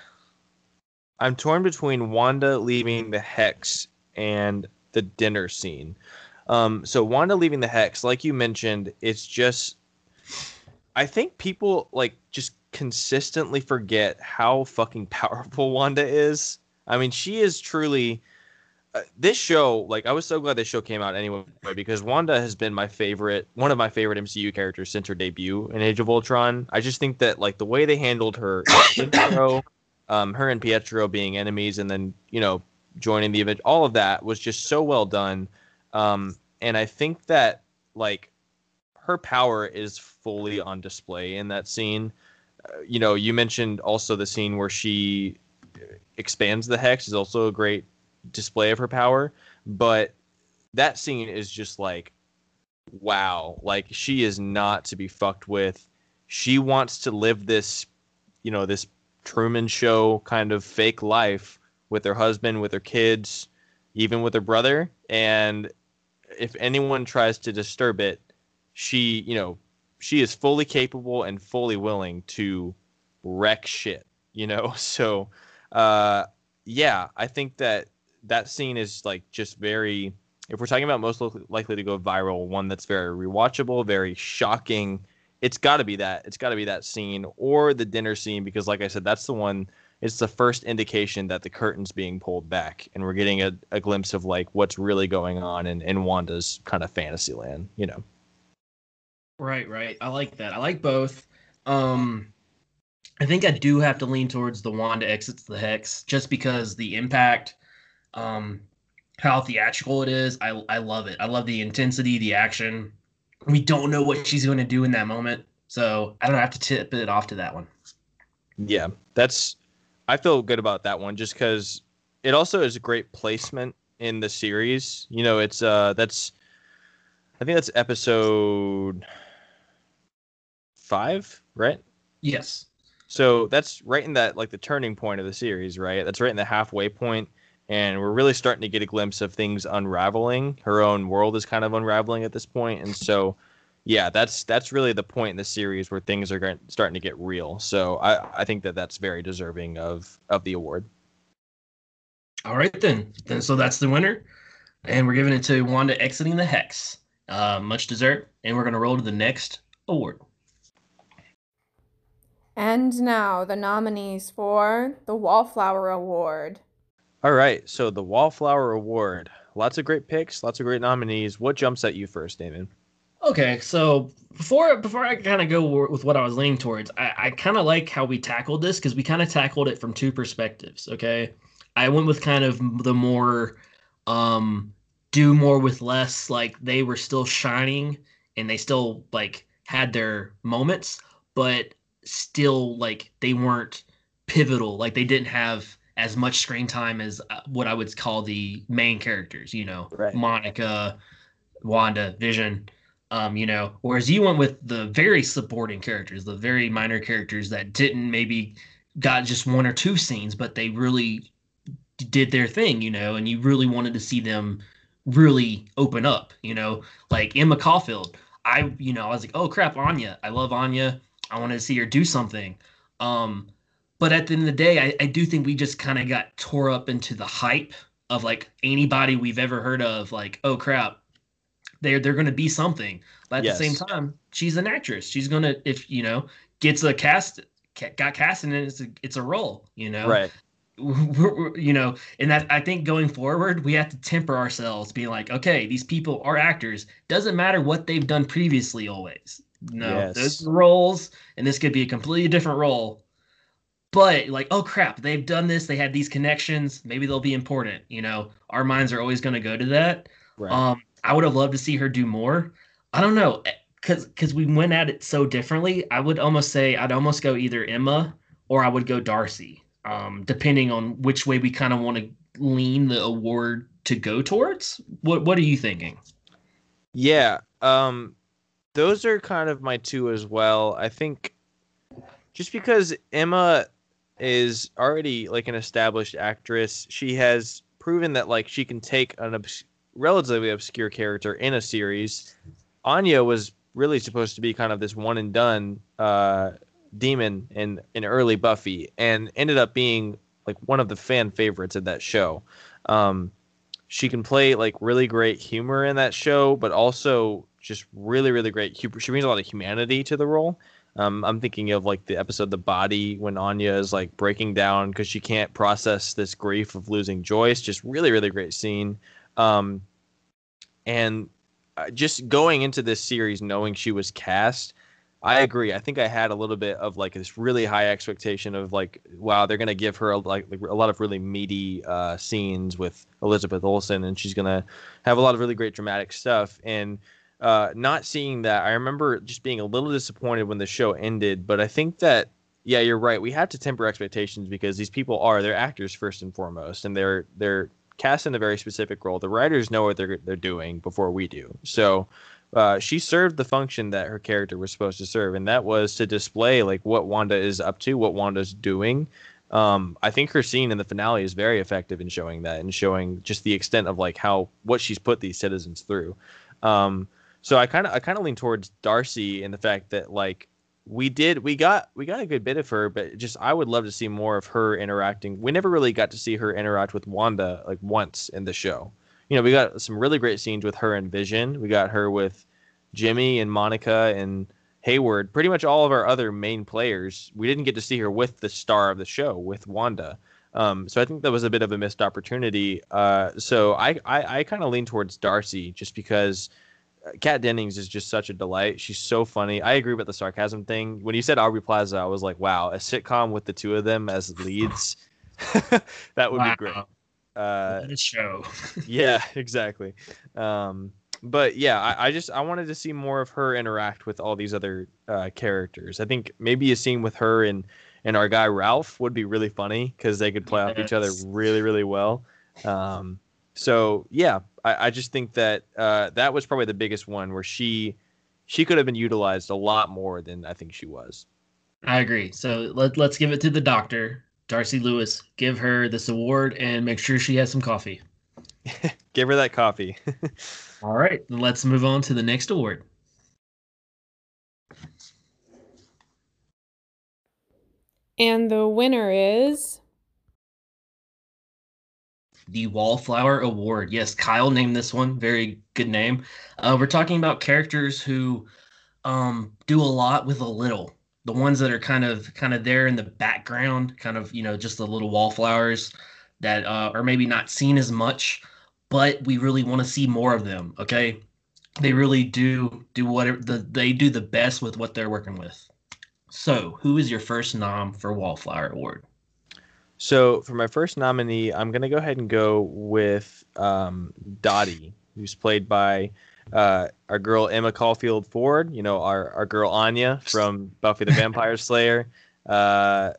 I'm torn between Wanda leaving the hex and the dinner scene. Um, so Wanda leaving the hex, like you mentioned, it's just I think people like just consistently forget how fucking *laughs* powerful Wanda is. I mean, she is truly uh, this show, like I was so glad this show came out anyway because Wanda has been my favorite, one of my favorite MCU characters since her debut in Age of Ultron. I just think that like the way they handled her intro, *coughs* um, her and Pietro being enemies, and then you know joining the event, all of that was just so well done. Um, and I think that like her power is fully on display in that scene. You know, you mentioned also the scene where she expands the hex is also a great display of her power, but that scene is just like wow, like she is not to be fucked with. She wants to live this, you know, this Truman show kind of fake life with her husband, with her kids, even with her brother, and if anyone tries to disturb it, she, you know, she is fully capable and fully willing to wreck shit, you know? *laughs* So, uh, yeah, I think that that scene is like just very, if we're talking about most li- likely to go viral, one that's very rewatchable, very shocking, it's got to be that. It's got to be that scene or the dinner scene because, like I said, that's the one. It's the first indication that the curtain's being pulled back, and we're getting a, a glimpse of like what's really going on in, in Wanda's kind of fantasy land, you know. Right, right. I like that. I like both. Um I think I do have to lean towards the Wanda exits the hex just because the impact, um, how theatrical it is. I I love it. I love the intensity, the action. We don't know what she's going to do in that moment, so I don't have to tip it off to that one. Yeah, that's. I feel good about that one just because it also is a great placement in the series. You know, it's uh that's. I think that's episode five, right? Yes. So that's right in that like the turning point of the series, right? That's right in the halfway point, and we're really starting to get a glimpse of things unraveling. Her own world is kind of unraveling at this point, and so yeah, that's that's really the point in the series where things are going, starting to get real. So I I think that that's very deserving of of the award. All right then. Then so that's the winner, and we're giving it to Wanda exiting the hex. Uh, much dessert, and we're gonna roll to the next award. And now the nominees for the Wallflower Award. All right, so the Wallflower Award, lots of great picks, lots of great nominees. What jumps at you first, Damon? Okay, so before before I kind of go with what I was leaning towards, I, I kind of like how we tackled this because we kind of tackled it from two perspectives. Okay, I went with kind of the more um do more with less like they were still shining and they still like had their moments but still like they weren't pivotal like they didn't have as much screen time as uh, what I would call the main characters, you know, Right. Monica, Wanda, Vision, um, you know, whereas you went with the very supporting characters, the very minor characters that didn't maybe got just one or two scenes, but they really did their thing, you know, and you really wanted to see them really open up, you know, like Emma Caulfield. I, you know, I was like, oh crap, Anya. I love Anya. I wanted to see her do something. Um, but at the end of the day, I, I do think we just kind of got tore up into the hype of like anybody we've ever heard of, like, oh crap, they're they're gonna be something. But at Yes. the same time, she's an actress. She's gonna if you know gets a cast got cast and it's a it's a role, you know Right. we're, *laughs* we're- you know, and that I think going forward, we have to temper ourselves, being like, okay, these people are actors. Doesn't matter what they've done previously, always. No, Yes. those roles, and this could be a completely different role. But like, oh crap, they've done this. They had these connections. Maybe they'll be important. You know, our minds are always going to go to that. Right. Um, I would have loved to see her do more. I don't know, because because we went at it so differently. I would almost say I'd almost go either Emma or I would go Darcy, um, depending on which way we kind of want to lean the award to go towards. What What are you thinking? Yeah, um those are kind of my two as well. I think just because Emma is already like an established actress, she has proven that like she can take an obs- relatively obscure character in a series. Anya was really supposed to be kind of this one and done uh demon in in early Buffy and ended up being like one of the fan favorites of that show. Um she can play like really great humor in that show, but also just really, really great. She brings a lot of humanity to the role. Um, I'm thinking of like the episode "The Body" when Anya is like breaking down because she can't process this grief of losing Joyce. Just really, really great scene. Um, and uh, just going into this series knowing she was cast, I agree. I think I had a little bit of like this really high expectation of like, wow, they're gonna give her a, like a lot of really meaty uh, scenes with Elizabeth Olsen, and she's gonna have a lot of really great dramatic stuff. And uh, not seeing that, I remember just being a little disappointed when the show ended. But I think that yeah, you're right. We have to temper expectations because these people are they're actors first and foremost, and they're they're cast in a very specific role. The writers know what they're they're doing before we do. So uh, she served the function that her character was supposed to serve, and that was to display like what Wanda is up to, what Wanda's doing. Um, I think her scene in the finale is very effective in showing that and showing just the extent of like how what she's put these citizens through. Um, so I kind of I kind of lean towards Darcy in the fact that like we did we got we got a good bit of her, but just I would love to see more of her interacting. We never really got to see her interact with Wanda like once in the show you know, we got some really great scenes with her and Vision. We got her with Jimmy and Monica and Hayward. Pretty much all of our other main players. We didn't get to see her with the star of the show, with Wanda. Um, so I think that was a bit of a missed opportunity. Uh, so I, I, I kind of lean towards Darcy just because Kat Dennings is just such a delight. She's so funny. I agree with the sarcasm thing. When you said Aubrey Plaza, I was like, wow, a sitcom with the two of them as leads. *laughs* that would be great. Uh, a show. *laughs* yeah, exactly. Um, but yeah, I, I just I wanted to see more of her interact with all these other uh, characters. I think maybe a scene with her and and our guy Ralph would be really funny because they could play off each other really really well. Um, so yeah, I, I just think that uh, that was probably the biggest one where she she could have been utilized a lot more than I think she was. I agree. So let let's give it to the doctor, Darcy Lewis. Give her this award and make sure she has some coffee. *laughs* Give her that coffee. *laughs* All right, let's move on to the next award. And the winner is the Wallflower Award. Yes, Kyle named this one. Very good name. Uh, we're talking about characters who um, do a lot with a little. The ones that are kind of kind of there in the background, kind of you know just the little wallflowers that uh, are maybe not seen as much, but we really want to see more of them. Okay, they really do do whatever the, they do the best with what they're working with. So, who is your first nom for Wallflower Award? So for my first nominee, I'm gonna go ahead and go with um, Dottie, who's played by uh, our girl Emma Caulfield Ford. You know, our our girl Anya from Buffy the Vampire Slayer. Uh,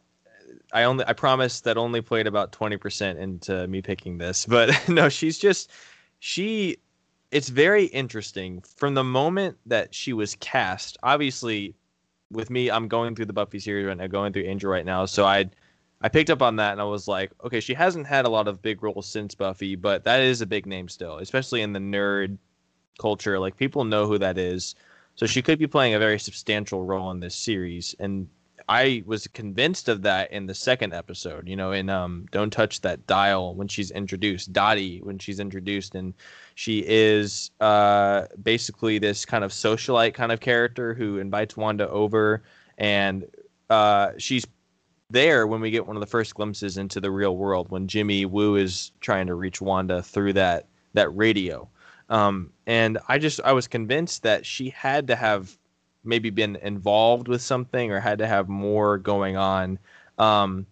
I only I promise that only played about twenty percent into me picking this, *laughs* but no, she's just she. It's very interesting from the moment that she was cast. Obviously, with me, I'm going through the Buffy series right now, going through Angel right now, so I I picked up on that and I was like, okay, she hasn't had a lot of big roles since Buffy, but that is a big name still, especially in the nerd culture. Like people know who that is. So she could be playing a very substantial role in this series. And I was convinced of that in the second episode, you know, in um Don't Touch That Dial when she's introduced, Dottie when she's introduced and she is uh basically this kind of socialite kind of character who invites Wanda over and uh she's there when we get one of the first glimpses into the real world when Jimmy Woo is trying to reach Wanda through that that radio. Um, and I just I was convinced that she had to have maybe been involved with something or had to have more going on. Um,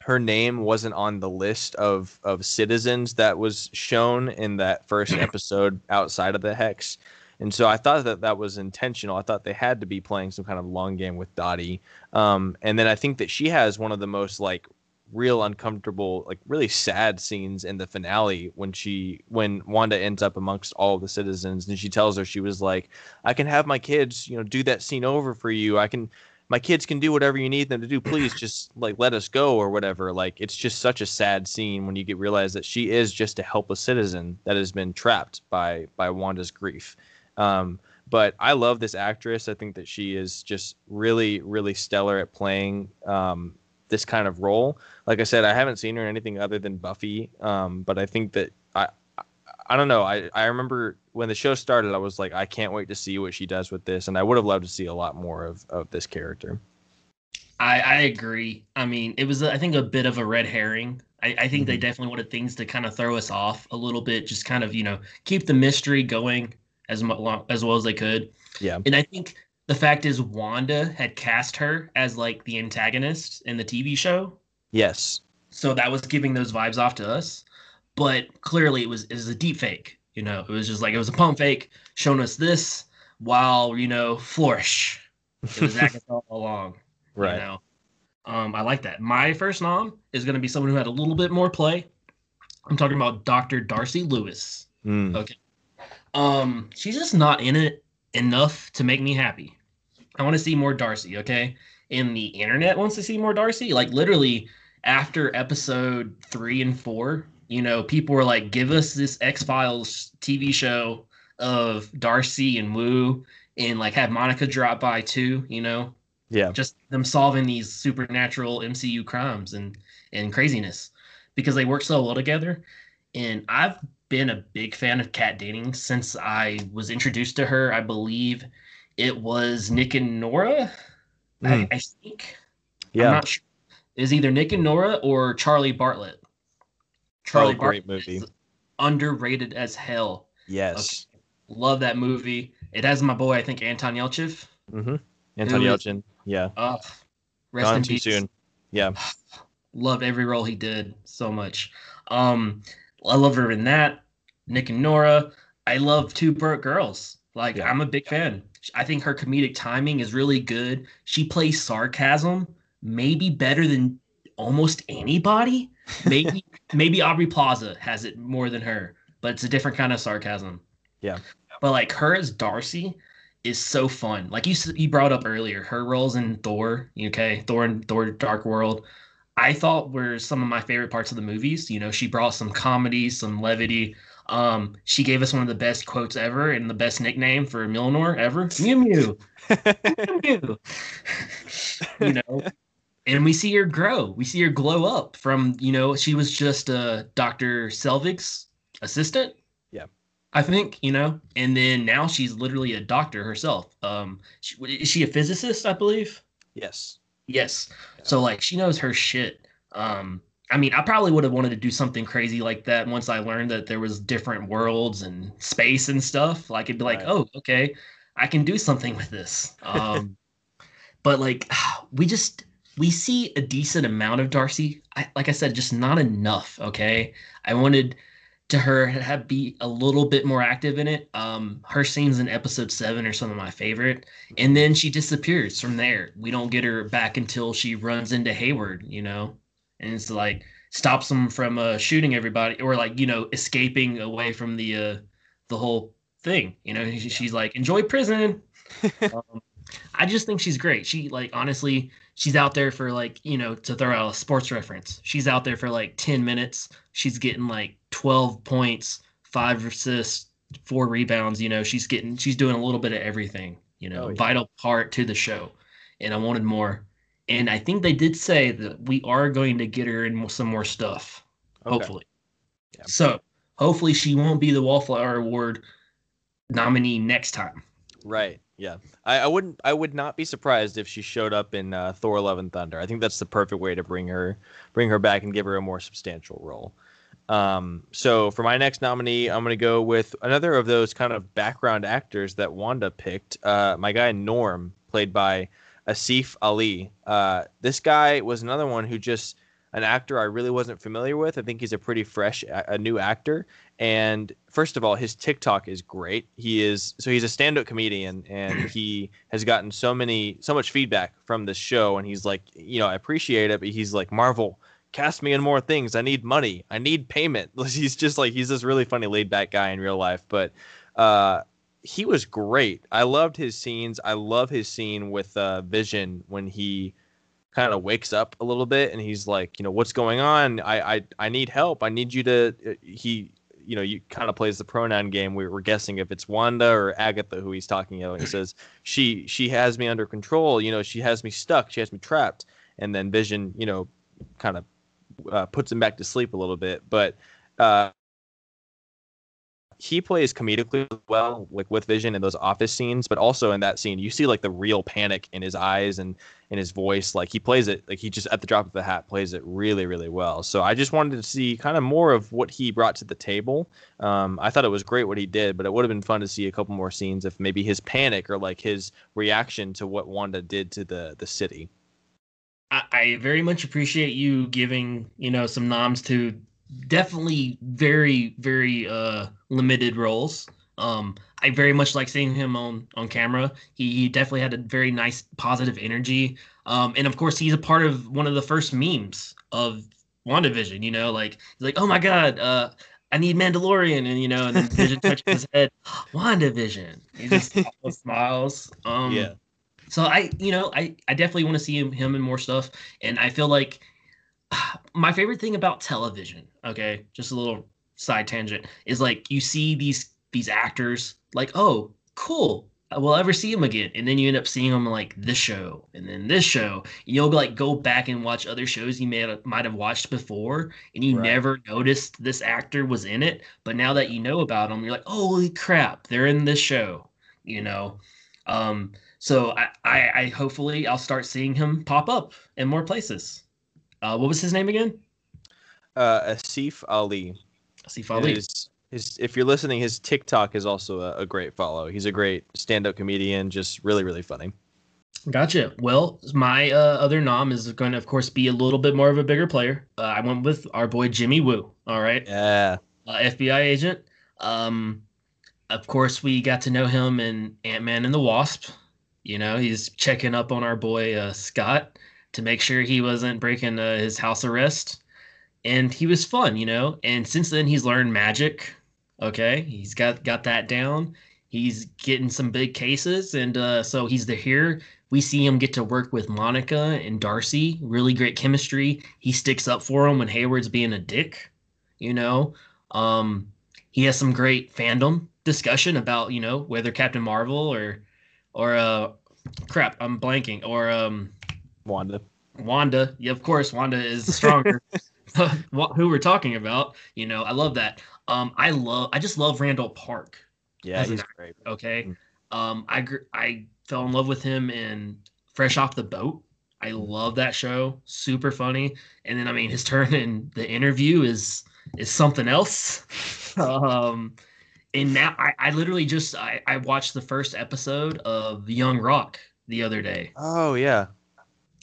her name wasn't on the list of of citizens that was shown in that first *clears throat* episode outside of the hex. And so I thought that that was intentional. I thought they had to be playing some kind of long game with Dottie. Um, and then I think that she has one of the most like real uncomfortable, like really sad scenes in the finale when she when Wanda ends up amongst all the citizens and she tells her she was like, I can have my kids, you know, do that scene over for you. I can my kids can do whatever you need them to do. Please just like let us go or whatever. Like it's just such a sad scene when you get realize that she is just a helpless citizen that has been trapped by by Wanda's grief. Um, but I love this actress. I think that she is just really, really stellar at playing um, this kind of role. Like I said, I haven't seen her in anything other than Buffy. Um, but I think that I, I, don't know. I, I remember when the show started, I was like, I can't wait to see what she does with this, and I would have loved to see a lot more of of this character. I, I agree. I mean, it was I think a bit of a red herring. I, I think mm-hmm. they definitely wanted things to kind of throw us off a little bit, just kind of you know keep the mystery going as much as well as they could. Yeah. And I think the fact is Wanda had cast her as like the antagonist in the TV show. Yes. So that was giving those vibes off to us. But clearly it was it was a deep fake. You know, it was just like it was a pump fake showing us this while, you know, flourish. It was Agatha *laughs* all along. Right. You know? Um, I like that. My first nom is gonna be someone who had a little bit more play. I'm talking about Dr. Darcy Lewis. Mm. Okay. Um, she's just not in it enough to make me happy. I want to see more Darcy, okay? And the internet wants to see more Darcy. Like literally after episode three and four, you know, people were like, give us this X Files TV show of Darcy and Woo and like have Monica drop by too, you know? Yeah. Just them solving these supernatural MCU crimes and and craziness because they work so well together. And I've been a big fan of Kat Dennings since I was introduced to her. I believe it was Nick and Nora. Mm. I, hmm. I, think. Yeah. Not sure. Is either Nick and Nora or Charlie Bartlett. Charlie oh, great Bartlett movie. Underrated as hell. Yes. Okay. Love that movie. It has my boy, I think, Anton Yelchin. Mm-hmm. Anton Yelchin. Yeah. Uh, rest Gone in too peace. soon. Yeah. *sighs* Loved every role he did so much. Um, I love her in that. Nick and Nora. I love Two Broke Girls. Like yeah. I'm a big fan. I think her comedic timing is really good. She plays sarcasm maybe better than almost anybody. *laughs* Maybe maybe Aubrey Plaza has it more than her, but it's a different kind of sarcasm. Yeah. But like her as Darcy is so fun. Like you you brought up earlier, her roles in Thor, okay, Thor and Thor Dark World. I thought were some of my favorite parts of the movies. You know, she brought some comedy, some levity. Um, she gave us one of the best quotes ever and the best nickname for Mjolnir ever. Mew *laughs* Mew. Mew. you know, and we see her grow. We see her glow up from, you know, she was just uh, Dr. Selvig's assistant. Yeah. I think, you know, and then now she's literally a doctor herself. Um, she, is she a physicist, I believe? Yes. Yes. Yeah. So like she knows her shit. Um, I mean, I probably would have wanted to do something crazy like that once I learned that there was different worlds and space and stuff. Like it'd be like, right. oh, okay, I can do something with this. Um, *laughs* but like, *sighs* we just we see a decent amount of Darcy. I, like I said, just not enough. Okay, I wanted to her have be a little bit more active in it. Um, her scenes in episode seven are some of my favorite, and then she disappears from there. We don't get her back until she runs into Hayward, you know, and it's like stops them from uh, shooting everybody or like you know escaping away from the uh, the whole thing. You know, she, she's like enjoy prison. *laughs* um, I just think she's great. She like honestly, she's out there for like you know to throw out a sports reference. She's out there for like ten minutes. She's getting like twelve points, five assists, four rebounds. You know, she's getting she's doing a little bit of everything. You know, Oh, yeah. vital part to the show, and I wanted more. And I think they did say that we are going to get her in some more stuff. Okay. Hopefully. Yeah. So hopefully she won't be the Wallflower Award nominee next time. Right. Yeah. I, I wouldn't. I would not be surprised if she showed up in uh, Thor: Love and Thunder. I think that's the perfect way to bring her, bring her back and give her a more substantial role. Um, so for my next nominee, I'm going to go with another of those kind of background actors that Wanda picked. Uh, my guy Norm, played by Asif Ali. Uh, this guy was another one who just an actor I really wasn't familiar with. I think he's a pretty fresh, a new actor. And first of all, his TikTok is great. He is so he's a stand-up comedian, and *clears throat* he has gotten so many, so much feedback from this show. And he's like, you know, I appreciate it, but he's like, Marvel, cast me in more things. I need money. I need payment. *laughs* He's just like he's this really funny, laid-back guy in real life, but uh, he was great. I loved his scenes. I love his scene with uh, Vision when he kind of wakes up a little bit and he's like, you know, what's going on? I I, I need help. I need you to. uh, He you know, you kind of plays the pronoun game. We were guessing if it's Wanda or Agatha who he's talking to. And He *clears throat* says she she has me under control. You know, she has me stuck. She has me trapped. And then Vision, you know, kind of uh, puts him back to sleep a little bit. But uh, he plays comedically well, like with Vision in those office scenes, but also in that scene, you see like the real panic in his eyes and in his voice. Like he plays it, like he just at the drop of the hat plays it really, really well. So I just wanted to see kind of more of what he brought to the table. Um, I thought it was great what he did, but it would have been fun to see a couple more scenes if maybe his panic or like his reaction to what Wanda did to the the city. I, I very much appreciate you giving you know some noms to definitely very very uh limited roles. Um, I very much like seeing him on on camera. He, he definitely had a very nice positive energy. Um, and of course he's a part of one of the first memes of WandaVision. You know, like he's like, oh my god, uh, I need Mandalorian, and you know, and then Vision touches his head, *gasps* WandaVision. He just *laughs* smiles. Um, Yeah. so I, you know, I, I definitely want to see him, him in more stuff. And I feel like *sighs* my favorite thing about television, okay, just a little side tangent, is like you see these these actors like, oh, cool. We'll ever see him again, and then you end up seeing him like this show, and then this show. You'll like go back and watch other shows you may have, might have watched before, and you Right. never noticed this actor was in it. But now that you know about them, you're like, holy crap, they're in this show. You know, um, so I, I, I hopefully I'll start seeing him pop up in more places. Uh, what was his name again? Uh, Asif Ali. Asif Ali. His, his, if you're listening, his TikTok is also a, a great follow. He's a great stand-up comedian, just really, really funny. Gotcha. Well, my uh, other nom is going to, of course, be a little bit more of a bigger player. Uh, I went with our boy Jimmy Woo. All right, Yeah, uh, FBI agent. Um, of course, we got to know him in Ant Man and the Wasp. You know, he's checking up on our boy uh, Scott to make sure he wasn't breaking uh, his house arrest, and he was fun. You know, and since then he's learned magic. Okay, he's got got that down. He's getting some big cases, and uh, so he's the here. We see him get to work with Monica and Darcy. Really great chemistry. He sticks up for him when Hayward's being a dick. You know, um, he has some great fandom discussion about you know whether Captain Marvel or or uh crap I'm blanking or um Wanda. Wanda. Yeah, of course Wanda is stronger. *laughs* *laughs* Who we're talking about? You know, I love that. Um, I love I just love Randall Park. Yeah, he's great. Okay. Mm. Um, I gr- I fell in love with him in Fresh Off the Boat. I love that show. Super funny. And then I mean his turn in the interview is is something else. *laughs* um and now I, I literally just I, I watched the first episode of Young Rock the other day. Oh yeah,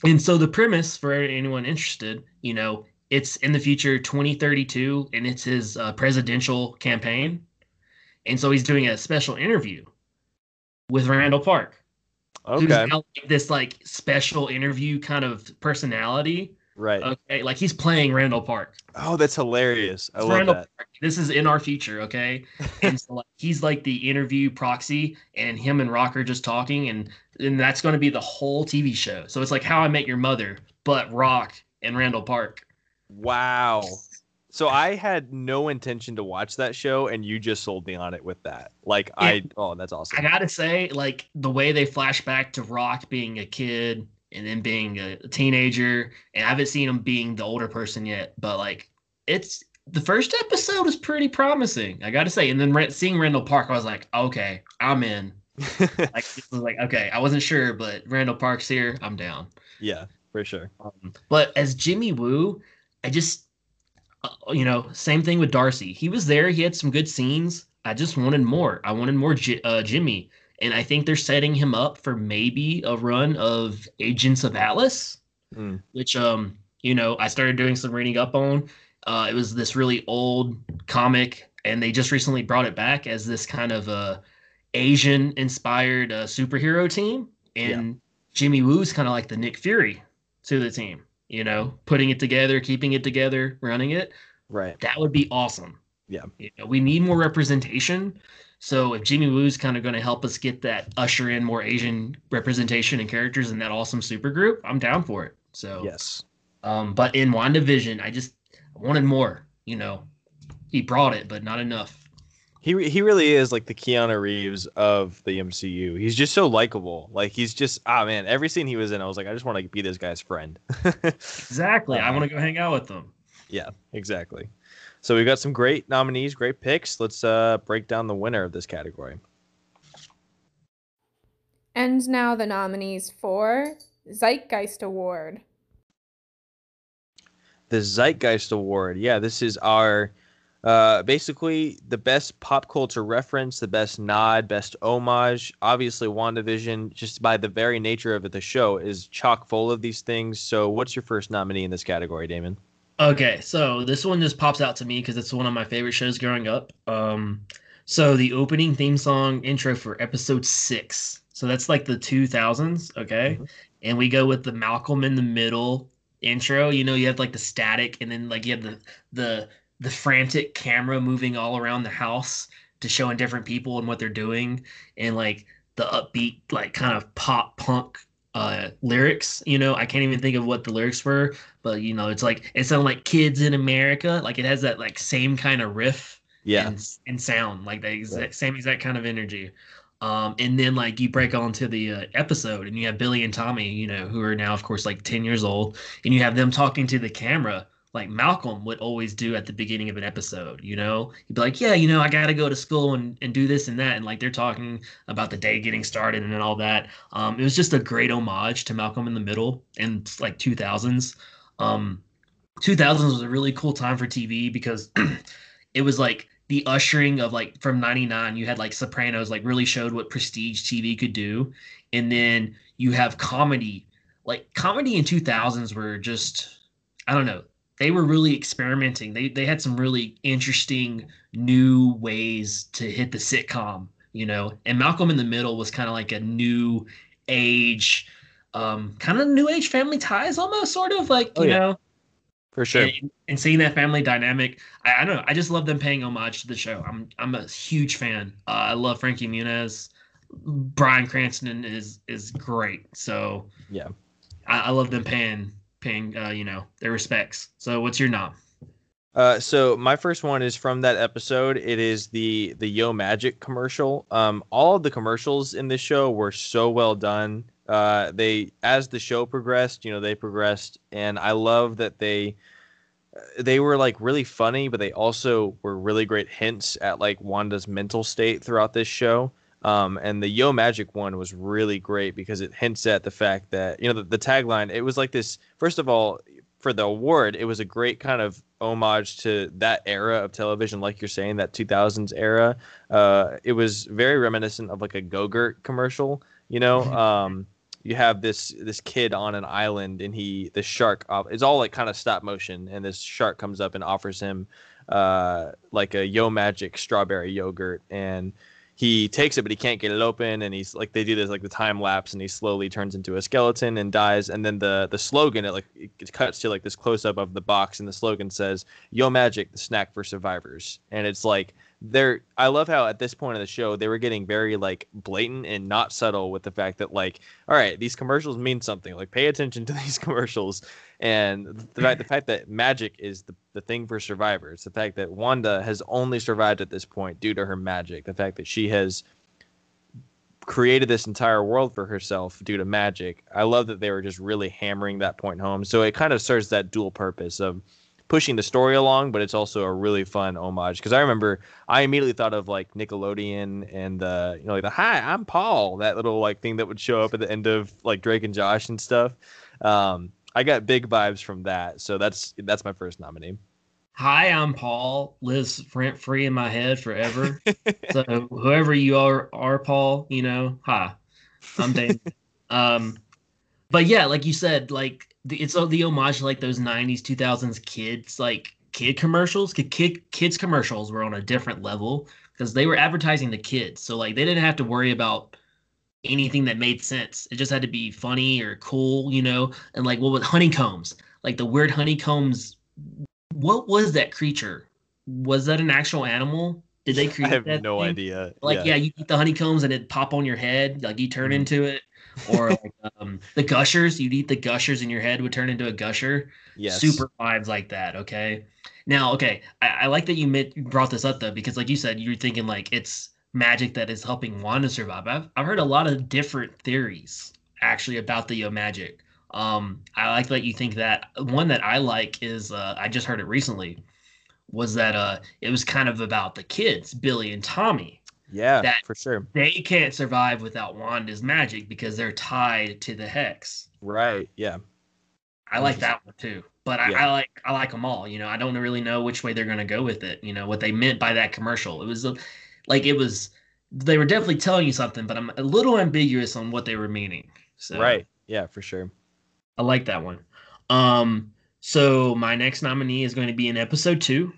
and so the premise for anyone interested, you know, it's in the future 2032 and it's his uh, presidential campaign. And so he's doing a special interview with Randall Park. Who's Okay. now, like, this like special interview kind of personality. Right. Okay. Like he's playing Randall Park. Oh, that's hilarious. I It's love Randall that. Park. This is in our future, okay? *laughs* and so like, he's like the interview proxy, and him and Rock are just talking, and and that's going to be the whole TV show. So it's like How I Met Your Mother, but Rock and Randall Park. Wow. So I had no intention to watch that show, and you just sold me on it with that. Like I, oh, that's awesome. I gotta say, like the way they flash back to Rock being a kid and then being a teenager, and I haven't seen him being the older person yet, but like it's the first episode is pretty promising. I gotta say, and then seeing Randall Park, I was like, okay, I'm in. *laughs* Like, it was like okay, I wasn't sure, but Randall Park's here, I'm down. yeah, for sure. Um, but as Jimmy Woo, I just, uh, you know, same thing with Darcy. He was there. He had some good scenes. I just wanted more. I wanted more J- uh, Jimmy, and I think they're setting him up for maybe a run of Agents of Atlas, Mm. which, um, you know, I started doing some reading up on. Uh, it was this really old comic, and they just recently brought it back as this kind of uh, Asian-inspired uh, superhero team, and Jimmy Woo's kind of like the Nick Fury to the team. You know, putting it together, keeping it together, running it. Right. That would be awesome. Yeah. You know, we need more representation. So if Jimmy Woo's kind of going to help us get that usher in more Asian representation and characters in that awesome super group, I'm down for it. So Yes. um, but in WandaVision, I just wanted more. You know, he brought it, but not enough. He he really is like the Keanu Reeves of the MCU. He's just so likable. Like he's just ah man, every scene he was in, I was like, I just want to be this guy's friend. *laughs* Exactly. I Uh, want to go hang out with them. yeah, exactly. So we've got some great nominees, great picks. Let's uh break down the winner of this category. And now the nominees for Zeitgeist Award. the Zeitgeist Award. Yeah, this is our uh, basically the best pop culture reference, the best nod, best homage. Obviously, WandaVision, just by the very nature of it, the show is chock full of these things. So, what's your first nominee in this category, Damon? Okay, so this one just pops out to me because it's one of my favorite shows growing up. Um, so the opening theme song intro for episode six. So that's like the 2000s, okay? Mhm. And we go with the Malcolm in the Middle intro. You know, you have like the static, and then like you have the the the frantic camera moving all around the house to showing different people and what they're doing, and like the upbeat, like kind of pop punk uh lyrics. You know, I can't even think of what the lyrics were, but you know, it's like it sounded like Kids in America. Like it has that like same kind of riff Yeah, and, and sound, like the exact Right. same exact kind of energy. Um, and then like you break onto the uh, episode, and you have Billy and Tommy, you know, who are now of course like ten years old, and you have them talking to the camera, like Malcolm would always do at the beginning of an episode. You know, he'd be like, "Yeah, you know, I got to go to school and and do this and that," and like they're talking about the day getting started and all that. Um, it was just a great homage to Malcolm in the Middle in like 2000s. Um, 2000s was a really cool time for TV because *clears throat* it was like the ushering of like from 99 you had like sopranos like really showed what prestige tv could do and then you have comedy like comedy in 2000s were just i don't know they were really experimenting they they had some really interesting new ways to hit the sitcom you know and malcolm in the middle was kind of like a new age um kind of new age family ties almost sort of like Oh, you yeah. know for sure. and, and seeing that family dynamic, I, I don't know. I just love them paying homage to the show. I'm I'm a huge fan. Uh, I love Frankie Muniz. Bryan Cranston is is great. So Yeah. I, I love them paying paying uh, you know their respects. So what's your nom? Uh, so my first one is from that episode. It is the the Yo Magic commercial. Um, all of the commercials in this show were so well done. Uh, they as the show progressed, you know, they progressed, and I love that they they were like really funny, but they also were really great hints at like Wanda's mental state throughout this show. Um, and the Yo Magic one was really great because it hints at the fact that you know the, the tagline. It was like this. First of all, for the award, it was a great kind of homage to that era of television, like you're saying, that 2000s era. Uh, it was very reminiscent of like a Go-Gurt commercial, you know. Um, you have this this kid on an island and he the shark it's all like kind of stop motion and this shark comes up and offers him uh like a yo magic strawberry yogurt and he takes it but he can't get it open and he's like they do this like the time lapse and he slowly turns into a skeleton and dies and then the the slogan it like it cuts to like this close up of the box and the slogan says yo magic the snack for survivors. And it's like they're i love how at this point of the show they were getting very like blatant and not subtle with the fact that like all right these commercials mean something. Like pay attention to *laughs* these commercials. And the fact the fact that magic is the, the thing for survivors. The fact that wanda has only survived at this point due to her magic. The fact that she has created this entire world for herself due to magic. I love that they were just really hammering that point home. So it kind of serves that dual purpose of pushing the story along but it's also a really fun homage because i remember i immediately thought of like nickelodeon and the you know like the hi i'm paul that little like thing that would show up at the end of like drake and josh and stuff um I got big vibes from that. So that's that's my first nominee. Hi, I'm Paul. Lives rent free in my head forever. *laughs* so whoever you are, are Paul. You know, hi, I'm Dane. *laughs* um, but yeah, like you said, like the, it's all the homage to like those '90s, 2000s kids, like kid commercials. Kid kids commercials were on a different level because they were advertising the kids. So like they didn't have to worry about anything that made sense. It just had to be funny or cool, you know. And like what with honeycombs, like the weird honeycombs. What was that creature? Was that an actual animal? Did they *laughs* create? I have that no thing? idea. Like yeah. you eat the honeycombs and it pop on your head, like you turn Mhm. into it. Or like, um, the gushers, you'd eat the gushers and your head would turn into a gusher. yes. Super vibes like that. Okay. Now, okay, I, I like that you met, brought this up though, because like you said, you're thinking like it's magic that is helping Wanda survive. I've I've heard a lot of different theories actually about the Yo magic. Um, I like that you think that. One that I like is uh, I just heard it recently was that uh it was kind of about the kids, Billy and Tommy. Yeah, that- for sure. They can't survive without Wanda's magic because they're tied to the hex. Right. Yeah. I like that one too. But I, Yeah. I like I like them all. You know, I don't really know which way they're gonna go with it. You know what they meant by that commercial. It was a, like it was. They were definitely telling you something, but I'm a little ambiguous on what they were meaning. So Right. Yeah, for sure. I like that one. Um, so my next nominee is going to be in episode two,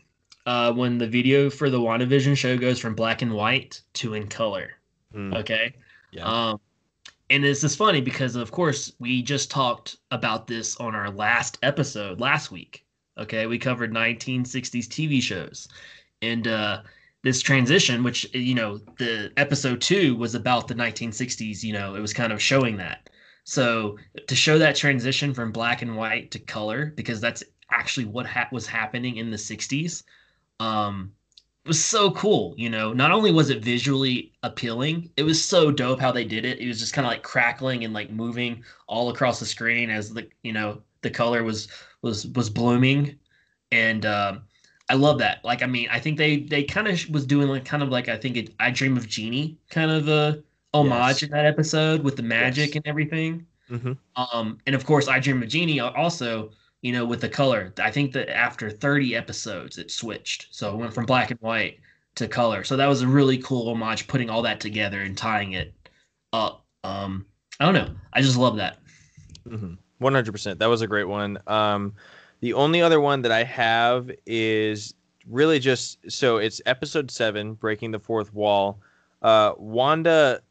uh, when the video for the WandaVision show goes from black and white to in color. Mm, Okay. yeah. Um, and this is funny because, of course, we just talked about this on our last episode last week. Okay, we covered 1960s TV shows, and uh, this transition, which you know, the episode two was about the 1960s. You know, it was kind of showing that. So to show that transition from black and white to color, because that's actually what ha- was happening in the 60s. Um, it was so cool you know not only was it visually appealing it was so dope how they did it it was just kind of like crackling and like moving all across the screen as the you know the color was was was blooming and um i love that like i mean i think they they kind of was doing like kind of like i think it i dream of Jeannie kind of a homage Yes. in that episode with the magic Yes. and everything Mhm. um and of course i dream of Jeannie also you know, with the color. I think that after 30 episodes, it switched. So it went from black and white to color. So that was a really cool homage, putting all that together and tying it up. Um, I don't know. I just love that. Mhm. 100%. That was a great one. Um, the only other one that I have is really just so it's episode seven, breaking the fourth wall. Uh, Wanda,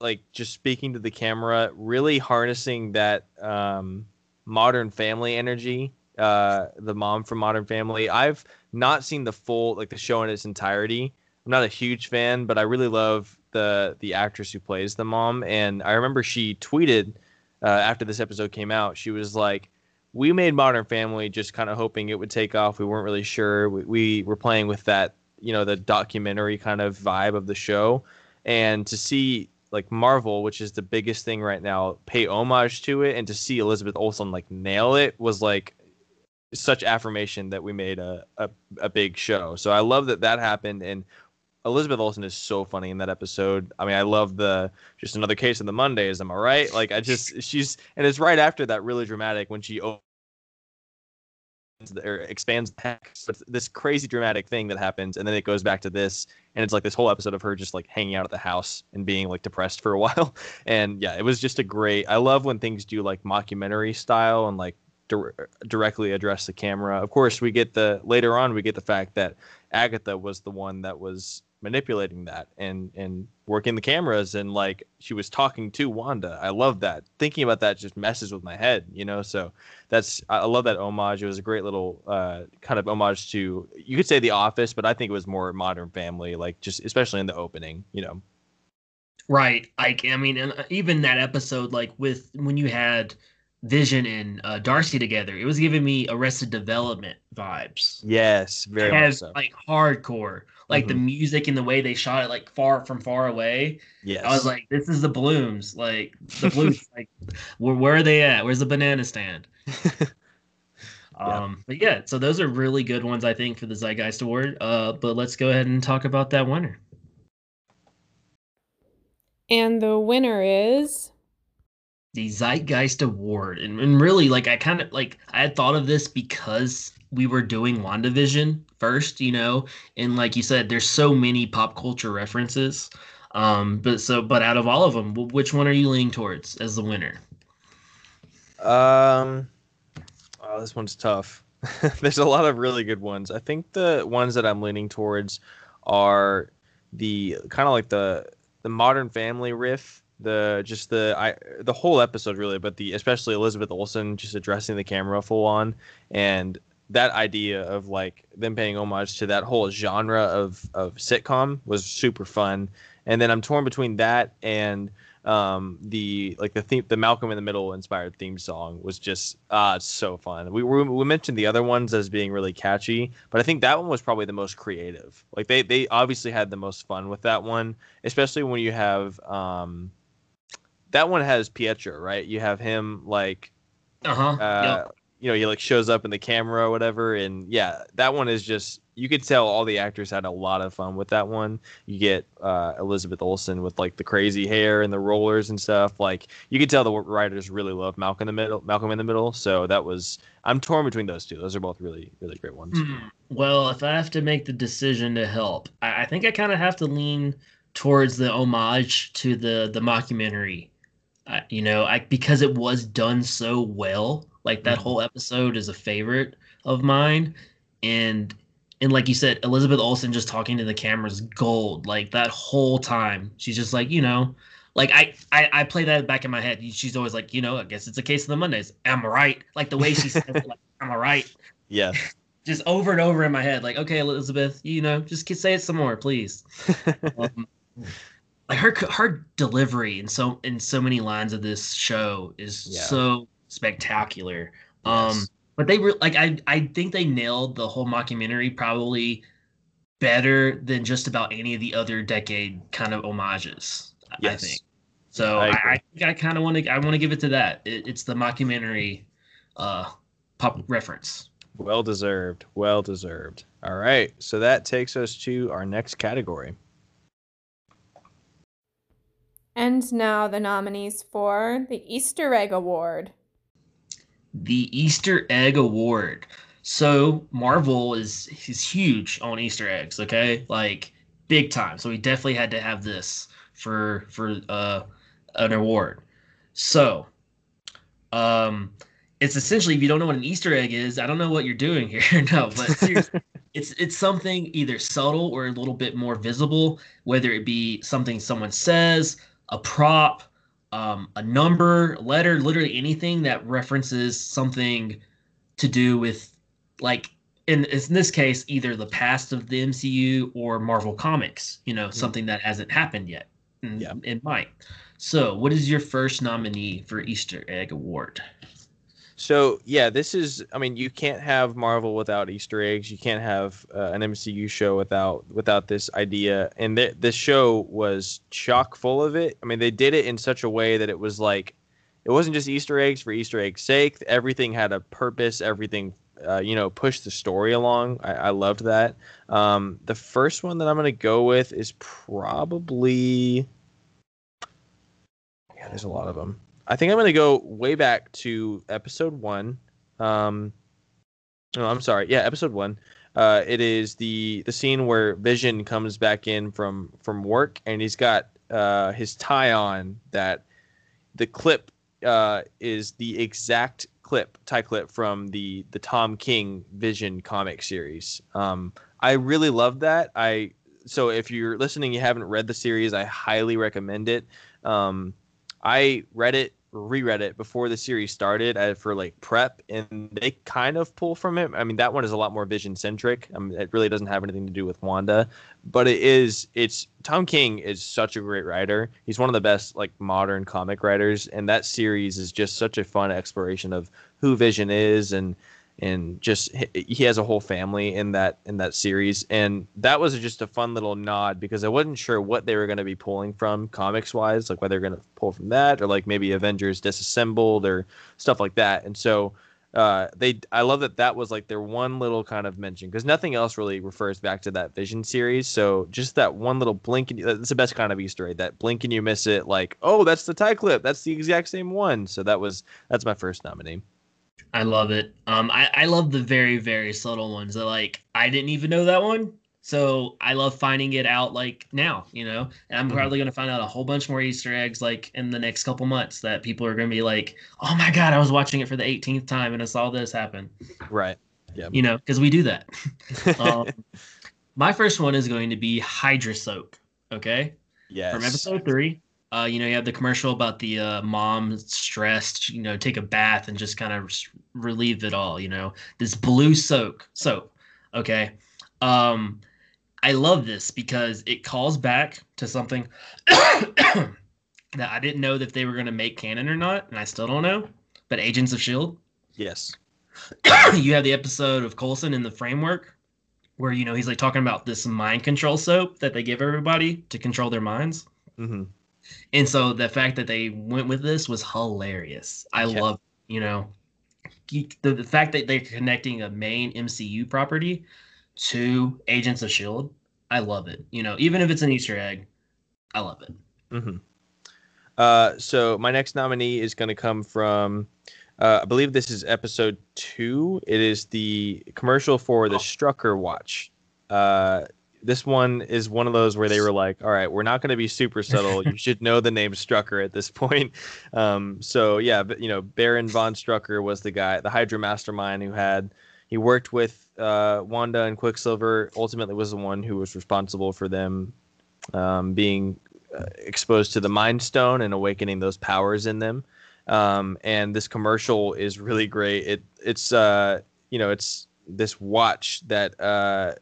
like just speaking to the camera, really harnessing that um, modern family energy. Uh, the mom from Modern Family. I've not seen the full like the show in its entirety. I'm not a huge fan, but I really love the the actress who plays the mom. And I remember she tweeted uh, after this episode came out, she was like, "We made Modern Family just kind of hoping it would take off. We weren't really sure. We, we were playing with that, you know, the documentary kind of vibe of the show, and to see like Marvel, which is the biggest thing right now, pay homage to it, and to see Elizabeth Olsen like nail it was like such affirmation that we made a, a, a big show. So I love that that happened and Elizabeth Olsen is so funny in that episode. I mean, I love the just another case of the Mondays. Am I right? Like, I just she's and it's right after that really dramatic when she o- or expands the. So it's this crazy dramatic thing that happens, and then it goes back to this, and it's like this whole episode of her just like hanging out at the house and being like depressed for a *laughs* while. And yeah, it was just a great. I love when things do like mockumentary style and like dir- directly address the camera. Of course, we get the later on we get the fact that Agatha was the one that was manipulating that and and working the cameras and like she was talking to Wanda. I love that. Thinking about that just messes with my head, you know. So that's I love that homage. It was a great little uh, kind of homage to you could say The Office, but I think it was more Modern Family, like just especially in the opening, you know. Right. Like I mean, uh, even that episode, like with when you had Vision and uh, Darcy together, it was giving me Arrested Development vibes. Yes, very It much has so. like hardcore, like the Mhm. music and the way they shot it, like far from far away. Yes. I was like, this is the Bluths. Like the *laughs* Bluths, like where, where are they at? Where's the banana stand? *laughs* Um, but yeah, so those are really good ones, I think, for the Zeitgeist Award. Uh, but let's go ahead and talk about that winner. And the winner is the Zeitgeist Award. And, and really, like, I kind of like, I had thought of this because we were doing WandaVision first, you know, and like you said, there's so many pop culture references. Um, but so, but out of all of them, which one are you leaning towards as the winner? Um, oh, this one's tough. *laughs* There's a lot of really good ones. I think the ones that I'm leaning towards are the kind of like the the Modern Family riff, the just the I the whole episode really, but the especially Elizabeth Olsen just addressing the camera full on and that idea of like them paying homage to that whole genre of of sitcom was super fun. And then I'm torn between that and um the like the theme the malcolm in the middle inspired theme song was just uh so fun we, we we mentioned the other ones as being really catchy but i think that one was probably the most creative like they they obviously had the most fun with that one especially when you have um that one has pietro right you have him like Uh-huh. uh Yep. you know he like shows up in the camera or whatever and yeah that one is just you could tell all the actors had a lot of fun with that one you get uh elizabeth olsen with like the crazy hair and the rollers and stuff like you could tell the writers really love malcolm in the middle malcolm in the middle so that was i'm torn between those two those are both really really great ones Hmm. Well, if I have to make the decision to help, I, I think I kind of have to lean towards the homage to the the mockumentary. I, you know, I because it was done so well. Like that Mhm. whole episode is a favorite of mine, and and like you said, Elizabeth Olsen just talking to the cameras gold. Like that whole time, she's just like, you know, like I, I I play that back in my head. She's always like, you know, I guess it's a case of the Mondays. Am I right? Like the way she says, it, like, *laughs* am I right? yeah *laughs* just over and over in my head, like, okay, Elizabeth, you know, just say it some more, please. *laughs* Um, like her her delivery in so in so many lines of this show is Yeah. so spectacular. Um, Yes. but they were like, I I think they nailed the whole mockumentary probably better than just about any of the other decade kind of homages. I- I think. So I I. I think I kind of want to I want to give it to that. It, it's the mockumentary uh pop reference. well deserved well deserved all right so that takes us to our next category and now the nominees for the Easter Egg Award. the Easter Egg Award. So Marvel is is huge on Easter eggs, okay? Like big time. So we definitely had to have this for for uh an award. So um it's essentially if you don't know what an Easter egg is, I don't know what you're doing here. *laughs* no, but seriously, *laughs* it's it's something either subtle or a little bit more visible, whether it be something someone says, a prop, um, a number, letter, literally anything that references something to do with, like, in, in this case, either the past of the MCU or Marvel Comics, you know, something that hasn't happened yet. And Yeah. It might. So, what is your first nominee for Easter Egg Award? So yeah, this is. I mean, you can't have Marvel without Easter eggs. You can't have uh, an MCU show without without this idea. And th- this show was chock full of it. I mean, they did it in such a way that it was like, it wasn't just Easter eggs for Easter eggs' sake. Everything had a purpose. Everything, uh, you know, pushed the story along. I, I loved that. Um, the first one that I'm gonna go with is probably. Yeah, there's a lot of them. I think I'm gonna go way back to episode one. Um, Oh, I'm sorry. Yeah, episode one. Uh, it is the the scene where Vision comes back in from from work, and he's got uh, his tie on. That the clip uh, is the exact clip tie clip from the the Tom King Vision comic series. Um, I really love that. I so if you're listening, you haven't read the series, I highly recommend it. Um, I read it reread it before the series started uh, for like prep and they kind of pull from it. I mean that one is a lot more vision centric I mean, it really doesn't have anything to do with wanda but it is it's tom king is such a great writer. He's one of the best like modern comic writers and that series is just such a fun exploration of who vision is and and just he has a whole family in that in that series. And that was just a fun little nod because i wasn't sure what they were going to be pulling from comics wise like whether they're going to pull from that or like maybe avengers disassembled or stuff like that. And so uh, they i love that that was like their one little kind of mention because nothing else really refers back to that vision series. So just that one little blink and that's the best kind of easter egg that blink and you miss it like oh that's the tie clip. That's the exact same one. So that was that's my first nominee I love it. Um, I, I love the very, very subtle ones that like I didn't even know that one. So I love finding it out like now, you know, and I'm mm-hmm. probably going to find out a whole bunch more Easter eggs like in the next couple months that people are going to be like, oh my God, I was watching it for the 18th time and I saw this happen. Right. Yeah. You know, because we do that. *laughs* um, my first one is going to be Hydra Soak. Okay. Yes. From episode three. Uh, you know, you have the commercial about the uh, mom stressed, you know, take a bath and just kind of relieve it all. You know, this blue soak soap. Okay, um, I love this because it calls back to something *coughs* that I didn't know that they were going to make canon or not, and I still don't know. But Agents of Shield. Yes. *coughs* you have the episode of Coulson in the framework where you know he's like talking about this mind control soap that they give everybody to control their minds. Mm-hmm. And so the fact that they went with this was hilarious. I yeah. love, you know, the, the fact that they're connecting a main MCU property to Agents of Shield. I love it. You know, even if it's an Easter egg, I love it. Mm-hmm. Uh, so my next nominee is going to come from, uh, I believe this is episode two. It is the commercial for the. Strucker watch. Uh, this one is one of those where they were like, all right, we're not going to be super *laughs* subtle. you should know the name Strucker at this point. Um, so yeah, but you know, Baron von Strucker was the guy, the Hydra mastermind who had he worked with uh, Wanda and Quicksilver. Ultimately, was the one who was responsible for them um, being uh, exposed to the Mind Stone and awakening those powers in them. Um, and this commercial is really great. It it's uh, you know it's this watch that uh,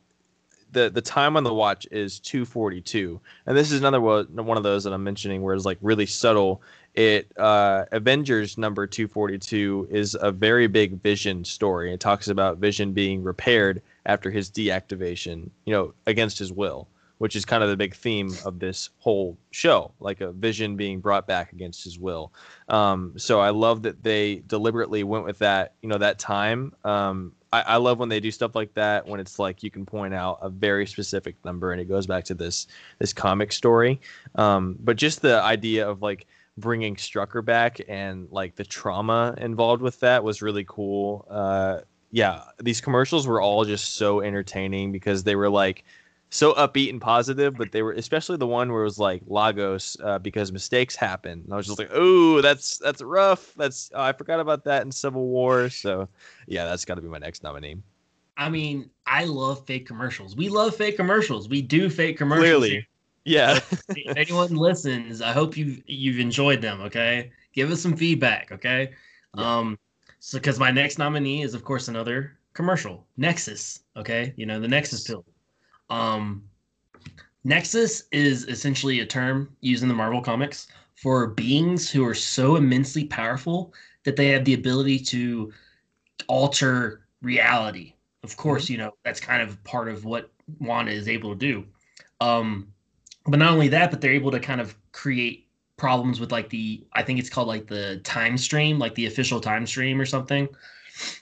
the the time on the watch is 242 and this is another one, of those that i'm mentioning where it's like really subtle. It uh, avengers number 242 is a very big vision story. It talks about vision being repaired after his deactivation you know against his will which is kind of the big theme of this whole show like a vision being brought back against his will. Um, so i love that they deliberately went with that you know that time. Um, I, I love when they do stuff like that when it's like you can point out a very specific number and it goes back to this this comic story. Um, but just the idea of like bringing Strucker back and like the trauma involved with that was really cool. Uh, yeah, these commercials were all just so entertaining because they were like so upbeat and positive, but they were especially the one where it was like Lagos uh, because mistakes happen. And I was just like, oh, that's that's rough. That's oh, I forgot about that in Civil War. So yeah, that's got to be my next nominee. I mean, I love fake commercials. We love fake commercials. We do fake commercials. Clearly, yeah. if anyone listens, I hope you you've enjoyed them. Okay, give us some feedback. Okay, yeah. um, so because my next nominee is of course another commercial, Nexus. Okay, you know the Nexus pill um, Nexus is essentially a term used in the Marvel comics for beings who are so immensely powerful that they have the ability to alter reality. Of course, mm-hmm. you know, that's kind of part of what Wanda is able to do. Um, but not only that, but they're able to kind of create problems with like the I think it's called like the time stream, like the official time stream or something.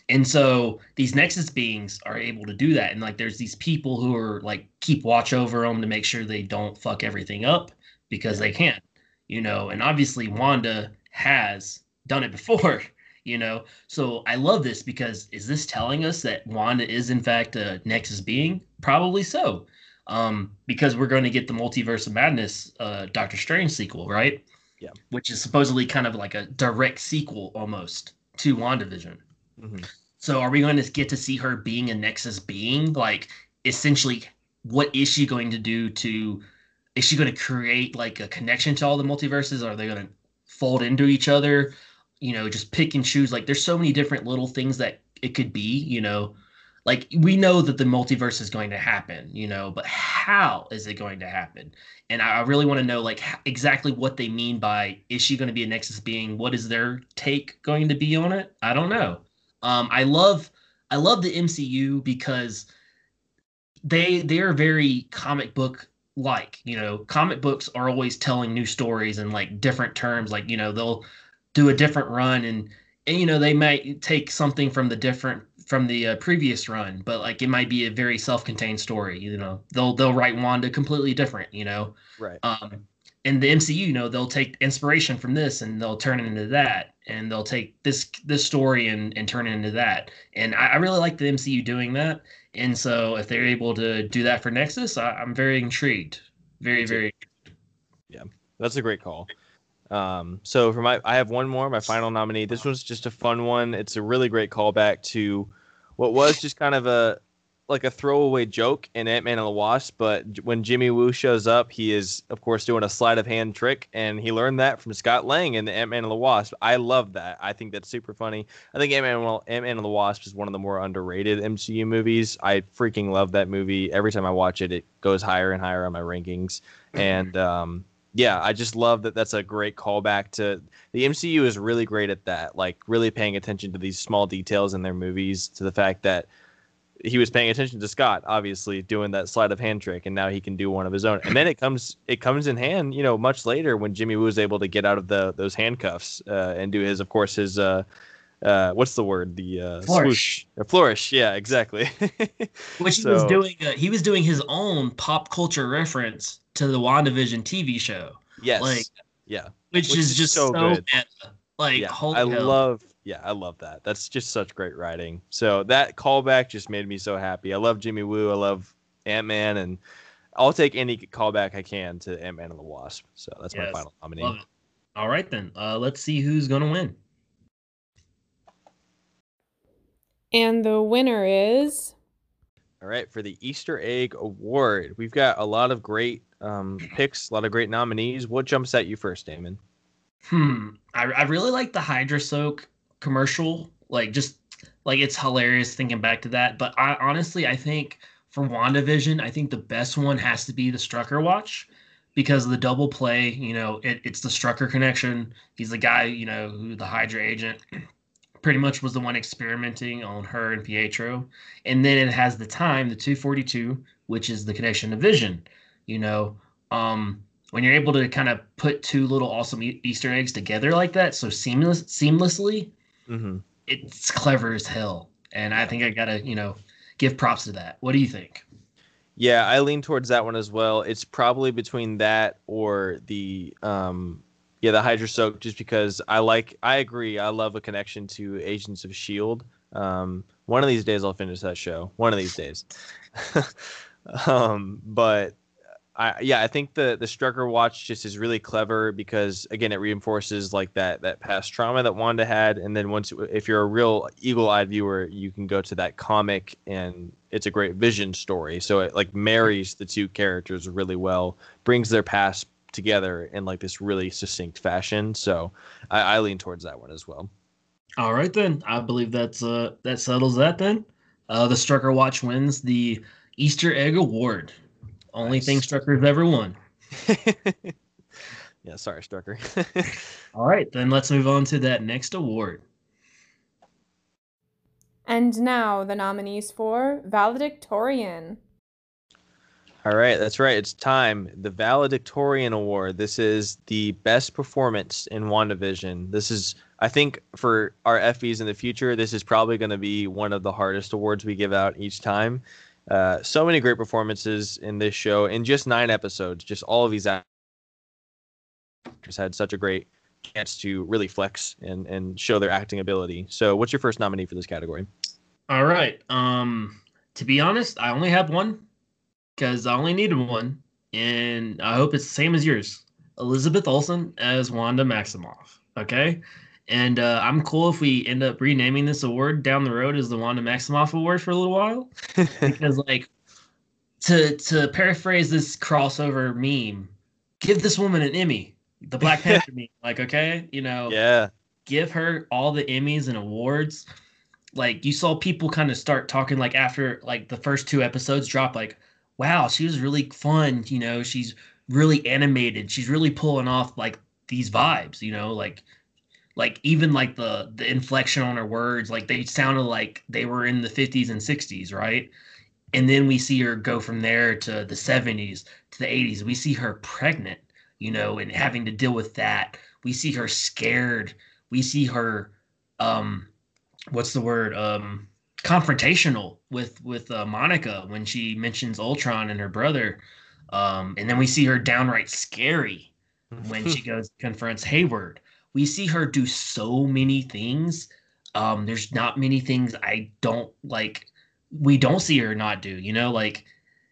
And so these Nexus beings are able to do that. And like there's these people who are like keep watch over them to make sure they don't fuck everything up because they can't, you know. And obviously Wanda has done it *laughs* before, you know. So I love this because is this telling us that Wanda is in fact a Nexus being? Probably so, um, because we're going to get the Multiverse of Madness uh, Doctor Strange sequel, right? Yeah. Which is supposedly kind of like a direct sequel almost to WandaVision. Mhm. So are we going to get to see her being a Nexus being? Like essentially, what is she going to do to? Is she going to create like a connection to all the multiverses? Are they going to fold into each other? You know, just pick and choose. Like there's so many different little things that it could be. You know, like we know that the multiverse is going to happen. You know, but how is it going to happen? And I really want to know like exactly what they mean by is she going to be a Nexus being? What is their take going to be on it? I don't know. Um, I love I love the MCU because they they are very comic book like. You know, comic books are always telling new stories in like different terms. Like you know they'll do a different run and and you know they might take something from the different from the uh, previous run, but like it might be a very self-contained story. You know, they'll they'll write Wanda completely different. You know, Right. um, in the MCU, you know, they'll take inspiration from this and they'll turn it into that, and they'll take this this story and and turn it into that. And I, I really like the MCU doing that. And so, if they're able to do that for Nexus, I, I'm very intrigued. Very, very. Yeah. That's a great call. Um, so for my, I have one more, my final nominee. This one's just a fun one. It's a really great callback to what was just kind of a like a throwaway joke in Ant Man and the Wasp. But when Jimmy Woo shows up, he is of course doing a sleight of hand trick, and he learned that from Scott Lang in the Ant Man and the Wasp. I love that. I think that's super funny. I think Ant Man and the Wasp is one of the more underrated MCU movies. I freaking love that movie. Every time I watch it, it goes higher and higher on my rankings. And *clears throat* um, yeah, I just love that. That's a great callback to the MCU is really great at that, like really paying attention to these small details in their movies. To the fact that he was paying attention to Scott, obviously doing that sleight of hand trick, and now he can do one of his own. And then it comes it comes in hand, you know, much later when Jimmy Woo is able to get out of the those handcuffs uh, and do his, of course, his. Uh, uh, what's the word? The uh, Flourish. swoosh. A flourish. Yeah, exactly. *laughs* Which he was doing. Uh, he was doing his own pop culture reference to the WandaVision TV show, yes. Like, yeah. which, Which is, is just so so, good. meta. Like, yeah, holy I hell. love yeah, I love that. That's just such great writing. So that callback just made me so happy. I love Jimmy Woo. I love Ant Man, and I'll take any callback I can to Ant Man and the Wasp. So that's my final nominee. Love it. All right then. Uh, let's see who's gonna win. And the winner is All right, for the Easter Egg Award, we've got a lot of great um, picks, a lot of great nominees. What jumps at you first, Damon? Hmm. I, I really like the Hydra Soak commercial. Like just like it's hilarious thinking back to that. But I honestly I think for WandaVision, I think the best one has to be the Strucker watch because of the double play, you know, it, it's the Strucker connection. He's the guy, you know, who the Hydra agent *clears throat* pretty much was the one experimenting on her and Pietro. And then it has the time, the 242, which is the connection to Vision. You know, um, when you're able to kind of put two little awesome Easter eggs together like that, so seamless, seamlessly, Mm-hmm. it's clever as hell. And I think I gotta, you know, give props to that. What do you think? Yeah, I lean towards that one as well. It's probably between that or the um yeah, the Hydra Soak just because I like I agree. I love a connection to Agents of Shield. Um one of these days I'll finish that show. One of these days. *laughs* um but I yeah, I think the the Strucker watch just is really clever because again it reinforces like that that past trauma that Wanda had and then once if you're a real eagle-eyed viewer, you can go to that comic and it's a great vision story. So it like marries the two characters really well, brings their past together in like this really succinct fashion. So I, I lean towards that one as well. All right then. I believe that's uh that settles that then. Uh the Strucker Watch wins the Easter Egg Award. Only thing Nice. Strucker's ever won. *laughs* yeah, sorry, Strucker. *laughs* All right, then let's move on to that next award. and now the nominees for valedictorian. All right, that's right. It's time. The Valedictorian Award. This is the best performance in WandaVision. This is, I think, for our Effies in the future, this is probably going to be one of the hardest awards we give out each time. Uh, so many great performances in this show in just nine episodes. Just all of these actors had such a great chance to really flex and and show their acting ability. So, what's your first nominee for this category? All right. Um, to be honest, I only have one because I only needed one, and I hope it's the same as yours. Elizabeth Olsen as Wanda Maximoff. Okay. And uh, I'm cool if we end up renaming this award down the road as the Wanda Maximoff Award for a little while, *laughs* because like to to paraphrase this crossover meme, give this woman an Emmy, the Black *laughs* Panther meme. Like, okay, you know, yeah, give her all the Emmys and awards. Like you saw people kind of start talking like after like the first two episodes drop, like, wow, she was really fun. You know, she's really animated. She's really pulling off like these vibes. You know, like like even like the the inflection on her words, like they sounded like they were in the 50s and 60s, right? And then we see her go from there to the 70s to the 80s. We see her pregnant, you know, and having to deal with that. We see her scared. We see her um what's the word? Um confrontational with with uh, Monica when she mentions Ultron and her brother. Um and then we see her downright scary when she *laughs* goes confronts Hayward. We see her do so many things. Um there's not many things I don't like we don't see her not do, you know, like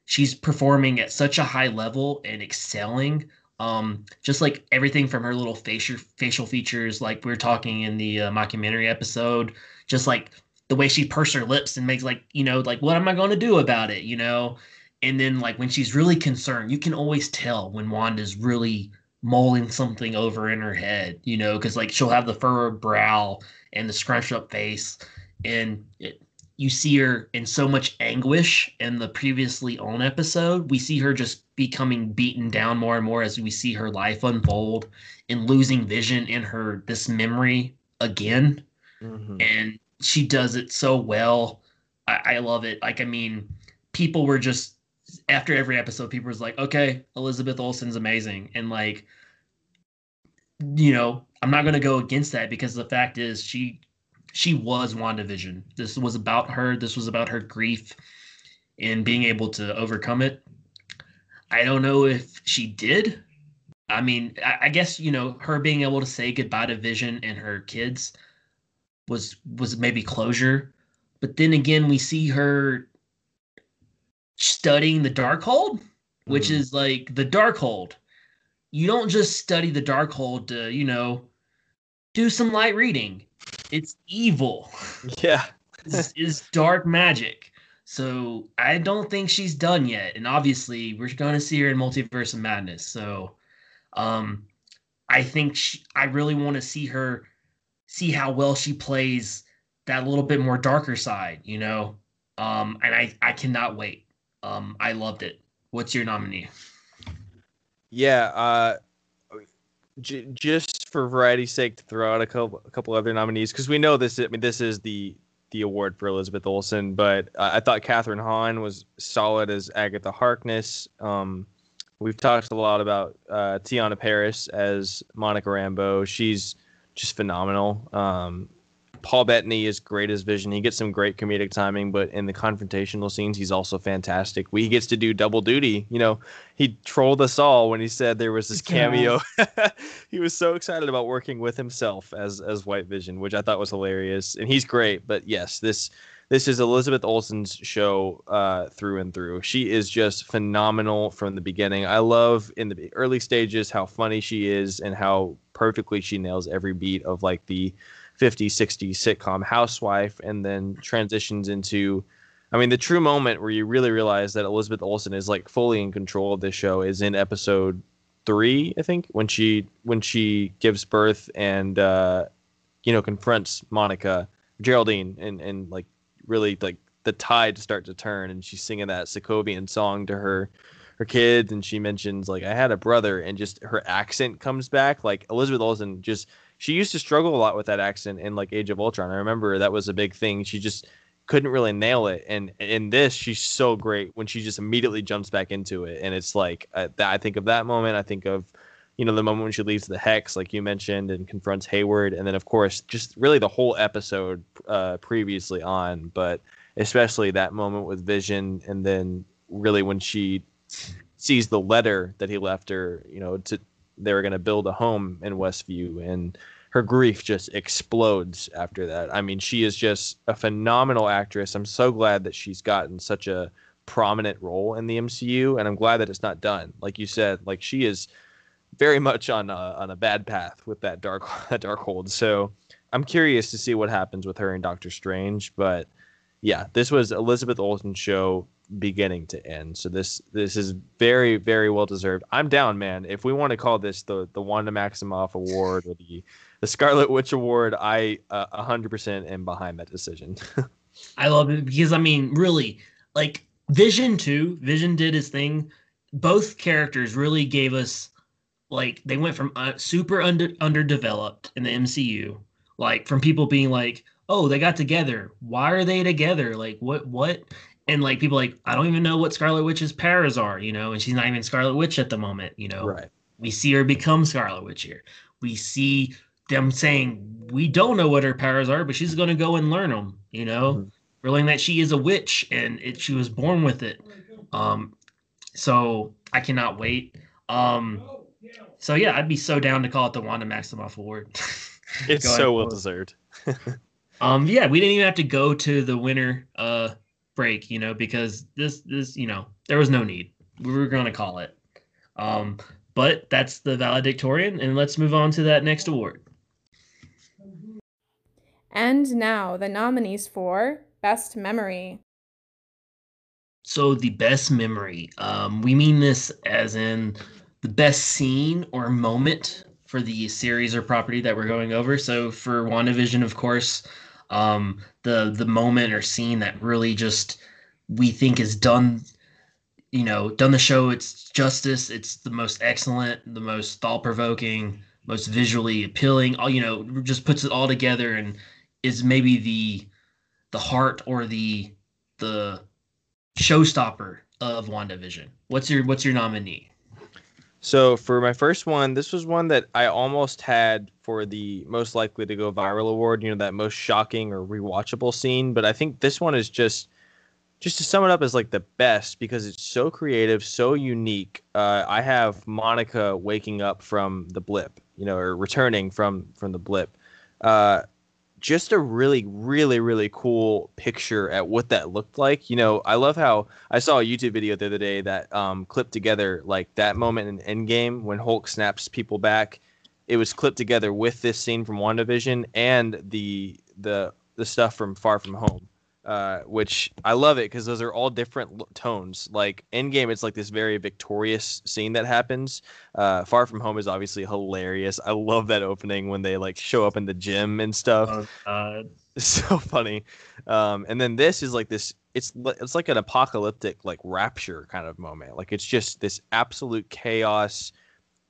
she's performing at such a high level and excelling um just like everything from her little facial facial features like we are talking in the uh, mockumentary episode just like the way she purses her lips and makes like you know like what am i going to do about it you know and then like when she's really concerned you can always tell when wanda's really mulling something over in her head you know because like she'll have the furrowed brow and the scrunched up face and it, you see her in so much anguish in the previously on episode. We see her just becoming beaten down more and more as we see her life unfold and losing vision in her this memory again. Mm-hmm. And she does it so well. I, I love it. Like, I mean, people were just after every episode, people was like, okay, Elizabeth Olsen's amazing. And like, you know, I'm not gonna go against that because the fact is she she was WandaVision. This was about her. This was about her grief and being able to overcome it. I don't know if she did. I mean, I, I guess you know her being able to say goodbye to Vision and her kids was was maybe closure. But then again, we see her studying the Darkhold, which mm. is like the Darkhold. You don't just study the Darkhold to, you know, do some light reading it's evil. *laughs* Yeah. is dark magic. So I don't think she's done yet. And obviously, we're going to see her in Multiverse of Madness. So um, I think she, I really want to see her see how well she plays that little bit more darker side, you know? Um, and I, I cannot wait. Um, I loved it. What's your nominee? Yeah, uh, j- just for variety's sake, to throw out a couple a couple other nominees because we know this. I mean, this is the the award for Elizabeth Olsen, but uh, I thought Kathryn Hahn was solid as Agatha Harkness. Um, we've talked a lot about uh, Teyonah Parris as Monica Rambeau. She's just phenomenal. Um, Paul Bettany is great as Vision. He gets some great comedic timing, but in the confrontational scenes, he's also fantastic. He gets to do double duty. You know, he trolled us all when he said there was this cameo. *laughs* he was so excited about working with himself as as White Vision, which I thought was hilarious. And he's great. But yes, this this is Elizabeth Olsen's show uh, through and through. She is just phenomenal from the beginning. I love in the early stages how funny she is and how perfectly she nails every beat of like the 50, 60 sitcom housewife and then transitions into I mean the true moment where you really realize that Elizabeth Olsen is like fully in control of this show is in episode 3, I think, when she when she gives birth and uh you know confronts Monica Geraldine and and like really like the tide start to turn and she's singing that Sokovian song to her her kids and she mentions like I had a brother and just her accent comes back. Like Elizabeth Olsen just she used to struggle a lot with that accent in like Age of Ultron. I remember that was a big thing. She just couldn't really nail it, and in this, she's so great when she just immediately jumps back into it. And it's like uh, I think of that moment. I think of you know the moment when she leaves the hex, like you mentioned, and confronts Hayward, and then of course just really the whole episode uh, previously on, but especially that moment with Vision, and then really when she sees the letter that he left her, you know, to they were going to build a home in Westview, and her grief just explodes after that. I mean, she is just a phenomenal actress. I'm so glad that she's gotten such a prominent role in the MCU, and I'm glad that it's not done. Like you said, like she is very much on a, on a bad path with that dark *laughs* that Darkhold. So I'm curious to see what happens with her and Doctor Strange. But yeah, this was Elizabeth Olsen show beginning to end. So this this is very very well deserved. I'm down, man. If we want to call this the the Wanda Maximoff Award or the the Scarlet Witch Award, I uh, 100% am behind that decision. *laughs* I love it because I mean, really, like Vision too. Vision did his thing. Both characters really gave us like they went from uh, super under underdeveloped in the MCU, like from people being like, "Oh, they got together. Why are they together? Like what what?" And like people like, "I don't even know what Scarlet Witch's powers are," you know, and she's not even Scarlet Witch at the moment, you know. right. We see her become Scarlet Witch here. We see them saying, "We don't know what her powers are, but she's going to go and learn them," you know. Mhm. Realizing that she is a witch and it, she was born with it. Um, so I cannot wait. Um, so yeah, I'd be so down to call it the Wanda Maximoff Award. *laughs* It's so well deserved. *laughs* Um, yeah, we didn't even have to go to the winner. uh break, you know, because this this you know there was no need. We were gonna call it. Um, but that's the valedictorian, and let's move on to that next award. And now the nominees for Best Memory. So the best memory, um, we mean this as in the best scene or moment for the series or property that we're going over. So for WandaVision, of course, um, the the moment or scene that really just we think is done, you know, done the show its justice. It's the most excellent, the most thought provoking, most visually appealing. All you know, just puts it all together and is maybe the the heart or the the showstopper of WandaVision. What's your what's your nominee? So for my first one, this was one that I almost had for the most likely to go viral award. You know, that most shocking or rewatchable scene. But I think this one is just, just to sum it up, as like the best because it's so creative, so unique. Uh, I have Monica waking up from the blip, you know, or returning from from the blip. Uh, just a really, really, really cool picture at what that looked like. You know, I love how I saw a YouTube video the other day that um, clipped together like that moment in Endgame when Hulk snaps people back. It was clipped together with this scene from WandaVision and the the the stuff from Far From Home, uh, which I love it because those are all different l- tones. Like Endgame, it's like this very victorious scene that happens. Uh, Far From Home is obviously hilarious. I love that opening when they like show up in the gym and stuff. *laughs* It's so funny. Um, and then this is like this. It's it's like an apocalyptic like rapture kind of moment. Like it's just this absolute chaos,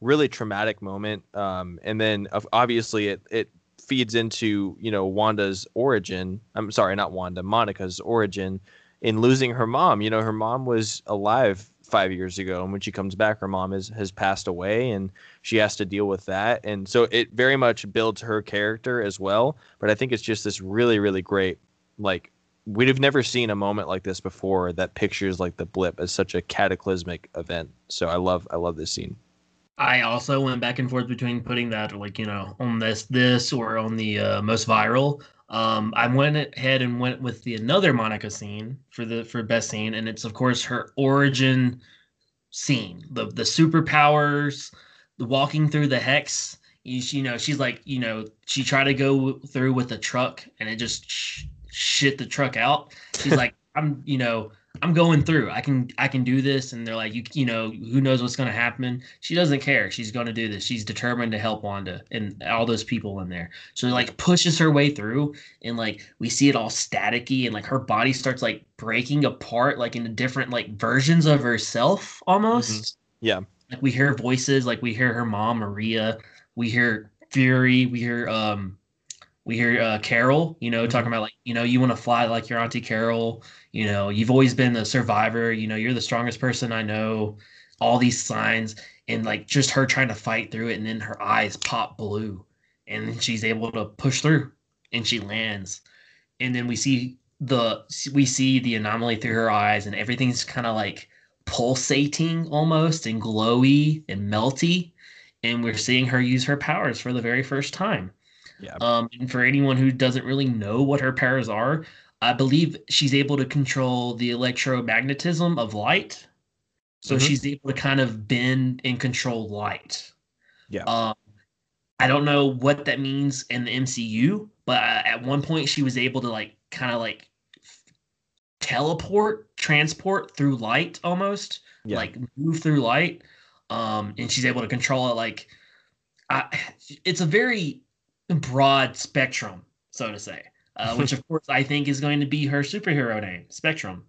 really traumatic moment. Um, and then obviously it it feeds into you know Wanda's origin. I'm sorry, not Wanda, Monica's origin in losing her mom. You know, her mom was alive five years ago, and when she comes back, her mom is has passed away, and she has to deal with that. And so it very much builds her character as well. But I think it's just this really, really great, like we'd have never seen a moment like this before that pictures like the blip as such a cataclysmic event. So I love, I love this scene. I also went back and forth between putting that like you know on this this or on the uh, most viral. Um, I went ahead and went with the another Monica scene for the for best scene, and it's of course her origin scene, the the superpowers, the walking through the hex. You, you know, she's like, you know, she tried to go through with the truck, and it just sh- shit the truck out. She's like, *laughs* I'm, you know, I'm going through. I can I can do this. And they're like, you you know, who knows what's gonna happen? She doesn't care. She's gonna do this. She's determined to help Wanda and all those people in there. So like pushes her way through and like we see it all staticky and like her body starts like breaking apart like into different like versions of herself almost. Yeah. Like we hear voices, like we hear her mom, Maria, we hear Fury, we hear um we hear uh, Carol, you know, talking about like, you know, you want to fly like your auntie Carol, you know, you've always been the survivor, you know, you're the strongest person I know, all these signs, and like just her trying to fight through it, and then her eyes pop blue, and she's able to push through, and she lands, and then we see the we see the anomaly through her eyes, and everything's kind of like pulsating almost and glowy and melty, and we're seeing her use her powers for the very first time. Yeah. Um, and for anyone who doesn't really know what her powers are, I believe she's able to control the electromagnetism of light. So Mhm. she's able to kind of bend and control light. Yeah. Um, I don't know what that means in the MCU, but uh, at one point she was able to like kind of like teleport, transport through light almost, Yeah. like move through light. Um, and she's able to control it like I, it's a very broad spectrum, so to say. Uh, which *laughs* of course I think is going to be her superhero name, Spectrum.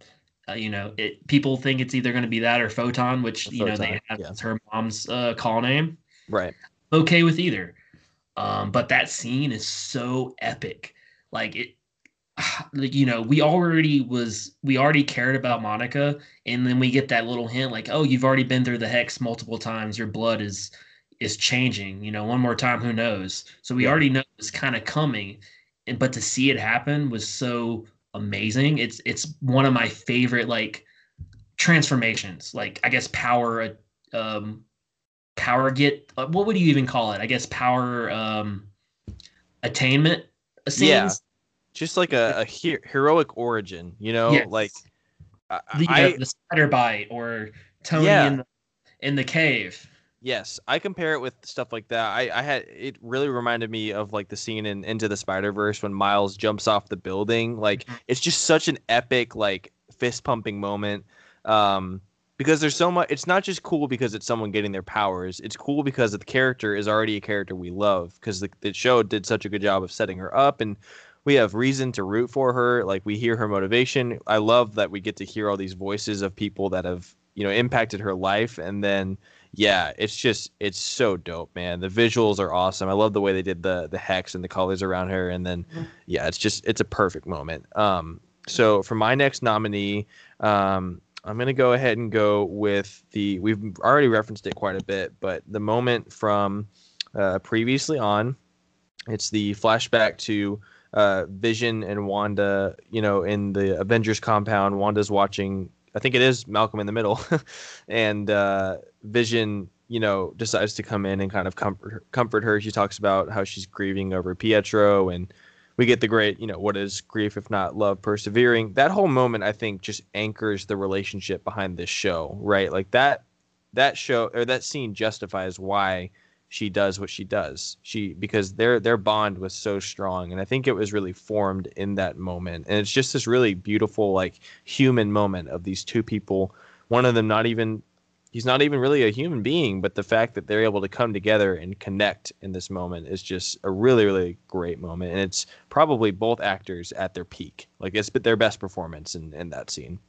Uh, you know, it people think it's either going to be that or Photon, which you know they have yeah. as her mom's uh, call name right. okay with either. Um, but that scene is so epic. Like it *sighs* like you know, we already was we already cared about Monica, and then we get that little hint like, oh, you've already been through the hex multiple times, your blood is is changing, you know, one more time, who knows? So we already know it's kind of coming. And but to see it happen was so amazing. It's it's one of my favorite like transformations, like I guess power um power get uh, what would you even call it i guess power um attainment scenes Yeah. Just like a, a he- heroic origin, you know, Yes. like I, the, I the spider bite or tony Yeah. in the in the cave Yes, I compare it with stuff like that. I, I had it really reminded me of like the scene in Into the Spider Verse when Miles jumps off the building. Like Mhm. it's just such an epic like fist pumping moment. Um, because there's so much. It's not just cool because it's someone getting their powers. It's cool because the character is already a character we love. Because the, the show did such a good job of setting her up, and we have reason to root for her. Like we hear her motivation. I love that we get to hear all these voices of people that have you know impacted her life, and then yeah, it's just it's so dope, man. The visuals are awesome. I love the way they did the the hex and the colors around her, and then Mhm. yeah, it's just it's a perfect moment. Um, so for my next nominee, um, I'm gonna go ahead and go with the we've already referenced it quite a bit, but the moment from uh, previously on, it's the flashback to uh, Vision and Wanda, you know, in the Avengers compound. Wanda's watching, I think it is Malcolm in the Middle, *laughs* and uh, Vision, you know, decides to come in and kind of comfort her, comfort her. She talks about how she's grieving over Pietro, and we get the great, you know, what is grief if not love persevering. That whole moment, I think, just anchors the relationship behind this show, right? Like that, that show or that scene justifies why she does what she does. She because their their bond was so strong, and I think it was really formed in that moment. And it's just this really beautiful, like human moment of these two people. One of them not even he's not even really a human being, but the fact that they're able to come together and connect in this moment is just a really really great moment, and it's probably both actors at their peak. Like it's their best performance in in that scene.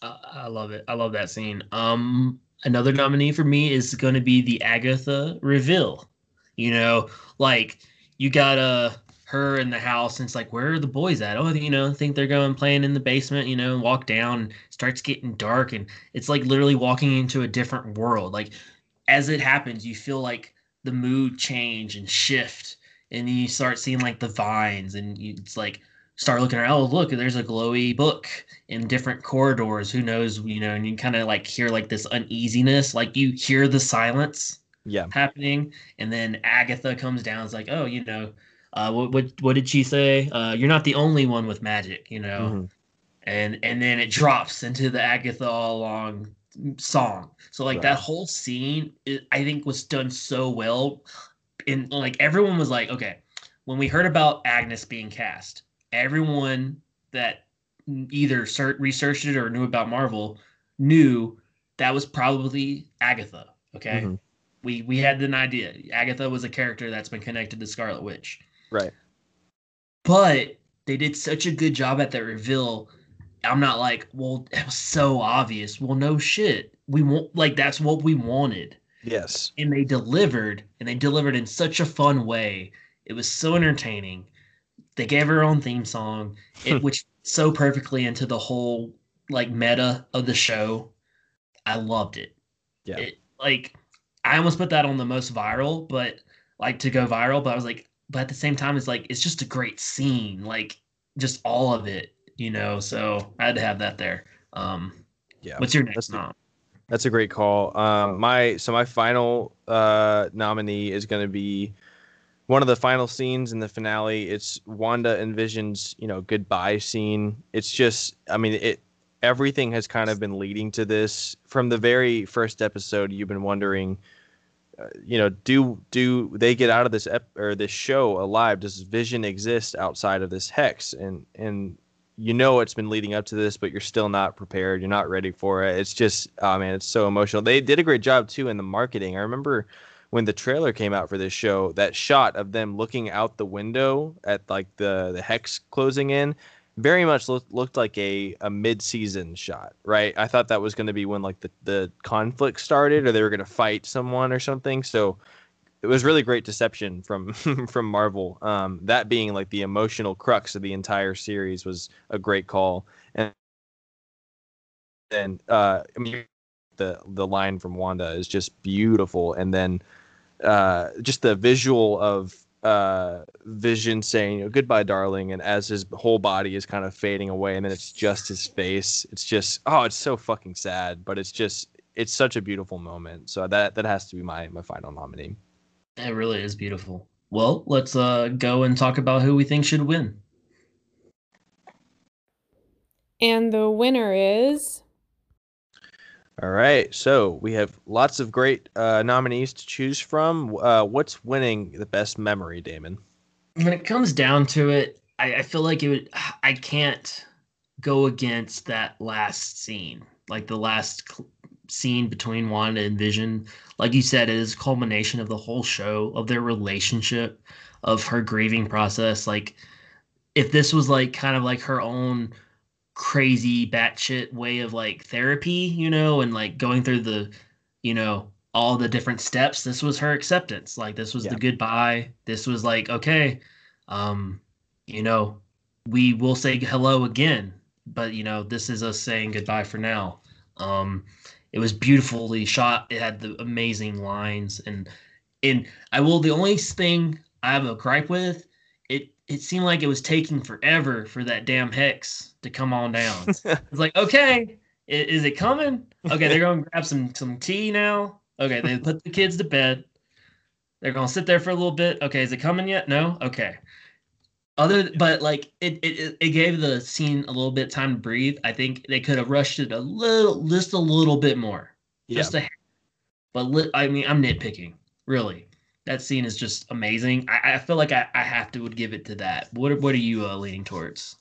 I love it. I love that scene. Um, another nominee for me is going to be the Agatha reveal. You know, like you got uh her in the house, and it's like, where are the boys at? Oh, you know, think they're going playing in the basement. You know, walk down, starts getting dark, and it's like literally walking into a different world. Like as it happens, you feel like the mood change and shift, and you start seeing like the vines, and you, it's like start looking around. Oh, look, there's a glowy book in different corridors. Who knows? You know, and you kind of like hear like this uneasiness, like you hear the silence Yeah, happening, and then Agatha comes down. It's like, oh, you know, uh, what what what did she say? Uh, you're not the only one with magic, you know. Mhm. And and then it drops into the Agatha all along song. So like Right. that whole scene, it, I think, was done so well, and like everyone was like, okay, when we heard about Agnes being cast, everyone that either researched it or knew about Marvel knew that was probably Agatha. Okay, Mhm. we we had an idea. Agatha was a character that's been connected to Scarlet Witch, right. but they did such a good job at that reveal. I'm not like, well, it was so obvious. Well, no shit. We want like that's what we wanted Yes. and they delivered and they delivered in such a fun way it was so entertaining they gave her own theme song *laughs* it, which so perfectly into the whole like meta of the show i loved it Yeah. it, like i almost put that on the most viral but like to go viral but i was like but at the same time it's like it's just a great scene like just all of it you know so i had to have that there um Yeah. what's your next nom That's a great call. Um, my so my final uh, nominee is going to be one of the final scenes in the finale. It's Wanda and Vision's you know goodbye scene. It's just I mean it. Everything has kind of been leading to this from the very first episode. You've been wondering, uh, you know, do do they get out of this ep- or this show alive? Does Vision exist outside of this hex? And and you know it's been leading up to this, but you're still not prepared. You're not ready for it. It's just, oh man, it's so emotional. They did a great job too in the marketing. I remember when the trailer came out for this show, that shot of them looking out the window at like the the hex closing in, very much looked looked like a a mid season shot, right? I thought that was going to be when like the the conflict started, or they were going to fight someone or something. So it was really great deception from *laughs* from Marvel. Um, that being like the emotional crux of the entire series was a great call. And then uh, I mean the the line from Wanda is just beautiful, and then uh, just the visual of uh, Vision saying you know, "Goodbye, darling," and as his whole body is kind of fading away, and then it's just his face. It's just oh, it's so fucking sad, but it's just it's such a beautiful moment. So that that has to be my my final nominee. It really is beautiful. Well, let's uh, go and talk about who we think should win. And the winner is. All right, so we have lots of great uh, nominees to choose from. Uh, what's winning the best memory, Damon? When it comes down to it, I, I feel like it would. I can't go against that last scene, like the last cl- scene between Wanda and Vision. Like you said, it is a culmination of the whole show, of their relationship, of her grieving process. Like, if this was like kind of like her own crazy batshit way of like therapy, you know, and like going through the, you know, all the different steps, this was her acceptance. Like, this was Yeah. the goodbye. This was like, okay, um, you know, we will say hello again, but you know, this is us saying goodbye for now. Um, it was beautifully shot. It had the amazing lines, and and I will. The only thing I have a gripe with it. Seemed like it was taking forever for that damn hex to come on down. *laughs* it's like, okay, is it coming? Okay, they're going to grab some some tea now. Okay, they put the kids to bed. They're going to sit there for a little bit. Okay, is it coming yet? No. Okay. Other, but like it, it, it gave the scene a little bit time to breathe. I think they could have rushed it a little, just a little bit more, just a. But li- I mean, I'm nitpicking. Really, that scene is just amazing. I, I feel like I, I have to would give it to that. What What are you uh, leaning towards?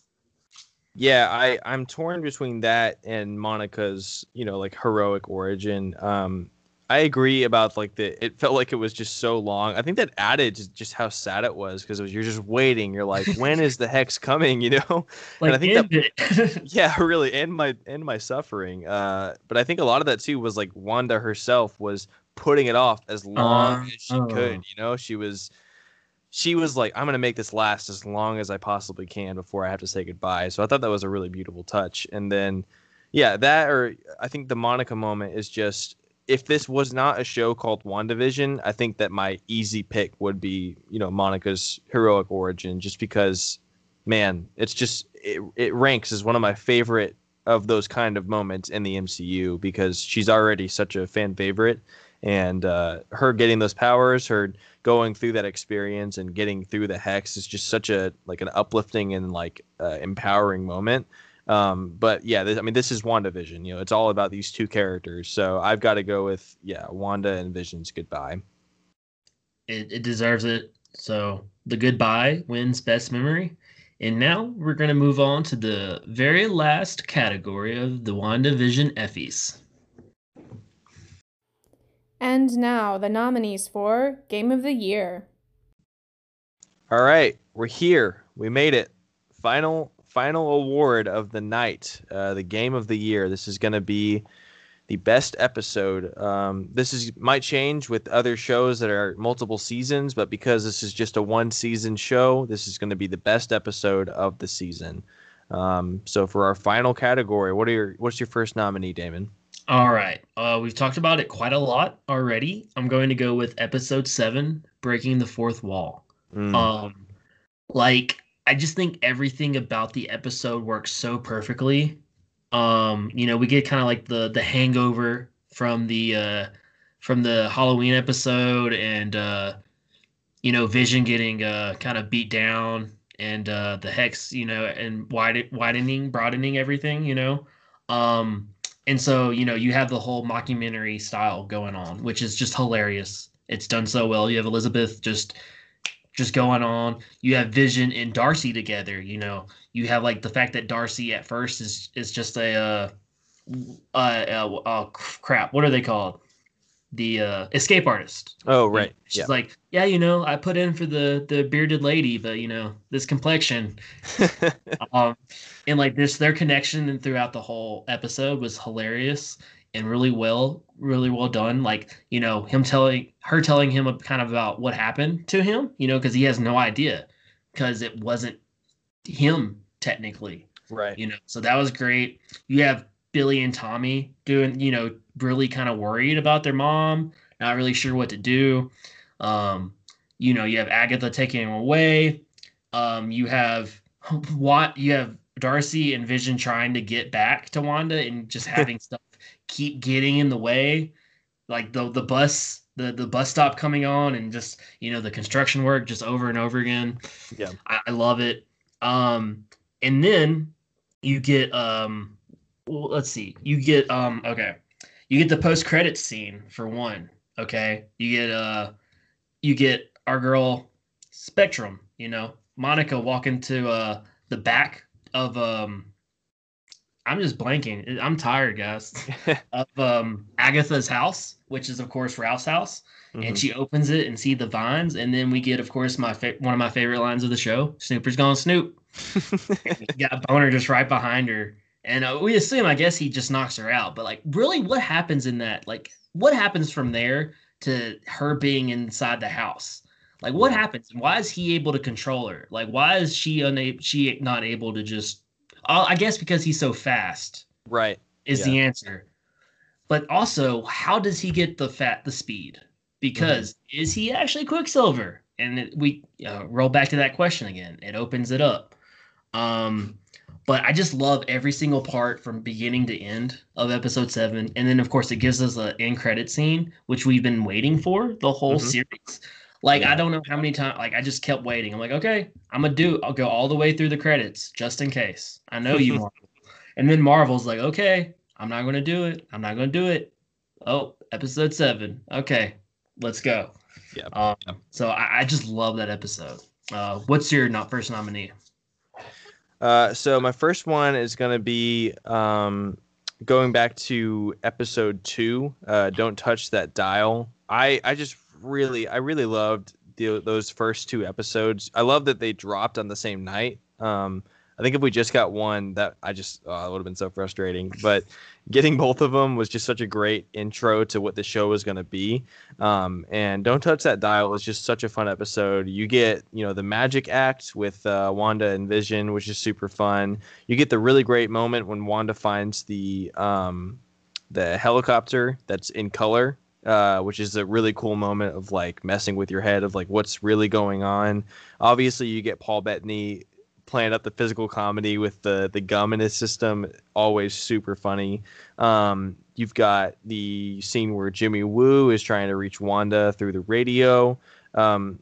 Yeah, I I'm torn between that and Monica's, you know, like heroic origin. Um I agree about like the it felt like it was just so long. I think that added to just how sad it was because it was you're just waiting. You're like, when is the hex coming, *laughs* you know? Like, I think that- *laughs* yeah, really, and my and my suffering. Uh but I think a lot of that too was like Wanda herself was putting it off as long Uh, as she oh. could, you know? She was she was like, I'm gonna make this last as long as I possibly can before I have to say goodbye. So I thought that was a really beautiful touch. And then, yeah, that or I think the Monica moment is just if this was not a show called WandaVision, I think that my easy pick would be, you know, Monica's heroic origin, just because, man, it's just it, it ranks as one of my favorite of those kind of moments in the MCU because she's already such a fan favorite, and uh, her getting those powers, her going through that experience and getting through the hex is just such a like an uplifting and like uh, empowering moment. Um, but yeah, this, I mean, this is WandaVision. You know, it's all about these two characters. So I've got to go with yeah, Wanda and Vision's goodbye. it, it deserves it. So the goodbye wins best memory. And now we're going to move on to the very last category of the WandaVision Effies. And now the nominees for Game of the Year. All right, we're here. We made it. Final final award of the night, uh, the game of the year. This is going to be the best episode. Um, this is might change with other shows that are multiple seasons, but because this is just a one season show, this is going to be the best episode of the season. Um, so for our final category, what are your what's your first nominee, Damon? All right. Uh, we've talked about it quite a lot already. I'm going to go with episode seven, Breaking the Fourth Wall. Mm, Um, like I just think everything about the episode works so perfectly. Um, you know, we get kind of like the the hangover from the uh, from the Halloween episode, and uh, you know, Vision getting uh, kind of beat down, and uh, the hex, you know, and widen, widening, broadening everything, you know. Um, and so you know, you have the whole mockumentary style going on, which is just hilarious. It's done so well. You have Elizabeth just just going on. You have Vision and Darcy together. You know, you have like the fact that Darcy at first is is just a uh, uh, uh, uh crap. What are they called? The uh, escape artist. Oh right. She's yeah. like, yeah, you know, I put in for the the bearded lady, but you know, this complexion. *laughs* um, and like this, their connection and throughout the whole episode was hilarious and really well, really well done. Like you know, him telling her telling him kind of about what happened to him. You know, because he has no idea because it wasn't him technically. right. You know, so that was great. You have Billy and Tommy doing, you know, really kind of worried about their mom, not really sure what to do. Um, you know, you have Agatha taking him away. Um, you have *laughs* what you have Darcy and Vision trying to get back to Wanda and just *laughs* having stuff keep getting in the way, like the the bus the the bus stop coming on and just you know the construction work just over and over again. Yeah. I, I love it. Um, and then you get um, well, let's see, you get um, okay, you get the post credit scene for one. Okay, you get uh, you get our girl Spectrum. You know, Monica walking to uh the back of um. I'm just blanking. I'm tired, guys. *laughs* of um Agatha's house, which is of course Ralph's house Mhm. and she opens it and see the vines and then we get of course my fa- one of my favorite lines of the show snooper's gonna snoop *laughs* got Bohner just right behind her and uh, we assume i guess he just knocks her out but like really what happens in that like what happens from there to her being inside the house like what happens and why is he able to control her like why is she unable she not able to just uh, i guess because he's so fast right. is the answer. But also, how does he get the fat, the speed? Because is he actually Quicksilver? And it, we uh, roll back to that question again. It opens it up. Um, but I just love every single part from beginning to end of episode seven, and then of course it gives us an end credit scene, which we've been waiting for the whole Mhm. series. Like Yeah. I don't know how many times. Like I just kept waiting. I'm like, okay, I'm gonna do. I'll go all the way through the credits just in case. I know you *laughs* want. And then Marvel's like, okay, I'm not to do it. I'm not to do it. Oh, episode seven. Okay, let's go. Yeah. Um, Yeah. So I, I just love that episode. Uh, what's your not first nominee? Uh, so my first one is gonna be um, going back to episode two. Uh, Don't touch that dial. I I just really I really loved the, those first two episodes. I love that they dropped on the same night. Um, I think if we just got one, that I just oh, it would have been so frustrating. But getting both of them was just such a great intro to what the show was going to be. Um, and Don't Touch That Dial was just such a fun episode. You get, you know, the magic act with uh, Wanda and Vision, which is super fun. You get the really great moment when Wanda finds the um, the helicopter that's in color, uh, which is a really cool moment of like messing with your head of like what's really going on. Obviously, you get Paul Bettany playing up the physical comedy with the the gum in his system, always super funny. Um, you've got the scene where Jimmy Woo is trying to reach Wanda through the radio. Um,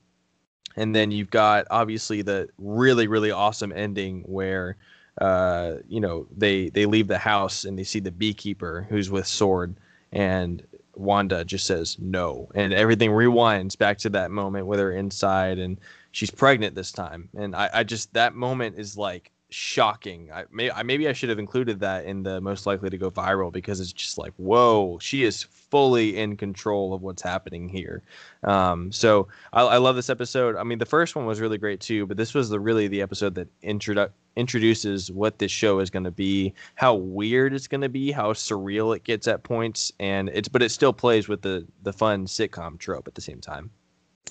and then you've got obviously the really really awesome ending where uh, you know they they leave the house and they see the beekeeper who's with sword and Wanda just says no and everything rewinds back to that moment with her inside and she's pregnant this time. And I, I just that moment is like shocking. I, may, I maybe I should have included that in the most likely to go viral because it's just like whoa she is fully in control of what's happening here. Um, so I, I love this episode. I mean the first one was really great too but this was the really the episode that introdu- introduces what this show is going to be how weird it's going to be how surreal it gets at points and it's but it still plays with the the fun sitcom trope at the same time.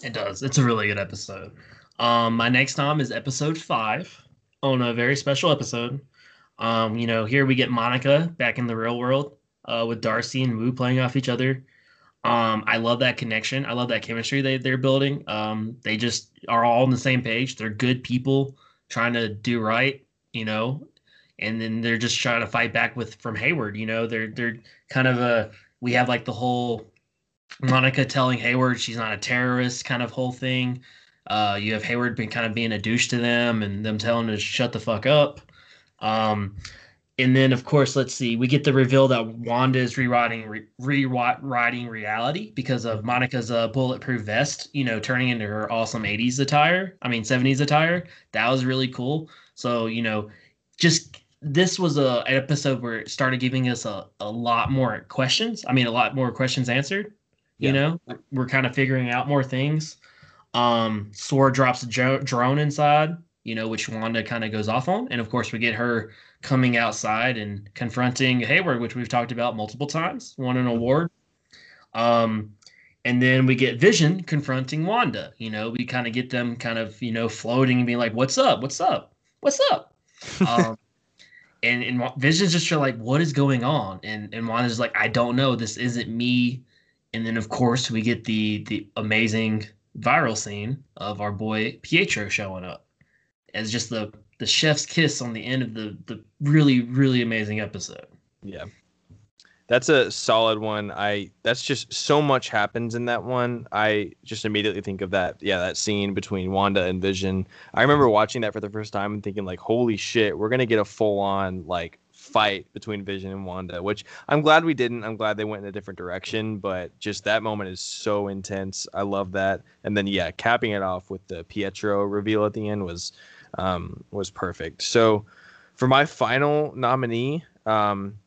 It does. It's a really good episode. Um, my next nom is episode five on a very special episode. Um, you know, here we get Monica back in the real world uh, with Darcy and Woo playing off each other. Um, I love that connection. I love that chemistry they, they're building. Um, they just are all on the same page. They're good people trying to do right, you know, and then they're just trying to fight back with from Hayward. You know, they're they're kind of a we have like the whole Monica telling Hayward she's not a terrorist kind of whole thing. Uh, you have Hayward being kind of being a douche to them and them telling her to shut the fuck up. Um, and then of course, let's see, we get the reveal that Wanda is rewriting re- rewriting reality because of Monica's uh, bulletproof vest, you know, turning into her awesome 80s attire. I mean 70s attire. That was really cool. So, you know, just this was a an episode where it started giving us a, a lot more questions. I mean, a lot more questions answered. You Yeah. know, we're kind of figuring out more things. Um, Sword drops a jo- drone inside, you know, which Wanda kind of goes off on, and of course we get her coming outside and confronting Hayward, which we've talked about multiple times, won an award. Um, and then we get Vision confronting Wanda. You know, we kind of get them kind of you know floating and being like, "What's up? What's up? What's up?" *laughs* um, and and Vision's just like, "What is going on?" And and Wanda's like, "I don't know. This isn't me." And then of course we get the the amazing viral scene of our boy Pietro showing up as just the the chef's kiss on the end of the the really really amazing episode. Yeah. That's a solid one. I that's just so much happens in that one. I just immediately think of that yeah, that scene between Wanda and Vision. I remember watching that for the first time and thinking like holy shit, we're going to get a full on like fight between Vision and Wanda, which I'm glad we didn't. I'm glad they went in a different direction, but just that moment is so intense. I love that. And then yeah, capping it off with the Pietro reveal at the end was um was perfect. So for my final nominee, um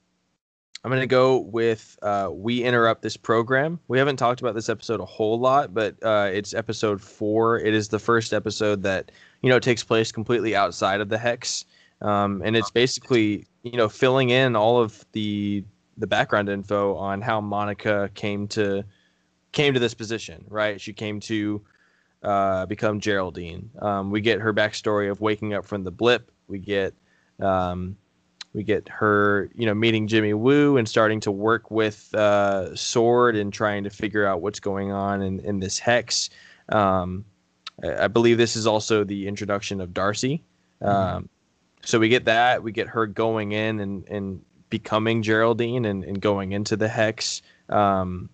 I'm going to go with uh, We Interrupt This Program. We haven't talked about this episode a whole lot, but uh, it's episode four. It is the first episode that, you know, takes place completely outside of the Hex. Um, and it's basically, you know, filling in all of the the background info on how Monica came to came to this position, right? She came to uh, become Geraldine. Um, we get her backstory of waking up from the blip. We get um, we get her, you know, meeting Jimmy Woo and starting to work with uh, Sword and trying to figure out what's going on in, in this hex. Um, I I believe this is also the introduction of Darcy. Um, so we get that. We get her going in and, and becoming Geraldine and, and going into the hex. Um,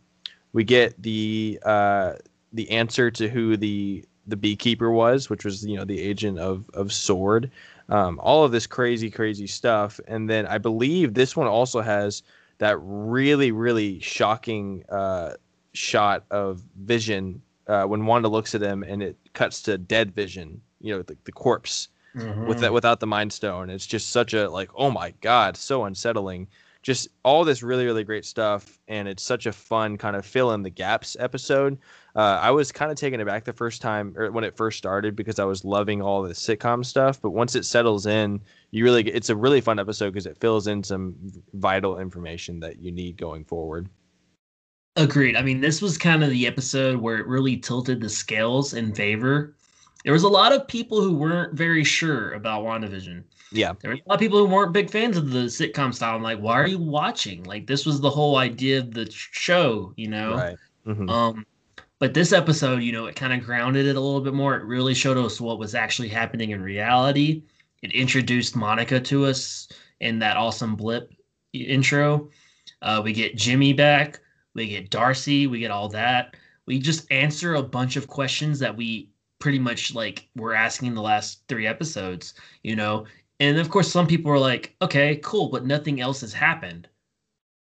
we get the uh, the answer to who the the beekeeper was, which was you know the agent of of Sword um, all of this crazy, crazy stuff. And then I believe this one also has that really, really shocking uh, shot of Vision uh, when Wanda looks at him and it cuts to dead Vision, you know, the, the corpse with that without the Mind Stone. It's just such a like, oh my god, so unsettling. Just all this really, really great stuff, and it's such a fun kind of fill in the gaps episode. Uh, I was kind of taken aback the first time or when it first started because I was loving all the sitcom stuff, but once it settles in, you really it's a really fun episode because it fills in some vital information that you need going forward. Agreed. I mean, this was kind of the episode where it really tilted the scales in favor. There was a lot of people who weren't very sure about WandaVision. Yeah, There were a lot of people who weren't big fans of the sitcom style. I'm like, why are you watching? Like, this was the whole idea of the show, you know? right. Mhm. Um, but this episode, you know, it kind of grounded it a little bit more. It really showed us what was actually happening in reality. It introduced Monica to us in that awesome blip intro. Uh, we get Jimmy back. We get Darcy. We get all that. We just answer a bunch of questions that we pretty much like we're asking the last three episodes, you know. And of course, some people are like, "Okay, cool," but nothing else has happened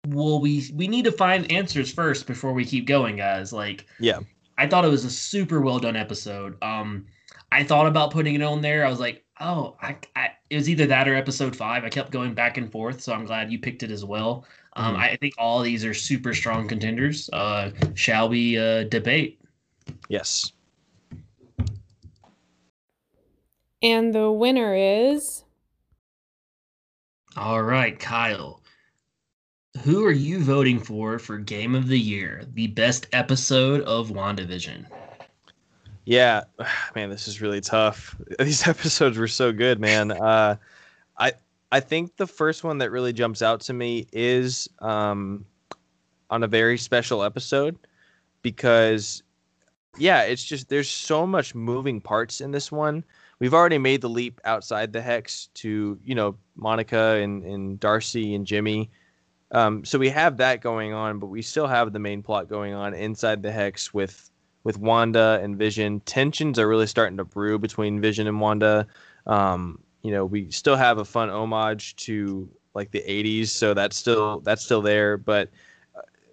well we we need to find answers first before we keep going guys like Yeah. i thought it was a super well done episode um i thought about putting it on there i was like oh I, I it was either that or episode five i kept going back and forth so i'm glad you picked it as well um Mhm. i think all these are super strong contenders uh shall we uh debate Yes. And the winner is all right kyle who are you voting for for game of the year the best episode of wandavision Yeah, *sighs* man, this is really tough. *laughs* These episodes were so good, man. *laughs* Uh, I I think the first one that really jumps out to me is um, on a very special episode because yeah, it's just there's so much moving parts in this one. We've already made the leap outside the hex to you know Monica and, and Darcy and Jimmy Um, so we have that going on, but we still have the main plot going on inside the hex with with Wanda and Vision. Tensions are really starting to brew between Vision and Wanda. Um, you know, we still have a fun homage to like the 80s, so that's still that's still there, but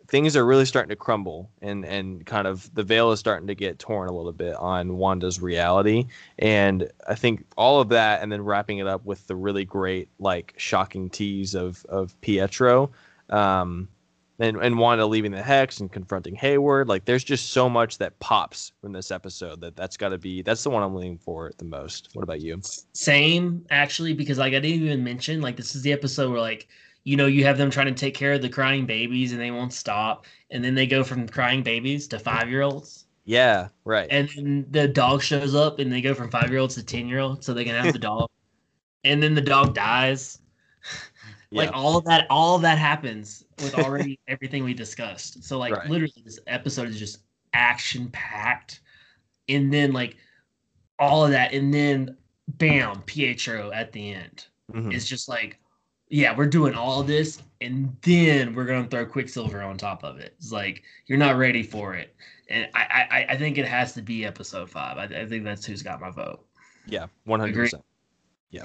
things are really starting to crumble and and kind of the veil is starting to get torn a little bit on Wanda's reality and I think all of that and then wrapping it up with the really great like shocking tease of of Pietro um and and Wanda leaving the hex and confronting Hayward. Like, there's just so much that pops from this episode that that's got to be that's the one I'm leaning for the most. What about you? Same, actually, because like I didn't even mention like this is the episode where like you know you have them trying to take care of the crying babies and they won't stop, and then they go from crying babies to five year olds. Yeah, right. And then the dog shows up and they go from five year olds to ten year olds so they can have the *laughs* dog, and then the dog dies. like Yeah. all of that, all of that happens with already *laughs* everything we discussed. So like Right. literally, this episode is just action packed, and then like all of that, and then bam, Pietro at the end. Mhm. It's just like, yeah, we're doing all this, and then we're gonna throw Quicksilver on top of it. It's like you're not ready for it, and I I, I think it has to be episode five. I, I think that's who's got my vote. Yeah, 100%. Yeah.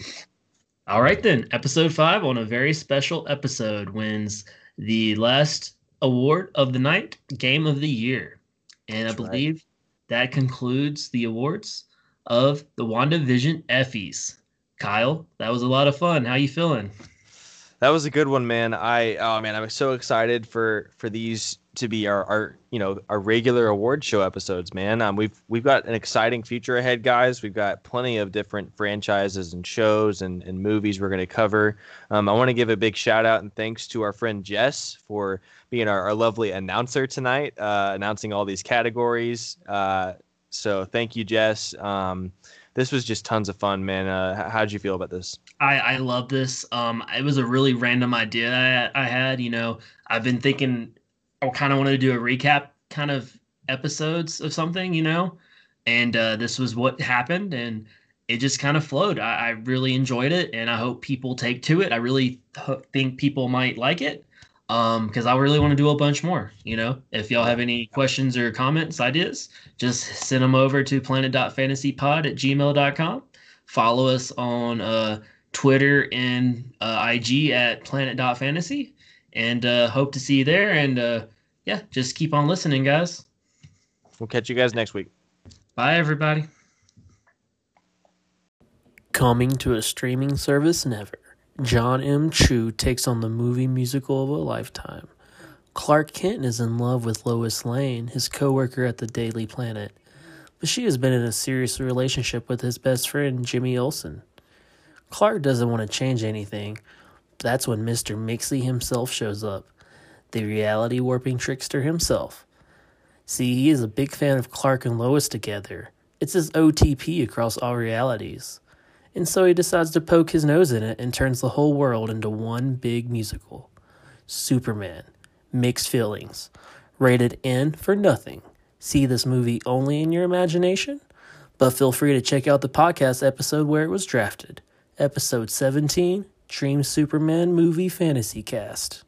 All right, then. Episode five on a very special episode wins the last award of the night, Game of the Year. And That's I right. believe that concludes the awards of the WandaVision Effies. Kyle, that was a lot of fun. How you feeling? That was a good one, man. I oh man, I'm so excited for for these to be our our you know our regular award show episodes, man. Um, we've we've got an exciting future ahead, guys. We've got plenty of different franchises and shows and, and movies we're going to cover. Um, I want to give a big shout out and thanks to our friend Jess for being our, our lovely announcer tonight, uh, announcing all these categories. Uh, so thank you, Jess. Um, this was just tons of fun, man. Uh, how'd you feel about this? I, I love this. Um, it was a really random idea I, I had. You know, I've been thinking I kind of wanted to do a recap kind of episodes of something, you know, and uh, this was what happened, and it just kind of flowed. I, I really enjoyed it, and I hope people take to it. I really ho- think people might like it um because i really want to do a bunch more you know? If y'all have any questions or comments ideas just send them over to planet.fantasypod at gmail.com follow us on uh twitter and uh, ig at planet.fantasy and uh hope to see you there and uh yeah just keep on listening guys. We'll catch you guys next week. bye everybody. Coming to a streaming service never, John M. Chu takes on the movie musical of a lifetime. Clark Kent is in love with Lois Lane, his coworker at the Daily Planet, but she has been in a serious relationship with his best friend Jimmy Olsen. Clark doesn't want to change anything. That's when Mr. Mixie himself shows up, the reality warping trickster himself. See, he is a big fan of Clark and Lois together. It's his OTP across all realities. And so he decides to poke his nose in it and turns the whole world into one big musical. Superman. Mixed feelings. Rated N for nothing. See this movie only in your imagination? But feel free to check out the podcast episode where it was drafted. Episode 17 Dream Superman Movie Fantasy Cast.